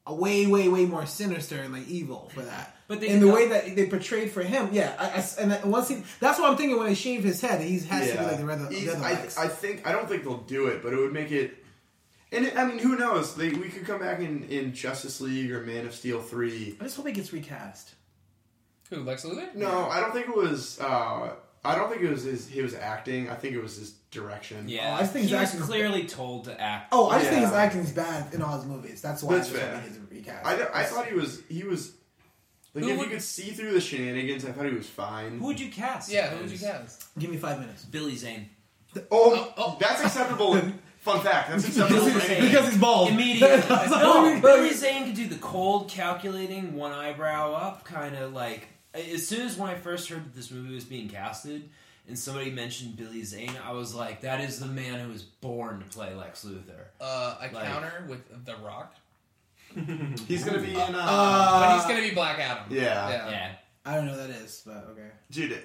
C: a way way way more sinister and like evil for that.
F: But they
C: in the
F: not-
C: way that they portrayed for him, yeah. I, I- and once he, that's what I'm thinking when they shave his head. He has to be like the other, the other
B: I, I think I don't think they'll do it, but it would make it. And it, I mean, who knows? They, we could come back in, in Justice League or Man of Steel three.
C: I just hope he gets recast.
D: Who, Lex Luthor?
B: No, I don't think it was. Uh, I don't think it was his. He was acting. I think it was his direction.
F: yeah,
C: Oh, I just think
F: he
C: his
F: was
C: acting's-
F: clearly told to act.
C: Oh, I just think his
B: Yeah.
C: acting's bad in all his movies. That's why
B: That's
C: I just
B: fair.
C: hope he gets recast.
B: I, I thought he was. He was. Like
D: Who
B: if
D: would-
B: you could see through the shenanigans, I thought he was fine.
F: Who would you cast?
D: Yeah, who would you cast?
C: Give me five minutes.
F: Billy Zane.
B: Oh,
D: Oh, oh.
B: that's acceptable. Fun fact. That's acceptable.
F: Because
B: for
F: he's-
B: me.
C: because he's bald.
F: Immediately.
C: That's
F: no, Billy Zane could do the cold, calculating, one eyebrow up, kind of like. As soon as when I first heard that this movie was being casted, and somebody mentioned Billy Zane, I was like, that is the man who was born to play Lex Luthor.
D: Uh, I
F: Like-
D: counter with The Rock.
B: He's gonna be in. Uh,
D: but he's going to be Black Adam.
B: yeah.
D: Yeah.
F: Yeah.
C: I don't know what that is, but okay.
B: dude.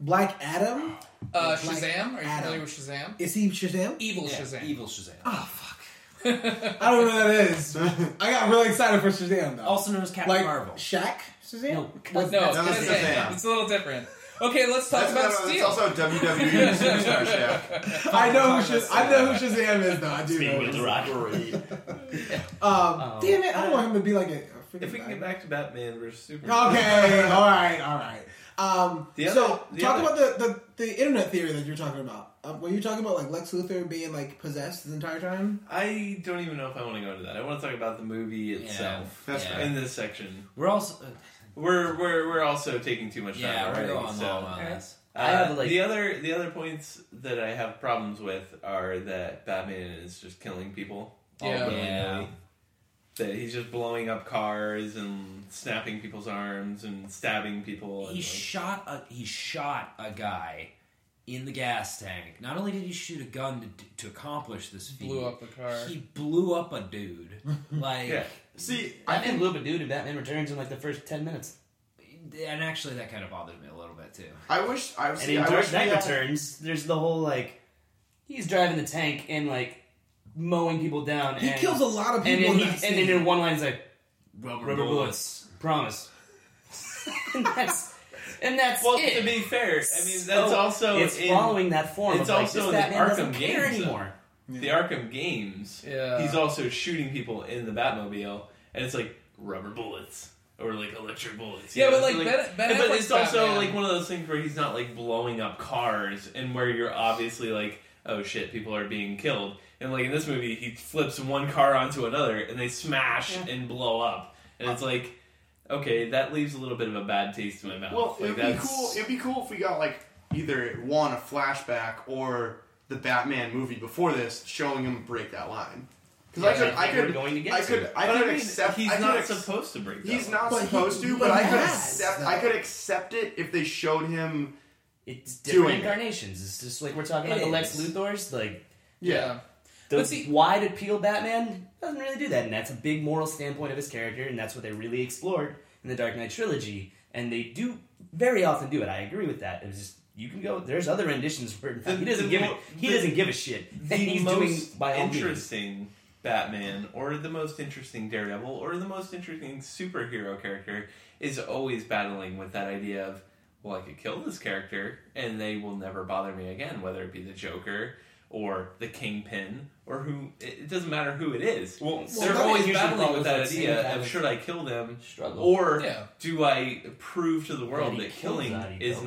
C: Black Adam
D: Uh,
C: Black
D: Shazam? Are you
C: Adam.
D: familiar with Shazam?
C: is he Shazam?
D: Evil
F: Yeah,
D: Shazam.
F: Evil Shazam.
C: Oh fuck! I don't know what that is. I got really excited for Shazam though.
F: Also known as Captain
C: like
F: Marvel.
C: Shaq Shazam.
F: No,
C: With-
D: No,
B: No,
D: it's Shazam.
B: Shazam.
D: It's a little different. Okay, let's talk
B: That's,
D: about
B: no, no,
D: Steel.
B: that's also WWE superstar Shaq.
C: I know who Shaz- I know who Shazam is though. I do.
G: Speaking
C: who
G: with the
C: Shazam-
G: rock.
B: Great.
C: Um, damn it! I don't want him to be like a, a
E: If we can get back to Batman versus Superman.
C: Okay, all right, all right. Um,
E: The
C: so
E: the
C: talk
E: other-
C: about the, the the internet theory that you're talking about. Um, were you talking about like Lex Luthor being like possessed the entire time?
E: I don't even know if I want to go into that. I want to talk about the movie itself.
B: That's
F: yeah.
E: In this section,
F: We're also
E: we're we're we're also taking too much time
F: yeah, we're
E: already.
F: going
E: so.
F: long on this.
E: Uh,
G: I have, like-
E: the other the other points that I have problems with are that Batman is just killing people. all
D: Yeah.
F: Yeah.
E: That he's just blowing up cars and snapping people's arms and stabbing people. And
F: He
E: like-
F: shot a he shot a guy in the gas tank. Not only did he shoot a gun to, to accomplish this feat,
D: Blew up the car.
F: He blew up a dude. Like,
E: yeah.
B: See, I
G: Batman
B: think
G: blew up a dude in Batman Returns in like the first ten minutes.
F: and actually that kind of bothered me a little bit too.
B: I wish I
G: And
B: see.
G: in Dark Knight
B: had-
G: Returns, there's the whole like he's driving the tank and like mowing people down.
C: He
G: and,
C: kills a lot of
G: and
C: people.
G: then
C: in
G: he,
C: that
G: and then in one line he's like
F: Rubber,
G: rubber bullets, promise. and that's and that's
E: Well,
G: it.
E: to be fair, I mean that's
G: So,
E: also
G: it's
E: in
G: following that form.
E: it's
G: of, like,
E: also
G: this
E: in the
G: Batman
E: Arkham games, though.
G: anymore.
E: the Arkham games.
D: Yeah.
E: He's also shooting people in the Batmobile, and it's like rubber bullets or like electric bullets.
D: Yeah,
E: know?
D: but,
E: So,
D: like, Ben- Ben
E: but
D: Affleck's
E: it's also
D: Batman-
E: like one of those things where he's not like blowing up cars, and where you're obviously like, oh shit, people are being killed. And like in this movie, he flips one car onto another, and they smash and blow up, and it's like. Okay, that leaves a little bit of a bad taste in my mouth.
B: Well,
E: like,
B: it'd be cool. It'd be cool if we got like either one a flashback or the Batman movie before this, showing him break that line. Because I could,
G: I
B: I
G: we're
B: could,
G: going to get
B: I
G: to
B: could,
G: it.
B: I
E: But
B: could
E: I mean,
B: accept.
E: he's
B: I could
E: not
B: ex-
E: supposed to break. that
B: He's
E: line.
B: not
C: But he-
B: supposed to,
C: but
B: but I could accept.
C: though.
B: I could accept it if they showed him.
G: It's different
B: Doing it.
G: incarnations. It's just like we're talking
F: It
G: about the Lex. Luthors. Like
D: yeah.
G: The
D: But see-
G: wide appeal Batman doesn't really do that, and that's a big moral standpoint of his character, and that's what they really explored in the Dark Knight trilogy. And they do very often do it. I agree with that. It was just you can go. There's other renditions where in
E: The-
G: he doesn't
E: the
G: give it. He
E: the-
G: doesn't give a shit.
E: the
G: he's
E: most
G: doing all means.
E: interesting Batman or the most interesting Daredevil or the most interesting superhero character is always battling with that idea of well I could kill this character and they will never bother me again whether it be the Joker or the Kingpin or who it it doesn't matter who it is.
B: Well,
E: They're
G: Batman
E: always battling with that
G: follows that same
E: idea of
G: of
E: should I kill them
G: struggle.
E: or
D: Yeah.
E: do I prove to the world that killing
G: that, he
E: is
G: don't.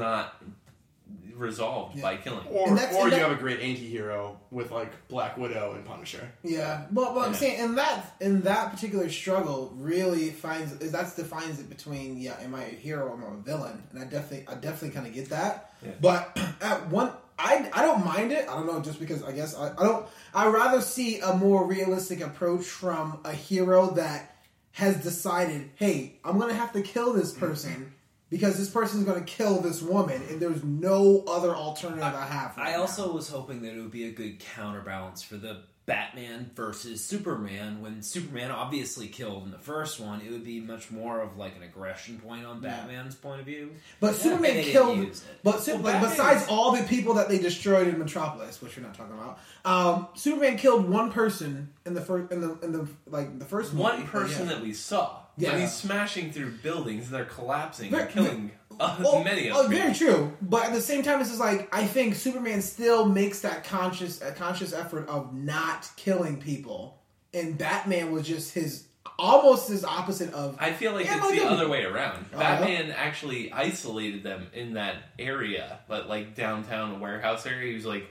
E: resolved
C: Yeah.
E: by killing?
B: Or, or you
C: that-
B: have a great anti-hero with like Black Widow and Punisher.
C: Yeah, but, but I'm
B: Yeah.
C: saying in that in that particular struggle really finds is that's defines it between yeah, am I a hero or am I a villain? And I definitely I definitely kind of get that.
E: Yeah.
C: But at one I I don't mind it. I don't know just because I guess I, I don't I rather see a more realistic approach from a hero that has decided, hey, I'm gonna have to kill this mm-hmm. person. Because this person's going to kill this woman, and there's no other alternative I, have. right
F: I
C: now.
F: also was hoping that it would be a good counterbalance for the Batman versus Superman. When Superman obviously killed in the first one, it would be much more of like an aggression point on. Batman's point of view.
C: But Superman killed. But Su-
E: Well,
C: like,
E: Batman
C: besides
E: is-
C: all the people that they destroyed in Metropolis, which we're not talking about, um, Superman killed one person in the first in the in the like the first
E: one
C: movie.
E: person
C: Yeah.
E: that we saw.
C: Yeah.
E: And he's smashing through buildings and they're collapsing
C: Very-
E: and killing uh,
C: Oh,
E: many of
C: oh, very true. But at the same time, this is like I think Superman still makes that conscious a conscious effort of not killing people, and Batman was just his almost his opposite of.
E: I feel like
C: Yeah,
E: it's
C: no,
E: the other way around.
C: Oh,
E: Batman actually isolated them in that area, but like downtown warehouse area. He was like,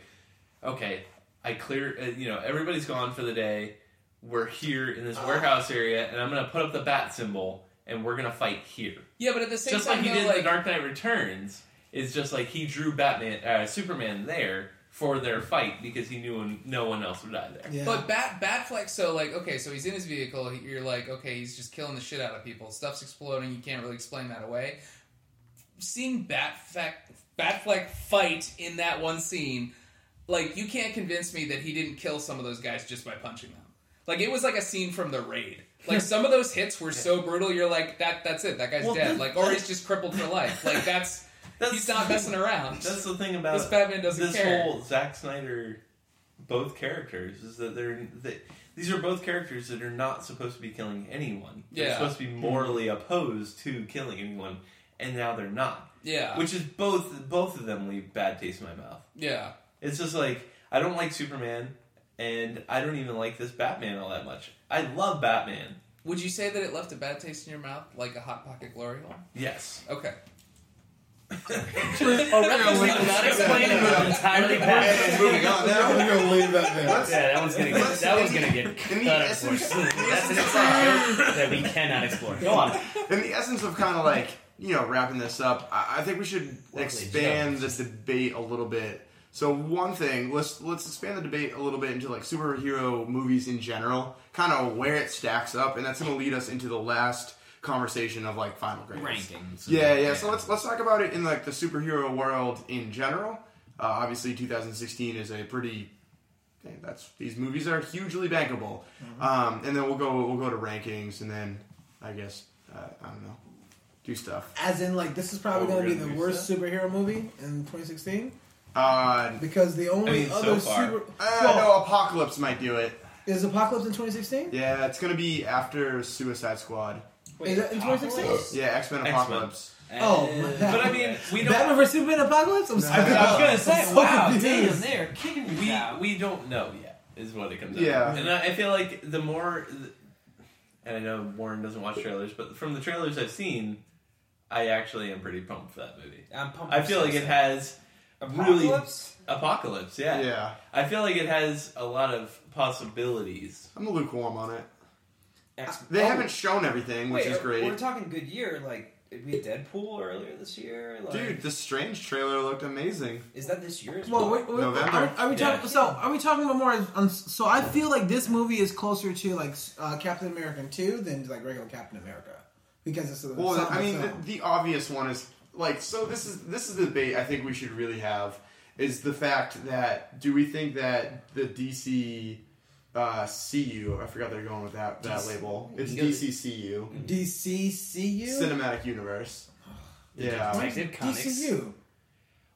E: okay, I clear, uh, you know, everybody's gone for the day. We're here in this warehouse area, and I'm going to put up the bat symbol, and we're going to fight here.
D: Yeah, but at the same
E: just
D: time,
E: like he
D: though,
E: did
D: like,
E: in The Dark Knight Returns. It's just like he drew Batman, uh, Superman there for their fight because he knew no one else would die there.
C: Yeah.
D: But Bat Batfleck, so like, okay, so he's in his vehicle. he- You're like, okay, he's just killing the shit out of people. Stuff's exploding. You can't really explain that away. Seeing Batfleck Batfleck fight in that one scene, like, you can't convince me that he didn't kill some of those guys just by punching them. Like, it was like a scene from The Raid. Like some of those hits were so brutal. You're like, that. That's it. That guy's
E: Well,
D: dead. Like, or he's just crippled for life. Like that's.
E: That's-
D: he's not messing around.
E: That's the thing about
D: This Batman doesn't
E: this
D: care.
E: whole Zack Snyder, both characters is that they're they, these are both characters that are not supposed to be killing anyone. They're
D: Yeah.
E: supposed to be mm-hmm. morally opposed to killing anyone, and now they're not.
D: yeah.
E: Which is both both of them leave bad taste in my mouth.
D: yeah.
E: It's just like I don't like Superman, and I don't even like this Batman all that much. I love Batman.
D: Would you say that it left a bad taste in your mouth, like a hot pocket glory hole?
E: Yes.
D: Okay.
G: Reference not explaining it entirely past.
B: Moving on now.
H: I'm gonna leave that there.
G: Yeah, that one's gonna get that one's gonna get
B: In the
G: cut.
B: essence,
G: unfortunately. That's an inside joke that we cannot explore. Go on.
B: in the essence of kind of like you know wrapping this up, I, I think we should expand this debate a little bit. So one thing, let's let's expand the debate a little bit into like superhero movies in general, kind of where it stacks up, and that's going to lead us into the last conversation of like final grades.
F: Rankings.
B: Yeah, yeah. So let's let's talk about it in like the superhero world in general. Uh, obviously, 2016 is a pretty. okay, that's these movies are hugely bankable, um, and then we'll go we'll go to rankings, and then I guess uh, I don't know, do stuff.
C: As in, like, this is probably
E: Oh,
C: going to be the worst
E: stuff?
C: superhero movie in 2016
B: Uh,
C: because the only
E: I mean,
C: other
E: far.
C: super
B: uh,
C: well,
B: no, Apocalypse might do it.
C: is Apocalypse in 2016.
B: Yeah, it's gonna be after Suicide Squad.
C: Is it in 2016?
B: Yeah, X Men
E: X-Men.
B: Apocalypse.
C: Oh, my God.
E: But I mean, we don't.
C: Batman vs Superman Apocalypse. I'm sorry.
E: I was
A: gonna say,
C: so
A: wow, damn, they're kicking me
E: we
A: out.
E: we don't know yet is what it comes down
B: Yeah.
E: to. And I, I feel like the more, and I know Warren doesn't watch trailers, but from the trailers I've seen, I actually am pretty pumped for that movie.
F: I'm pumped.
E: I feel like it has really
A: Apocalypse?
E: apocalypse. Yeah.
B: Yeah,
E: I feel like it has a lot of possibilities.
B: I'm lukewarm on it.
F: X-
B: They
F: Oh,
B: haven't shown everything, which
A: Wait,
B: is great.
A: We're talking good year. Like, did we had Deadpool earlier this year? Like,
B: Dude, the Strange trailer looked amazing.
A: is that this year? As
C: Well,
A: well?
C: wait, wait,
B: November.
C: Are, we- are we
E: Yeah.
C: talking? So, are we talking about more? On, so, I feel like this movie is closer to like uh, Captain America two than like regular Captain America because it's a
B: Well,
C: it's
B: I mean, the, the obvious one is like so. This is this is the debate I think we should really have is the fact that do we think that the DC uh, CU I forgot they're going with that that label. It's
A: You go to-
B: DCCU
C: DCCU.
B: Cinematic Universe. Yeah,
G: Detective Comics.
C: DCU.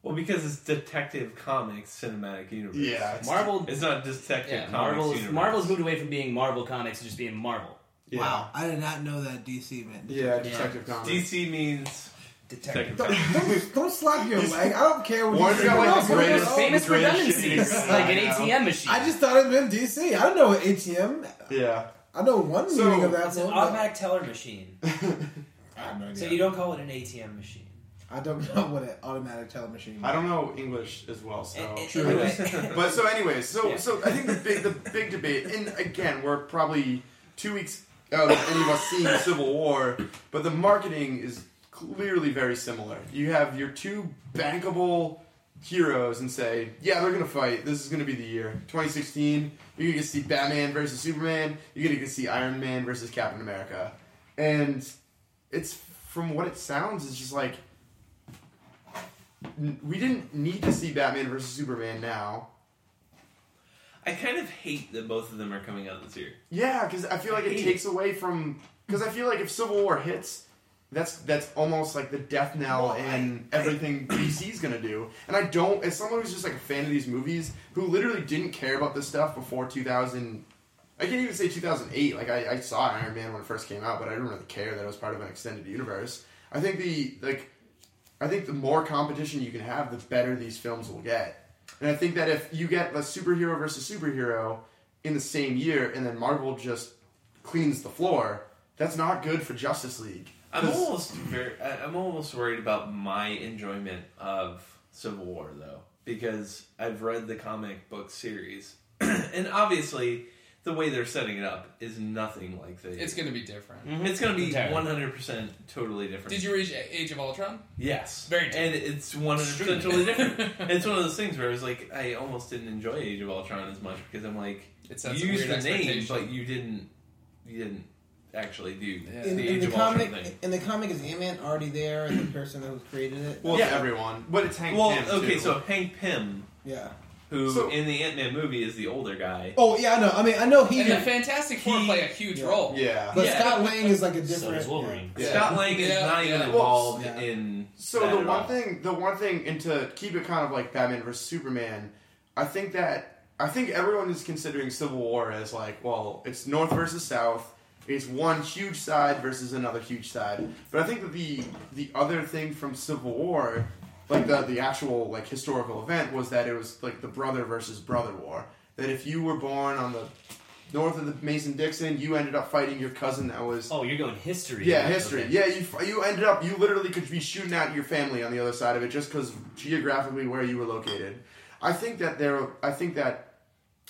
E: Well, because it's Detective Comics Cinematic Universe.
B: yeah, it's-
G: Marvel.
E: It's not Detective
D: Yeah,
E: Comics
G: Marvel's
E: Universe.
G: Marvel's moved away from being Marvel Comics to just being Marvel.
B: yeah.
C: Wow, I did not know that DC meant.
B: Yeah, Detective Comics.
E: DC means
A: Detective.
E: Detective
C: Don't, don't, don't slap your leg. I don't care what
B: Warren's
C: you
B: got,
C: think.
B: like,
C: No,
B: the
C: someone
B: greatest-
C: else-
G: Famous
B: greatest
G: redundancies,
B: shitty
G: like an. ATM machine.
C: I just thought it meant DC. I don't know what ATM.
B: Yeah,
C: I know one
B: So,
C: meaning of that.
A: It's an
C: one, but
A: automatic teller machine.
H: I have no.
A: So you don't call it an ATM machine.
C: I don't know what an automatic teller machine.
B: I don't know English as well, so.
A: A- a-
E: True.
A: anyway,
B: But so, anyways, so
A: Yeah.
B: so I think the big the big debate, and again, we're probably two weeks out of any of us seeing Civil War, but the marketing is clearly very similar. You have your two bankable heroes and say, yeah, they're gonna fight. This is gonna be the year, 2016. You're gonna get to see Batman versus Superman. You're gonna get to see Iron Man versus Captain America, and it's from what it sounds, it's just like. n- We didn't need to see Batman versus Superman now.
E: I kind of hate that both of them are coming out this year.
B: Yeah, because I feel like it
E: hate
B: takes away from. Because I feel like if Civil War hits, that's that's almost like the death knell
E: Well,
B: in
E: I-
B: everything DC's gonna do. And I don't, as someone who's just like a fan of these movies, who literally didn't care about this stuff before 2000. I can't even say 2008. Like I, I saw Iron Man when it first came out, but I didn't really care that it was part of an extended universe. I think the like, I think the more competition you can have, the better these films will get. And I think that if you get a superhero versus superhero in the same year, and then Marvel just cleans the floor, that's not good for Justice League.
E: I'm
B: 'Cause-
E: almost very. I- I'm almost worried about my enjoyment of Civil War though, because I've read the comic book series, and obviously the way they're setting it up is nothing like the.
D: It's going to be different. Mm-hmm.
E: It's going to be
G: Entirely.
E: 100 percent totally different.
D: Did you read Age of Ultron?
E: Yes,
D: Very
E: and it's 100 percent totally different. it's one of those things where I was like, I almost didn't enjoy Age of Ultron as much because I'm like,
D: It
E: you
D: sets
E: used the name, but you didn't, you didn't actually do
D: Yeah.
C: in,
E: the
C: in the
E: of
C: comic,
E: thing.
C: in the comic, is Ant Man already there? And the person who created it.
B: Well,
E: Yeah.
B: everyone, but it's Hank
E: Well,
B: Pym,
E: okay,
B: too.
E: so Hank Pym,
C: Yeah.
E: who
B: So-
E: in the Ant Man movie is the older guy.
C: Oh yeah, I know. I mean, I know he.
D: and the Fantastic Four play a huge
C: Yeah.
D: role.
B: yeah.
C: but
E: Yeah.
C: Scott Lang is like a
G: So
C: different.
G: does Wolverine.
B: Yeah.
E: Scott Lang is
D: Yeah,
E: not even involved
C: Well,
E: in.
B: So
E: that
B: the
E: at
B: one
E: all.
B: thing, the one thing, and to keep it kind of like Batman versus Superman, I think that I think everyone is considering Civil War as like, well, it's North versus South. It's one huge side versus another huge side. But I think that the the other thing from Civil War, like the the actual like historical event, was that it was like the brother versus brother war. That if you were born on the north of the Mason Dixon. You ended up fighting your cousin that was
G: Oh, you're going history.
B: yeah, history.
G: Okay.
B: Yeah, you you ended up you literally could be shooting at your family on the other side of it just because geographically where you were located. I think that there. I think that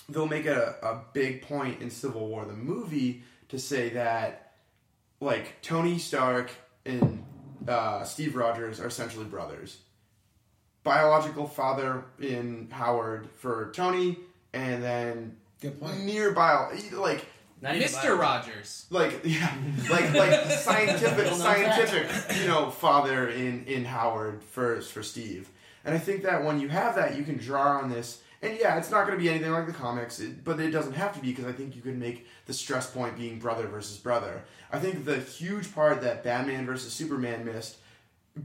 B: they'll make a, a big point in Civil War the movie to say that like Tony Stark and uh, Steve Rogers are essentially brothers. Biological father in Howard for Tony, and then
C: Good point.
B: near bio like
G: Not
D: Mr.
G: bio-
D: Rogers.
B: like yeah, like like scientific scientific you know father in in Howard first for Steve, and I think that when you have that, you can draw on this. And yeah, it's not going to be anything like the comics, but it doesn't have to be because I think you can make the stress point being brother versus brother. I think the huge part that Batman versus Superman missed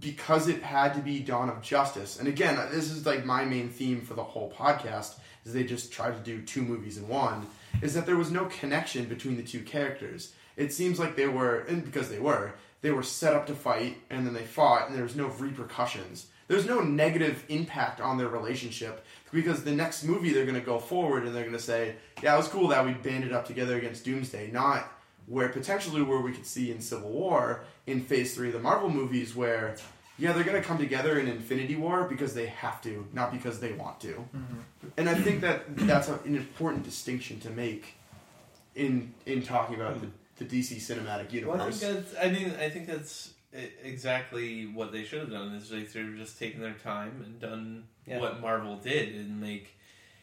B: because it had to be Dawn of Justice. And again, uh, this is like my main theme for the whole podcast is they just tried to do two movies in one. Is that there was no connection between the two characters. It seems like they were, and because they were, they were set up to fight, and then they fought, and there was no repercussions. There's no negative impact on their relationship because the next movie they're going to go forward and they're going to say, "Yeah, it was cool that we banded up together against Doomsday." Not where potentially where we could see in Civil War in Phase Three of the Marvel movies, where yeah, they're going to come together in Infinity War because they have to, not because they want to. Mm-hmm. And I think that that's a, an important distinction to make in in talking about the, the DC cinematic universe.
E: Well, I think that's. I mean, I think that's exactly what they should have done. Is they should have just taken their time and done
G: Yeah.
E: what Marvel did, and make.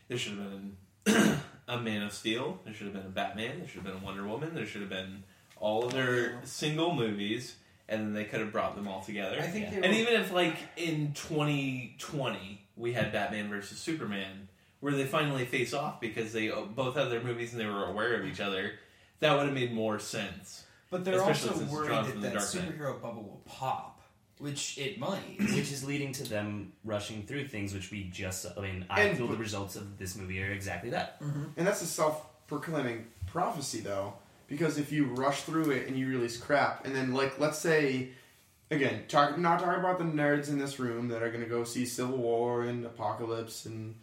E: There should have been a Man of Steel. There should have been a Batman. There should have been a Wonder Woman. There should have been all of their single movies, and then they could have brought them all together.
A: I think they
E: And even if, like, in 2020, we had Batman versus Superman, where they finally face off because they uh, both had their movies and they were aware of each other, that would have made more sense.
A: But they're
E: Especially
A: also worried that
E: the
A: that superhero bubble will pop, which it might.
G: which is leading to them rushing through things, which we just. I mean, I
B: And-
G: feel the results of this movie are exactly that. Mm-hmm.
B: And that's a self-proclaiming prophecy, though, because if you rush through it and you release crap, and then like let's say, again, talk not talking about the nerds in this room that are going to go see Civil War and Apocalypse and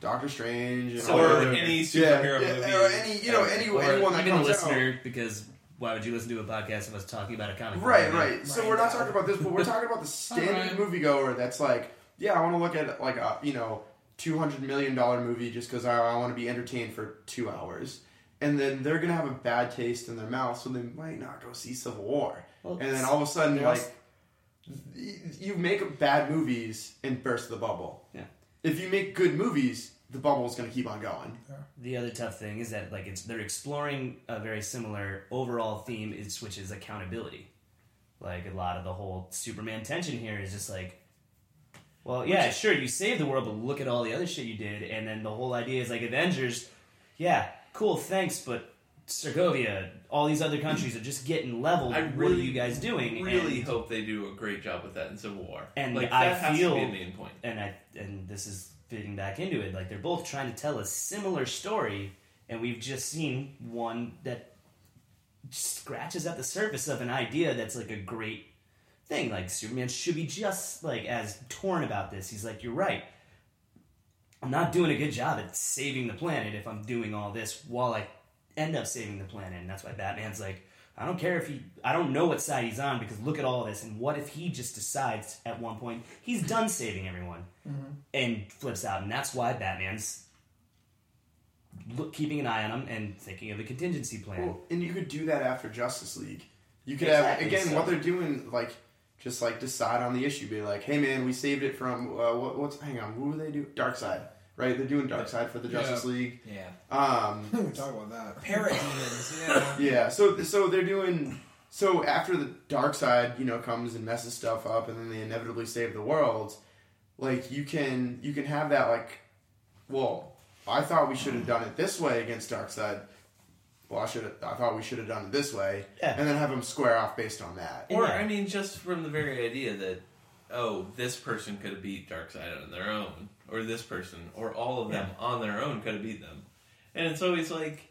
B: Doctor Strange and
E: So,
B: all
E: or any superhero
B: yeah,
E: movie.
B: or any you know any
G: Or
B: anyone that
G: even a
B: comes out.
G: listener, because why would you listen to a podcast of us talking about a comic? book
B: Right,
G: movie?
B: right. So we're not talking about this, but we're talking about the standard
D: Alright.
B: moviegoer that's like, yeah, I want to look at like a you know two hundred million dollar movie just because I, I want to be entertained for two hours, and then they're gonna have a bad taste in their mouth, so they might not go see Civil War,
G: Well,
B: and then all of a sudden
G: they're
B: like
G: also-
B: you make bad movies and burst the bubble.
G: Yeah.
B: If you make good movies, the bubble is gonna keep on going.
G: The other tough thing is that like it's they're exploring a very similar overall theme, is which is accountability. Like a lot of the whole Superman tension here is just like, well, yeah, sure, you saved the world, but look at all the other shit you did, and then the whole idea is like Avengers, yeah, cool, thanks, but Sokovia, all these other countries are just getting leveled.
E: I
G: what are you guys doing?
E: I really
G: And-
E: hope they do a great job with that in Civil War.
G: And
E: like
G: I
E: has
G: feel-
E: to be a main point.
G: and I and this is fitting back into it. Like they're both trying to tell a similar story, and we've just seen one that scratches at the surface of an idea that's like a great thing. Like Superman should be just like as torn about this. He's like, you're right. I'm not doing a good job at saving the planet if I'm doing all this while I end up saving the planet. And that's why Batman's like, I don't care if he, I don't know what side he's on because look at all this. And what if he just decides at one point he's done saving everyone and flips out? And that's why Batman's look, keeping an eye on him and thinking of a contingency plan.
B: Well, and you could do that after Justice League. You could
G: Exactly,
B: have again
G: so-
B: what they're doing, like just like decide on the issue. Be like, hey man, we saved it from uh, what, what's hang on, who do they do? Darkseid, right? They're doing Darkseid for the Justice League.
A: Yeah.
B: Um,
C: we talk about that.
A: Parademons, yeah.
B: yeah, so so they're doing so after the Darkseid, you know, comes and messes stuff up, and then they inevitably save the world. Like you can you can have that like, well, I thought we should have done it this way against Darkseid. Well, I should have. I thought we should have done it this way,
G: Yeah.
B: and then have them square off based on that.
E: Or
G: Yeah.
E: I mean, just from the very idea that oh, this person could have beat Darkseid on their own, or this person, or all of them on their own could have beat them, and it's always like,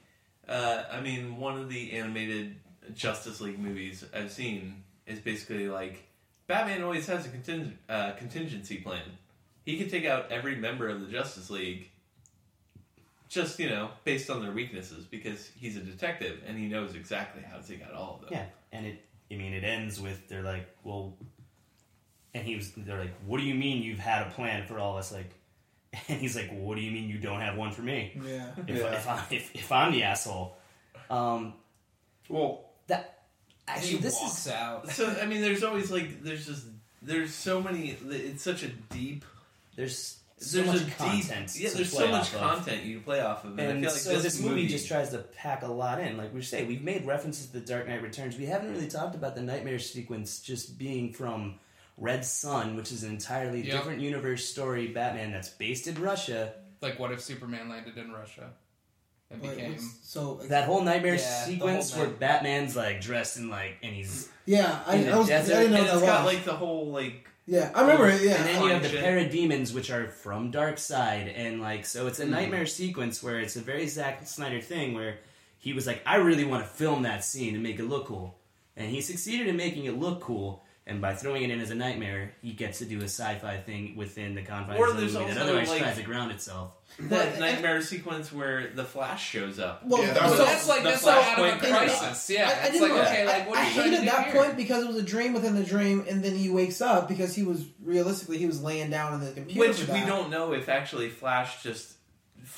E: uh, I mean, one of the animated Justice League movies I've seen is basically like Batman always has a conting- uh, contingency plan. He could take out every member of the Justice League just you know based on their weaknesses because he's a detective and he knows exactly how to take out all of them.
G: Yeah, and it. I mean, it ends with they're like, well, and he was. They're like, what do you mean you've had a plan for all us? Like, and he's like, well, what do you mean you don't have one for me?
C: Yeah.
G: If,
B: Yeah.
G: if, I, if, if I'm the asshole, um,
B: Well,
G: that
A: he
G: actually this
A: walks
G: is
A: out.
E: So I mean, there's always like there's just there's so many. It's such a deep.
G: there's so
E: There's
G: much
E: a deep.
G: content.
E: Yeah,
G: to
E: there's
G: play
E: so much
G: off of.
E: content you can play off of, and,
G: And
E: I feel like
G: so
E: this,
G: this, movie, just tries to pack a lot in. Like we say, we've made references to the Dark Knight Returns. We haven't really talked about the nightmare sequence just being from Red Son, which is an entirely
D: Yep.
G: different universe story Batman that's based in Russia.
D: Like, what if Superman landed in Russia and
C: Wait,
D: became?
C: what's- so
G: That whole nightmare
A: Yeah,
G: sequence
A: whole
G: where Batman's like dressed in like and he's
C: yeah, I,
G: in the
C: I, was, I
G: desert,
C: didn't know
E: and
C: what
E: it's
C: that
E: got like the whole like
C: yeah, I remember it. Yeah,
G: and then you have the
E: Shit.
G: parademons, which are from Darkseid, and like so, it's a
E: Hmm.
G: nightmare sequence where it's a very Zack Snyder thing where he was like, I really want to film that scene and make it look cool, and he succeeded in making it look cool. And by throwing it in as a nightmare, he gets to do a sci-fi thing within the confines
E: Or
G: of the movie that
E: also,
G: otherwise
E: like-
G: tries to ground itself.
E: that
C: But-
E: nightmare sequence where the Flash shows up.
C: Well,
B: Yeah, that
C: so-
D: that's like
E: the
D: that's like out of a
E: paradox.
D: crisis. Yeah,
C: I, I didn't
D: like
C: know-
D: okay, like what
C: I, I
D: you trying to
C: hated that
D: here?
C: point because it was a dream within the dream, and then he wakes up because he was realistically he was laying down in the computer.
E: Which we don't know if actually Flash just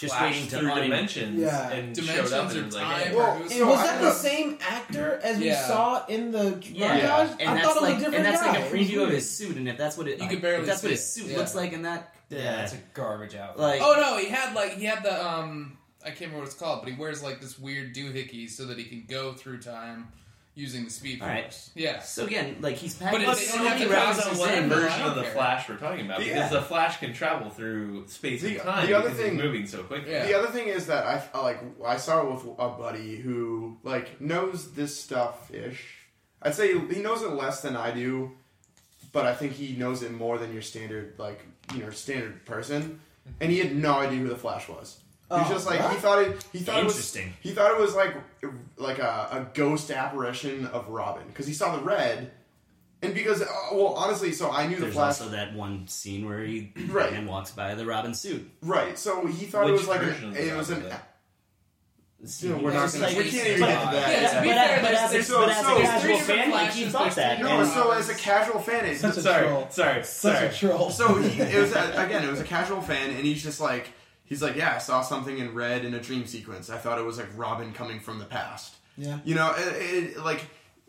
G: Just
E: flashed
G: waiting to
E: through
G: un-
E: dimensions
C: Yeah.
E: and
D: Dimensions
E: showed up
D: or
E: and was like,
D: time.
E: hey.
B: Well,
D: who's-
C: And was that the same actor as we
D: Yeah.
C: saw in the
G: Yeah,
C: montage?
G: and
C: I thought it was
G: like
C: a different
G: and that's
C: guy.
G: like a preview of his suit, and if that's what it
D: You could barely
G: if that's what his suit
D: yeah.
G: looks like in that
A: Yeah, it's a garbage outfit.
G: like
D: Oh no, he had like he had the um I can't remember what it's called, but he wears like this weird doohickey so that he can go through time using the speed force.
G: All right.
D: Yeah.
G: So again, like he's
D: But
G: packing
E: But
D: they
G: so
D: don't have
G: many
D: to
E: depends on what version of the
D: care.
E: Flash we're talking about
B: Yeah.
E: because the Flash can travel through space
B: The-
E: and time
B: the other thing-
E: moving so quickly.
D: Yeah.
B: The other thing is that I I, like I saw it with a buddy who like knows this stuff ish. I'd say he knows it less than I do, but I think he knows it more than your standard like you know standard person. And he had no idea who the Flash was. He was
C: Oh,
B: just like he thought it. He thought it was
G: Interesting.
B: He thought it was like like a, a ghost apparition of Robin because he saw the red, and because uh, well honestly, so I knew the
G: There's
B: Flash
G: also that one scene where he
B: Right.
G: and walks by the Robin suit.
B: right. So he thought it was like
E: version
B: a, it was an You know, we're not gonna-
G: like-
B: we can't even get to that.
D: Yeah, to be
G: but,
D: fair,
G: but as,
D: there's-
G: a, but as
B: so-
G: a casual fan, like he thought that.
B: No,
G: and-
B: so as a casual fan, it's
C: Such a
E: sorry,
C: troll.
E: sorry,
C: Such
E: sorry.
C: a troll.
B: so he it was a, again it was a casual fan, and he's just like he's like yeah I saw something in red in a dream sequence. I thought it was like Robin coming from the past.
C: yeah.
B: You know, it, it, like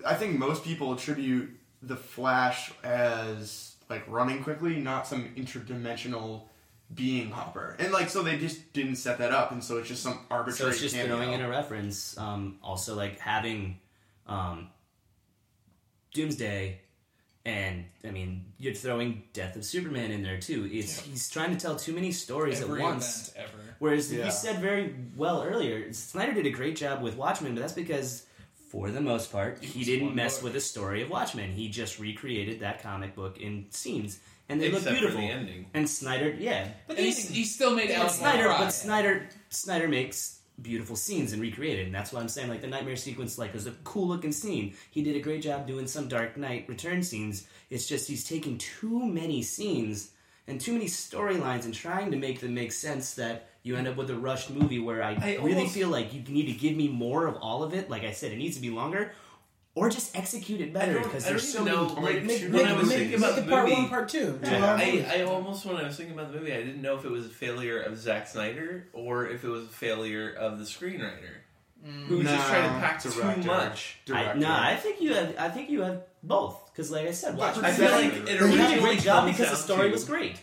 B: I think most people attribute the Flash as like running quickly, not some interdimensional being hopper, and like so they just didn't set that up, and so it's just some arbitrary So
G: it's just
B: cameo.
G: throwing in a reference. Um, also, like having um, Doomsday, and I mean, you're throwing Death of Superman in there too. It's he's trying to tell too many stories
D: Every
G: at once.
D: event ever.
G: Whereas
B: Yeah.
G: he said very well earlier, Snyder did a great job with Watchmen, but that's because, for the most part, he
D: was
G: didn't mess
D: book.
G: with the story of Watchmen. He just recreated that comic book in scenes, and they
E: Except
G: look
E: for
G: beautiful.
E: the ending.
G: And Snyder, yeah,
D: But he, he still made
G: but Snyder, but Snyder, Snyder makes beautiful scenes and recreated. and that's what I'm saying. Like the nightmare sequence, like was a cool looking scene. He did a great job doing some Dark Knight Return scenes. It's just he's taking too many scenes and too many storylines and trying to make them make sense that you end up with a rushed movie where I,
E: I
G: really
E: almost-
G: feel like you need to give me more of all of it. Like I said, it needs to be longer. Or just execute it better because there's so
E: even
G: many.
E: know,
G: like,
E: like,
C: Make,
E: when
C: make,
E: I was
C: make,
E: thinking
C: make
E: about the
C: part
E: movie-
C: one, part two. Two
B: Yeah.
E: I, I almost, when I was thinking about the movie, I didn't know if it was a failure of Zack Snyder or if it was a failure of the screenwriter, who was just trying to pack too
B: director.
E: much.
G: I,
B: Director.
G: no, I think you have. I think you have both. Because, like I said, Watchmen.
E: I feel like it
G: They did a great job because the story
E: to-
G: was great.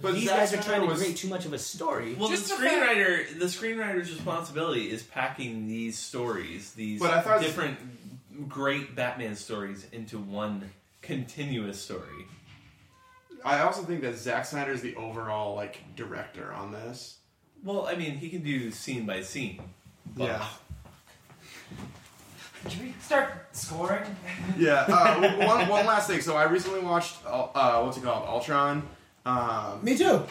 B: But
G: These
B: Zack
G: guys are
B: Snyder
G: trying to create too much of a story.
E: Well,
D: Just
E: the
D: the fact-
E: screenwriter, the screenwriter's responsibility is packing these stories, these
B: But I thought-
E: different great Batman stories into one continuous story.
B: I also think that Zack Snyder is the overall like director on this.
E: Well, I mean, he can do scene by scene. but-
B: Yeah.
A: Should we start scoring?
B: Yeah. Uh, one, one last thing. So I recently watched uh, what's it called, Ultron. Um,
C: Me too.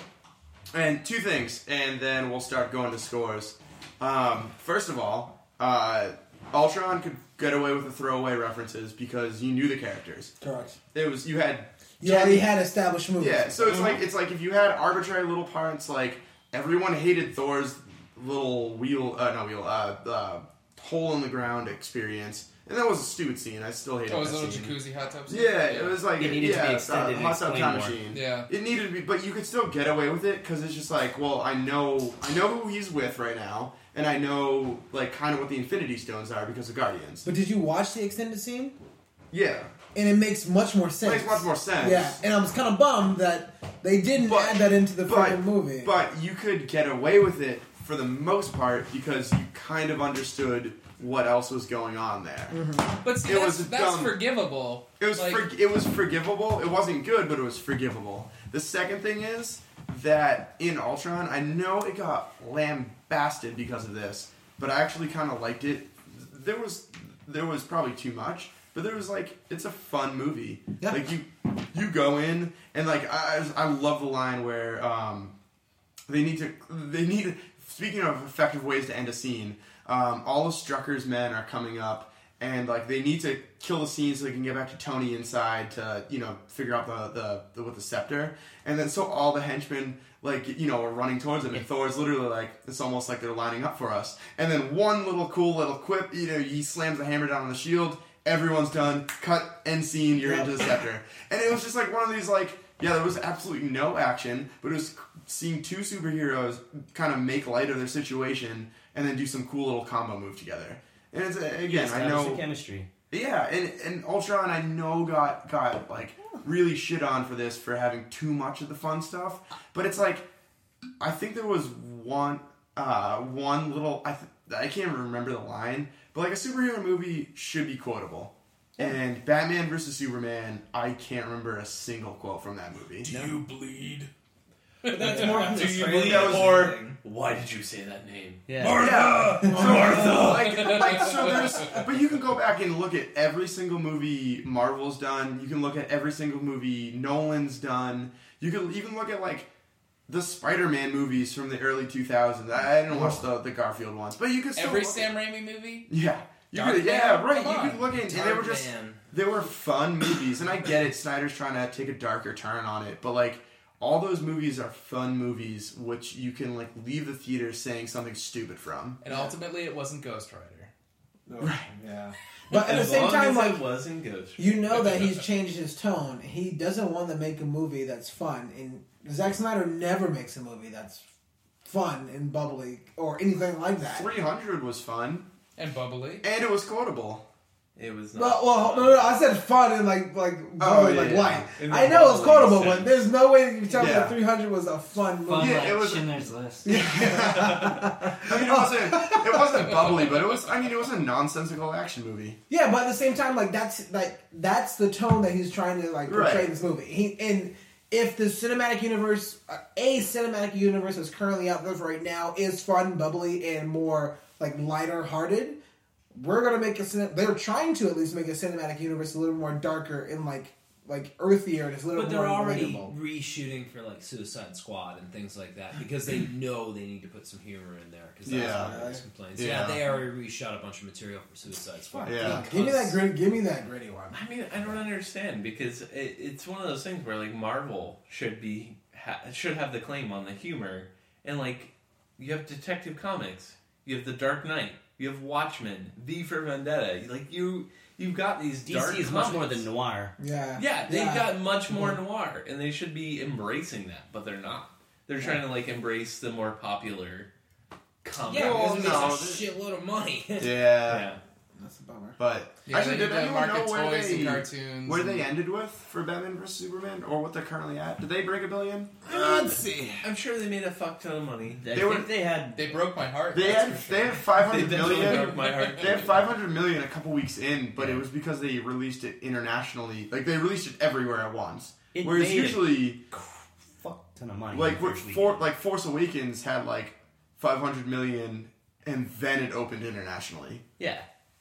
B: and two things, and then we'll start going to scores. Um, first of all, uh, Ultron could get away with the throwaway references because you knew the characters.
C: Correct.
B: It was you had
C: You already had established movies.
B: yeah. So it's like it's like if you had arbitrary little parts like everyone hated Thor's little wheel, uh, not wheel, uh, uh, hole in the ground experience, and that was a stupid scene. I still hated
D: Oh, it was
B: that
D: a little jacuzzi hot tub. scene?
B: Yeah, it was like
G: It needed to be extended
B: uh, hot tub time
G: more.
B: machine.
D: Yeah.
B: It needed to be, but you could still get away with it because it's just like, well, I know, I know who he's with right now, and I know like kind of what the Infinity Stones are because of Guardians.
C: But did you watch the extended scene?
B: Yeah,
C: And it makes much more sense.
B: makes much more sense.
C: Yeah, and I was kind of bummed that they didn't
B: But-
C: add that into the
B: but-
C: fucking movie.
B: But you could get away with it for the most part because you kind of understood what else was going on there. Mm-hmm.
D: But see,
B: It
D: that's,
B: was
D: that's
B: dumb.
D: forgivable.
B: It was
D: Like,
B: for, it was forgivable. It wasn't good, but it was forgivable. The second thing is that in Ultron, I know it got lambasted because of this, but I actually kind of liked it. There was there was probably too much, but there was like it's a fun movie.
C: Yeah.
B: Like you you go in and like I I love the line where um they need to they need speaking of effective ways to end a scene um, all of strucker's men are coming up and like they need to kill the scene so they can get back to tony inside to you know figure out the, the, the with the scepter and then so all the henchmen like you know we're running towards them and thor's literally like it's almost like they're lining up for us and then one little cool little quip you know he slams the hammer down on the shield everyone's done cut end scene you're into the scepter and it was just like one of these like yeah, there was absolutely no action, but it was seeing two superheroes kind of make light of their situation and then do some cool little combo move together. And it's uh, again, I know,
G: chemistry.
B: Yeah, and and Ultron, I know got got like really shit on for this for having too much of the fun stuff, but it's like I think there was one uh one little I th- I can't even remember the line, but like a superhero movie should be quotable. And Batman versus Superman, I can't remember a single quote from that movie.
D: Do you bleed?
C: That's more
E: Do you
F: trailer
E: believe
B: that was-
E: or why did you say that name?
G: Yeah.
B: Yeah, Martha. Like, like, so there's, but you can go back and look at every single movie Marvel's done. You can look at every single movie Nolan's done. You can even look at like the Spider-Man movies from the early 2000s. I, I didn't watch the, the Garfield ones, but you can still
D: Every
B: look
D: Sam Raimi movie?
B: Yeah. You
D: Dark
B: could, yeah, right.
D: Come
B: You
D: on.
B: could look at, and they were just
F: Man.
B: they were fun movies, and I get it. Snyder's trying to take a darker turn on it, but like all those movies are fun movies, which you can like leave the theater saying something stupid from.
D: And ultimately, it wasn't Ghost Rider.
H: Right. Yeah.
C: but at the same
E: long
C: time,
E: as
C: like
E: it wasn't Ghost.
C: you know that he's changed his tone. He doesn't want to make a movie that's fun. And Zack Snyder never makes a movie that's fun and bubbly or anything like that.
B: 300 was fun,
D: And Bubbly.
B: and it was quotable.
E: It was not.
C: Well, well, no, no, no, I said fun and like like bubbly,
B: yeah,
C: like
B: yeah.
C: light. I know it's
E: bubbly
C: quotable,
E: sense.
C: but there's no way you can tell me
B: Yeah.
C: that 300 was a fun movie.
G: Fun
B: Yeah,
G: like
B: it was-
G: Schindler's List.
B: I mean, it wasn't it wasn't bubbly, but it was. I mean, it was a nonsensical action movie.
C: Yeah, but at the same time, like that's like that's the tone that he's trying to like portray
B: Right.
C: in this movie. He and if the cinematic universe, uh, a cinematic universe that's currently out there right now is fun, bubbly, and more like lighter hearted, we're gonna make a. cine- They're trying to at least make a cinematic universe a little more darker and like like earthier and it's a little
F: But
C: more
F: they're already
C: relatable.
F: reshooting for like Suicide Squad and things like that because they know they need to put some humor in there because that's
B: Yeah.
F: one of those complaints.
B: Yeah.
F: Yeah. they already reshot a bunch of material for Suicide Squad.
B: Yeah.
C: Give me that gritty, Give me that gritty one.
E: I mean, I don't understand because it, it's one of those things where like Marvel should be ha, should have the claim on the humor, and like you have Detective Comics, you have The Dark Knight, you have Watchmen, V for Vendetta. Like you, you've got these dark.
G: DC is much more than noir.
C: Yeah,
E: Yeah, they've
C: Yeah.
E: got much more noir, and they should be embracing that, but they're not. They're trying to like embrace the more popular comic.
F: Yeah,
B: Well,
F: because oh,
B: no,
F: makes a shitload of money.
B: Yeah,
E: yeah.
C: That's a bummer.
B: but
D: Yeah,
B: actually, did
D: need to
B: anyone know
D: market
B: where they
D: and cartoons.
B: where they ended with for Batman vs Superman, or what they're currently at? Did they break a billion?
C: Uh, let's see.
E: I'm sure they made a fuck ton of money.
G: I
B: They were-
G: they had.
D: They broke my heart.
B: They
D: that's
B: had
D: sure.
B: they had five
E: They definitely
B: million.
E: broke my heart.
B: They had 500 million a couple weeks in, but it was because they released it internationally. Like they released it everywhere at once.
G: It
B: Whereas
G: made a
B: usually,
G: fuck ton of money.
B: like
G: in the
B: what
G: first
B: for, like Force Awakens had like 500 million, and then it opened internationally.
G: yeah.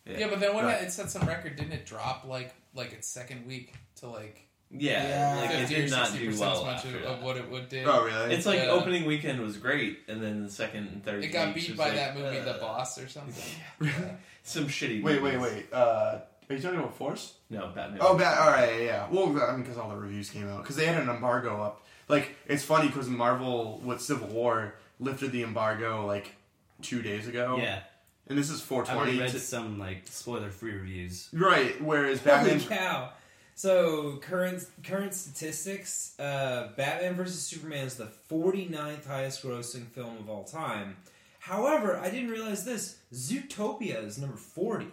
D: Yeah, but then what?
B: Right.
D: It set some record. Didn't it drop like like its second week to like
E: Yeah,
C: Yeah.
E: like it
D: fifty or
E: did not
D: sixty
E: do
D: percent
E: well
D: as much
E: after
D: of,
E: that.
D: of what it would did?
B: Oh really?
E: It's like
D: Yeah.
E: opening weekend was great, and then the second and third.
D: It got
E: weeks
D: beat by
E: like,
D: that movie, The
E: uh,
D: Boss, or something.
E: Some shitty.
B: wait, wait,
E: movies.
B: wait. Uh, are you talking about Force?
E: No, Batman.
B: Oh, bad. All right, yeah, yeah. Well, I mean, because all the reviews came out, because they had an embargo up. Like, it's funny because Marvel with Civil War lifted the embargo like two days ago.
G: Yeah,
B: and this is 420.
G: I already
B: 420.
G: read
B: to-
G: some like spoiler-free reviews.
B: right, whereas Batman.
F: Holy cow! So current current statistics: uh, Batman vs Superman is the 49th highest grossing film of all time. However, I didn't realize this: Zootopia is number 40.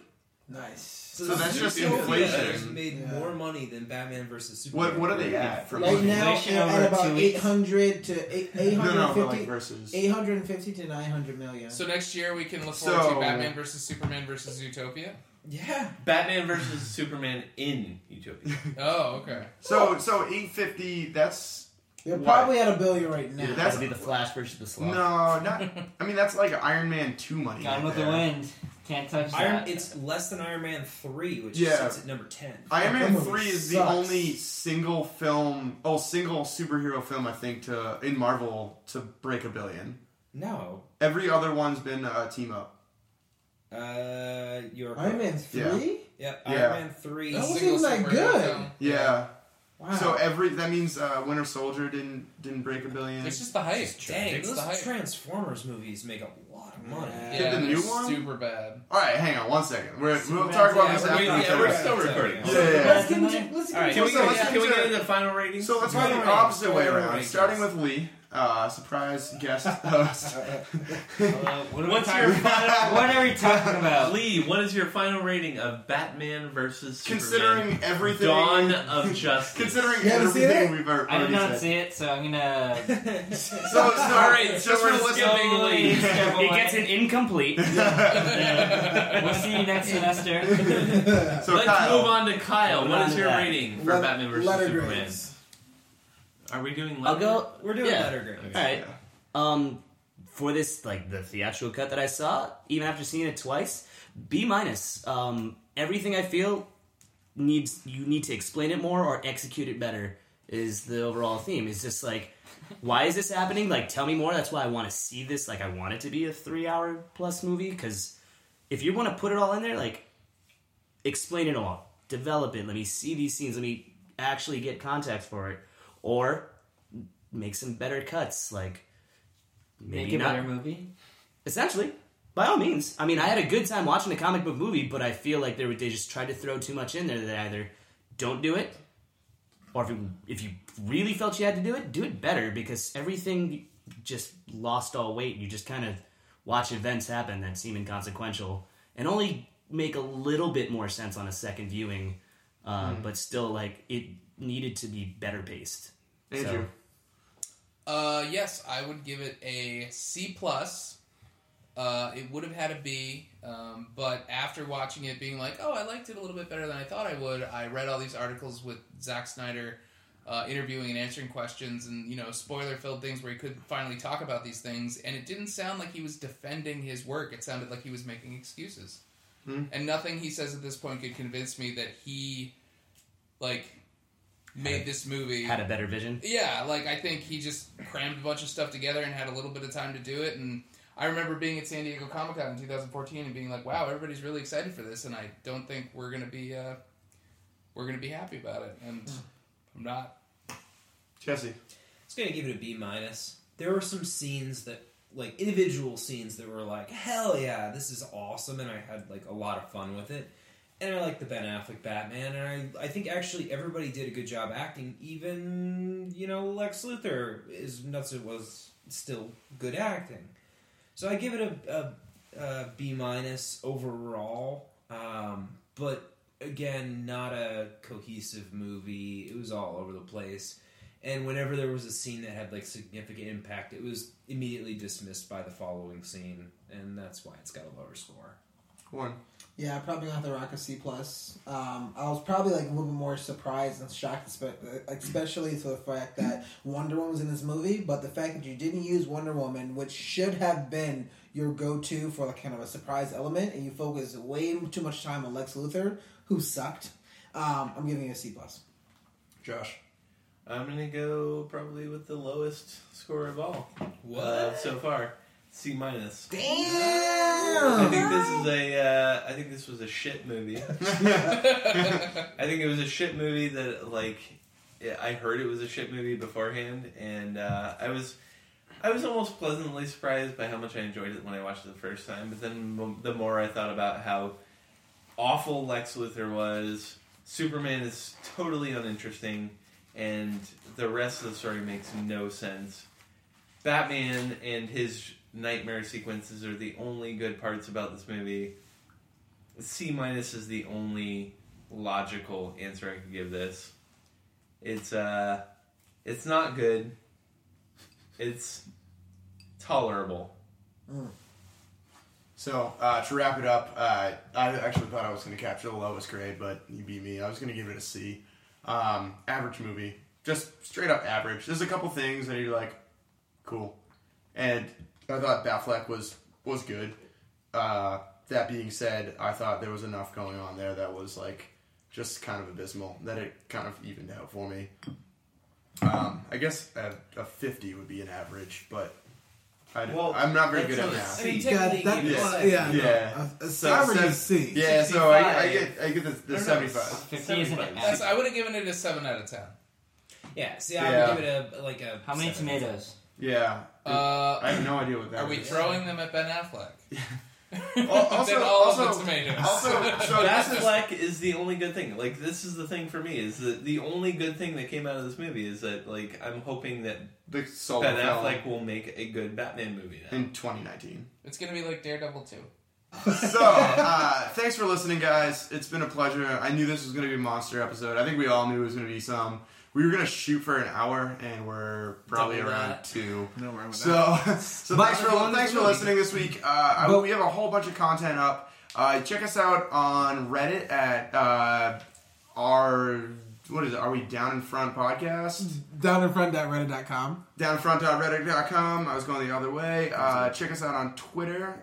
C: Nice.
B: So that's just
F: Zootopia
B: inflation.
F: has made
C: Yeah.
F: more money than Batman versus Superman.
B: What what are they at for
C: Right now,
G: Inflation
C: at,
G: over
C: at about 800 to eight-
B: No, no,
C: 850,
B: like versus.
C: 850 to 900 million.
D: So next year we can look forward
B: So-
D: to Batman versus Superman versus Zootopia.
F: Yeah.
E: Batman versus Superman in Utopia.
D: Oh, okay.
B: So so 850. That's
C: They're
B: What?
C: probably at a billion right now.
B: Yeah, that's-
G: That'd be the Flash versus the Sloth.
B: no, not. I mean that's like Iron Man two money.
I: Gone
B: right
I: with the wind. Can't touch
F: Iron,
I: that.
F: it's less than Iron Man 3, which
B: Yeah.
F: sits at number 10.
B: Iron
C: That
B: Man
C: movie
B: three is the
C: sucks.
B: only single film, oh single superhero film I think to in Marvel to break a billion.
F: No.
B: Every other one's been a team up.
F: Uh, you're
C: Iron Man
B: Yeah.
C: 3?
F: Yep,
B: Yeah.
F: Iron Man 3.
C: That wasn't even that good.
D: film.
B: Yeah.
C: Wow.
B: So every that means uh, Winter Soldier didn't didn't break a billion.
D: It's just the hype.
F: Dang,
D: it's
F: those
D: the hype.
F: Transformers movies make a lot of money.
C: Yeah.
D: Yeah,
B: the
D: they're
B: new one?
D: super bad.
B: All right, hang on one second. We're, we'll
I: Superman's
B: talk about
I: yeah,
B: this
F: we're-
B: after.
F: yeah,
B: we
F: we're still recording.
B: Yeah, yeah, yeah.
C: let's get into, let's
G: All
C: get into
E: Can we, get,
B: let's
E: can we
B: get
E: get
B: to-
E: into final ratings?
B: So let's go the opposite way around. Starting with Lee, uh, surprise guest host.
I: what, are
E: What's
I: we
E: your
I: talking, what are we talking about?
E: Lee, what is your final rating of Batman versus Superman?
B: Considering everything,
E: Dawn of Justice.
B: considering
C: You haven't seen
B: everything
C: it?
B: we've already
I: I did not
B: said.
I: see it, so I'm gonna.
B: So, so all right,
E: so
B: just for
E: we're
B: the listeners.
E: skipping Lee.
I: step
G: He
I: away.
G: gets an incomplete.
I: We'll see you next semester.
B: So
E: Let's
B: Kyle,
E: move on to Kyle.
G: Moving
E: What
G: on
E: is
G: to
E: your rating for
C: Let-
E: Batman versus
C: letter
E: Superman?
C: grades.
E: Are we doing
G: I'll
E: letter?
G: go.
F: We're doing
G: Yeah.
F: letter grades.
G: All right. Um, for this, like the theatrical cut that I saw, even after seeing it twice, B minus. Um, everything I feel needs you need to explain it more or execute it better. Is the overall theme? It's just like, why is this happening? Like, tell me more. That's why I want to see this. Like, I want it to be a three-hour plus movie because if you want to put it all in there, like, explain it all, develop it. Let me see these scenes. Let me actually get context for it, or make some better cuts. Like maybe
I: Make a
G: not.
I: better movie.
G: Essentially, by all means. I mean, I had a good time watching the comic book movie, but I feel like they were, they just tried to throw too much in there. That either don't do it, or if you, if you really felt you had to do it, do it better because everything just lost all weight. You just kind of watch events happen that seem inconsequential and only make a little bit more sense on a second viewing, uh, but still like it needed to be better paced.
B: Andrew.
D: Uh, yes, I would give it a C plus. Uh, it would have had a B, um, but after watching it, being like, "Oh, I liked it a little bit better than I thought I would," I read all these articles with Zack Snyder uh, interviewing and answering questions, and you know, spoiler-filled things where he could finally talk about these things, and it didn't sound like he was defending his work. It sounded like he was making excuses,
B: Hmm.
D: and nothing he says at this point could convince me that he, like, made this movie
G: Had a better vision.
D: yeah, like I think he just crammed a bunch of stuff together and had a little bit of time to do it. And I remember being at San Diego Comic Con in 2014 and being like, "Wow, everybody's really excited for this," and I don't think we're gonna be uh, we're gonna be happy about it. And I'm not.
B: Jesse.
F: It's gonna give it a B minus. There were some scenes that, like individual scenes that were like, hell yeah, this is awesome, and I had like a lot of fun with it. And I like the Ben Affleck Batman, and I I think actually everybody did a good job acting. Even you know Lex Luthor, is nuts it was, still good acting. So I give it a, a, a B minus overall. Um, but again, not a cohesive movie. It was all over the place. And whenever there was a scene that had like significant impact, it was immediately dismissed by the following scene, and that's why it's got a lower score.
B: One.
C: Yeah, I'm probably gonna have to rock a C plus. Um, I was probably like a little bit more surprised and shocked, especially to the fact that Wonder Woman was in this movie. But the fact that you didn't use Wonder Woman, which should have been your go-to for like kind of a surprise element, and you focus way too much time on Lex Luthor, who sucked. Um, I'm giving it a C plus.
B: Josh.
E: I'm gonna go probably with the lowest score of all
F: What?
E: uh, so far. C minus.
C: Damn!
E: I think this is a. Uh, I think this was a shit movie. I think it was a shit movie that like I heard it was a shit movie beforehand, and uh, I was I was almost pleasantly surprised by how much I enjoyed it when I watched it the first time. But then the more I thought about how awful Lex Luthor was, Superman is totally uninteresting, and the rest of the story makes no sense. Batman and his nightmare sequences are the only good parts about this movie. C minus is the only logical answer I could give this. It's uh, it's not good. It's tolerable.
B: So uh, to wrap it up, uh, I actually thought I was going to capture the lowest grade, but you beat me. I was going to give it a C. Um, average movie, just straight up average. There's a couple things that you're like, cool, and I thought Batfleck was was good. Uh, that being said, I thought there was enough going on there that was like just kind of abysmal that it kind of evened out for me. Um, I guess a, a 50 would be an average, but I,
E: Well,
B: I'm not very good at
E: a
B: math.
E: C.
A: I mean,
C: Yeah, that,
A: you
B: Yeah.
C: yeah,
A: say-
C: no.
B: Yeah.
C: A, a
B: So
C: average is C.
B: Yeah, so I, I get I get the, the
E: No, no,
B: 75.
I: 50 is an
E: 75.
D: I would have given it a seven out of ten.
A: Yeah, see, I
B: Yeah.
A: would give it a like a.
I: How many
A: seven.
I: tomatoes?
B: Yeah,
D: Uh,
B: I have no idea what that
D: are we
B: is.
D: throwing them at Ben Affleck?
B: Al- also-
D: then all
B: also-
D: of the tomatoes.
B: Also, so this is
E: Batfleck is the only good thing. Like this is the thing for me is that the only good thing that came out of this movie is that like I'm hoping that
B: the solo
E: Ben
B: film
E: Affleck will make a good Batman movie now.
B: in 2019.
D: it's gonna be like Daredevil two.
B: So, uh, thanks for listening, guys. It's been a pleasure. I knew this was going to be a monster episode. I think we all knew it was going to be some. We were going to shoot for an hour, and we're probably
A: Double
B: around
A: that.
B: two.
C: No wrong with
B: So, so thanks for
C: if you want
B: thanks for listening this week. Uh, I,
C: But-
B: we have a whole bunch of content up. Uh, check us out on Reddit at uh, our what is it? Are we down in front podcast?
C: Down in front.reddit.com.
B: Downfront.reddit.com. I was going the other way. Uh, check us out on Twitter.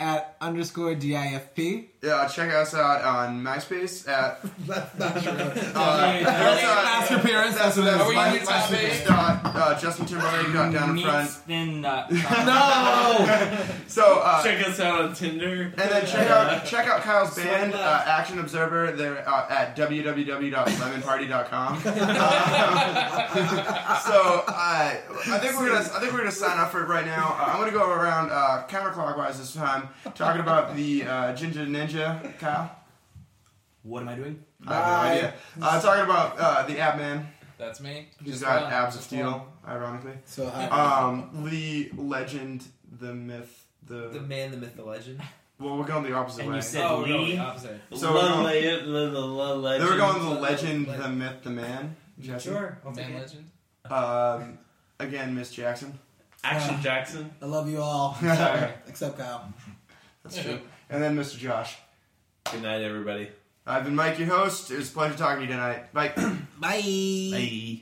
C: At underscore DIFP.
B: Yeah, check us out on MySpace at
C: That's not true.
B: uh,
C: Master appearance. That's what
B: That's
D: Are we
B: my,
D: in the top
B: my
D: eight?
B: dot, uh, Justin Timberlake dot down in front.
I: Meatsden, uh,
C: No!
B: So uh,
E: Check us out on Tinder.
B: and then check out check out Kyle's band, uh. Action Observer. They're uh, at www.lemonparty.com. Uh, so uh, I think we're gonna I think we're gonna sign up for it right now. Uh, I'm gonna go around uh, counterclockwise this time, talking about the uh, Ginger Ninja. Kyle,
G: What am I doing?
B: I have no
C: Bye.
B: idea. Uh, talking about uh, the Ab Man.
D: That's me.
B: He's
D: Just
B: got
D: one.
B: abs of
D: Just
B: steel, ironically.
C: So, uh,
B: Um, the legend, the myth, the,
A: The man, the myth, the legend.
B: well, we're going the opposite
I: And
B: way.
I: you said
A: oh, no,
I: Lee.
A: the opposite.
B: So we're going-
E: Le- le- le- le-
B: they were going the
E: legend.
B: legend, the myth, the man. Jesse.
A: Sure. I'll take
D: Man
A: it.
D: legend.
B: Um, again, Miss Jackson.
E: Action Jackson.
C: I love you all.
A: Sorry.
C: Except Kyle.
B: That's true. And then Mr. Josh.
E: Good night, everybody.
B: I've been Mike, your host. It was a pleasure talking to you tonight. Bye.
C: Bye.
B: Bye.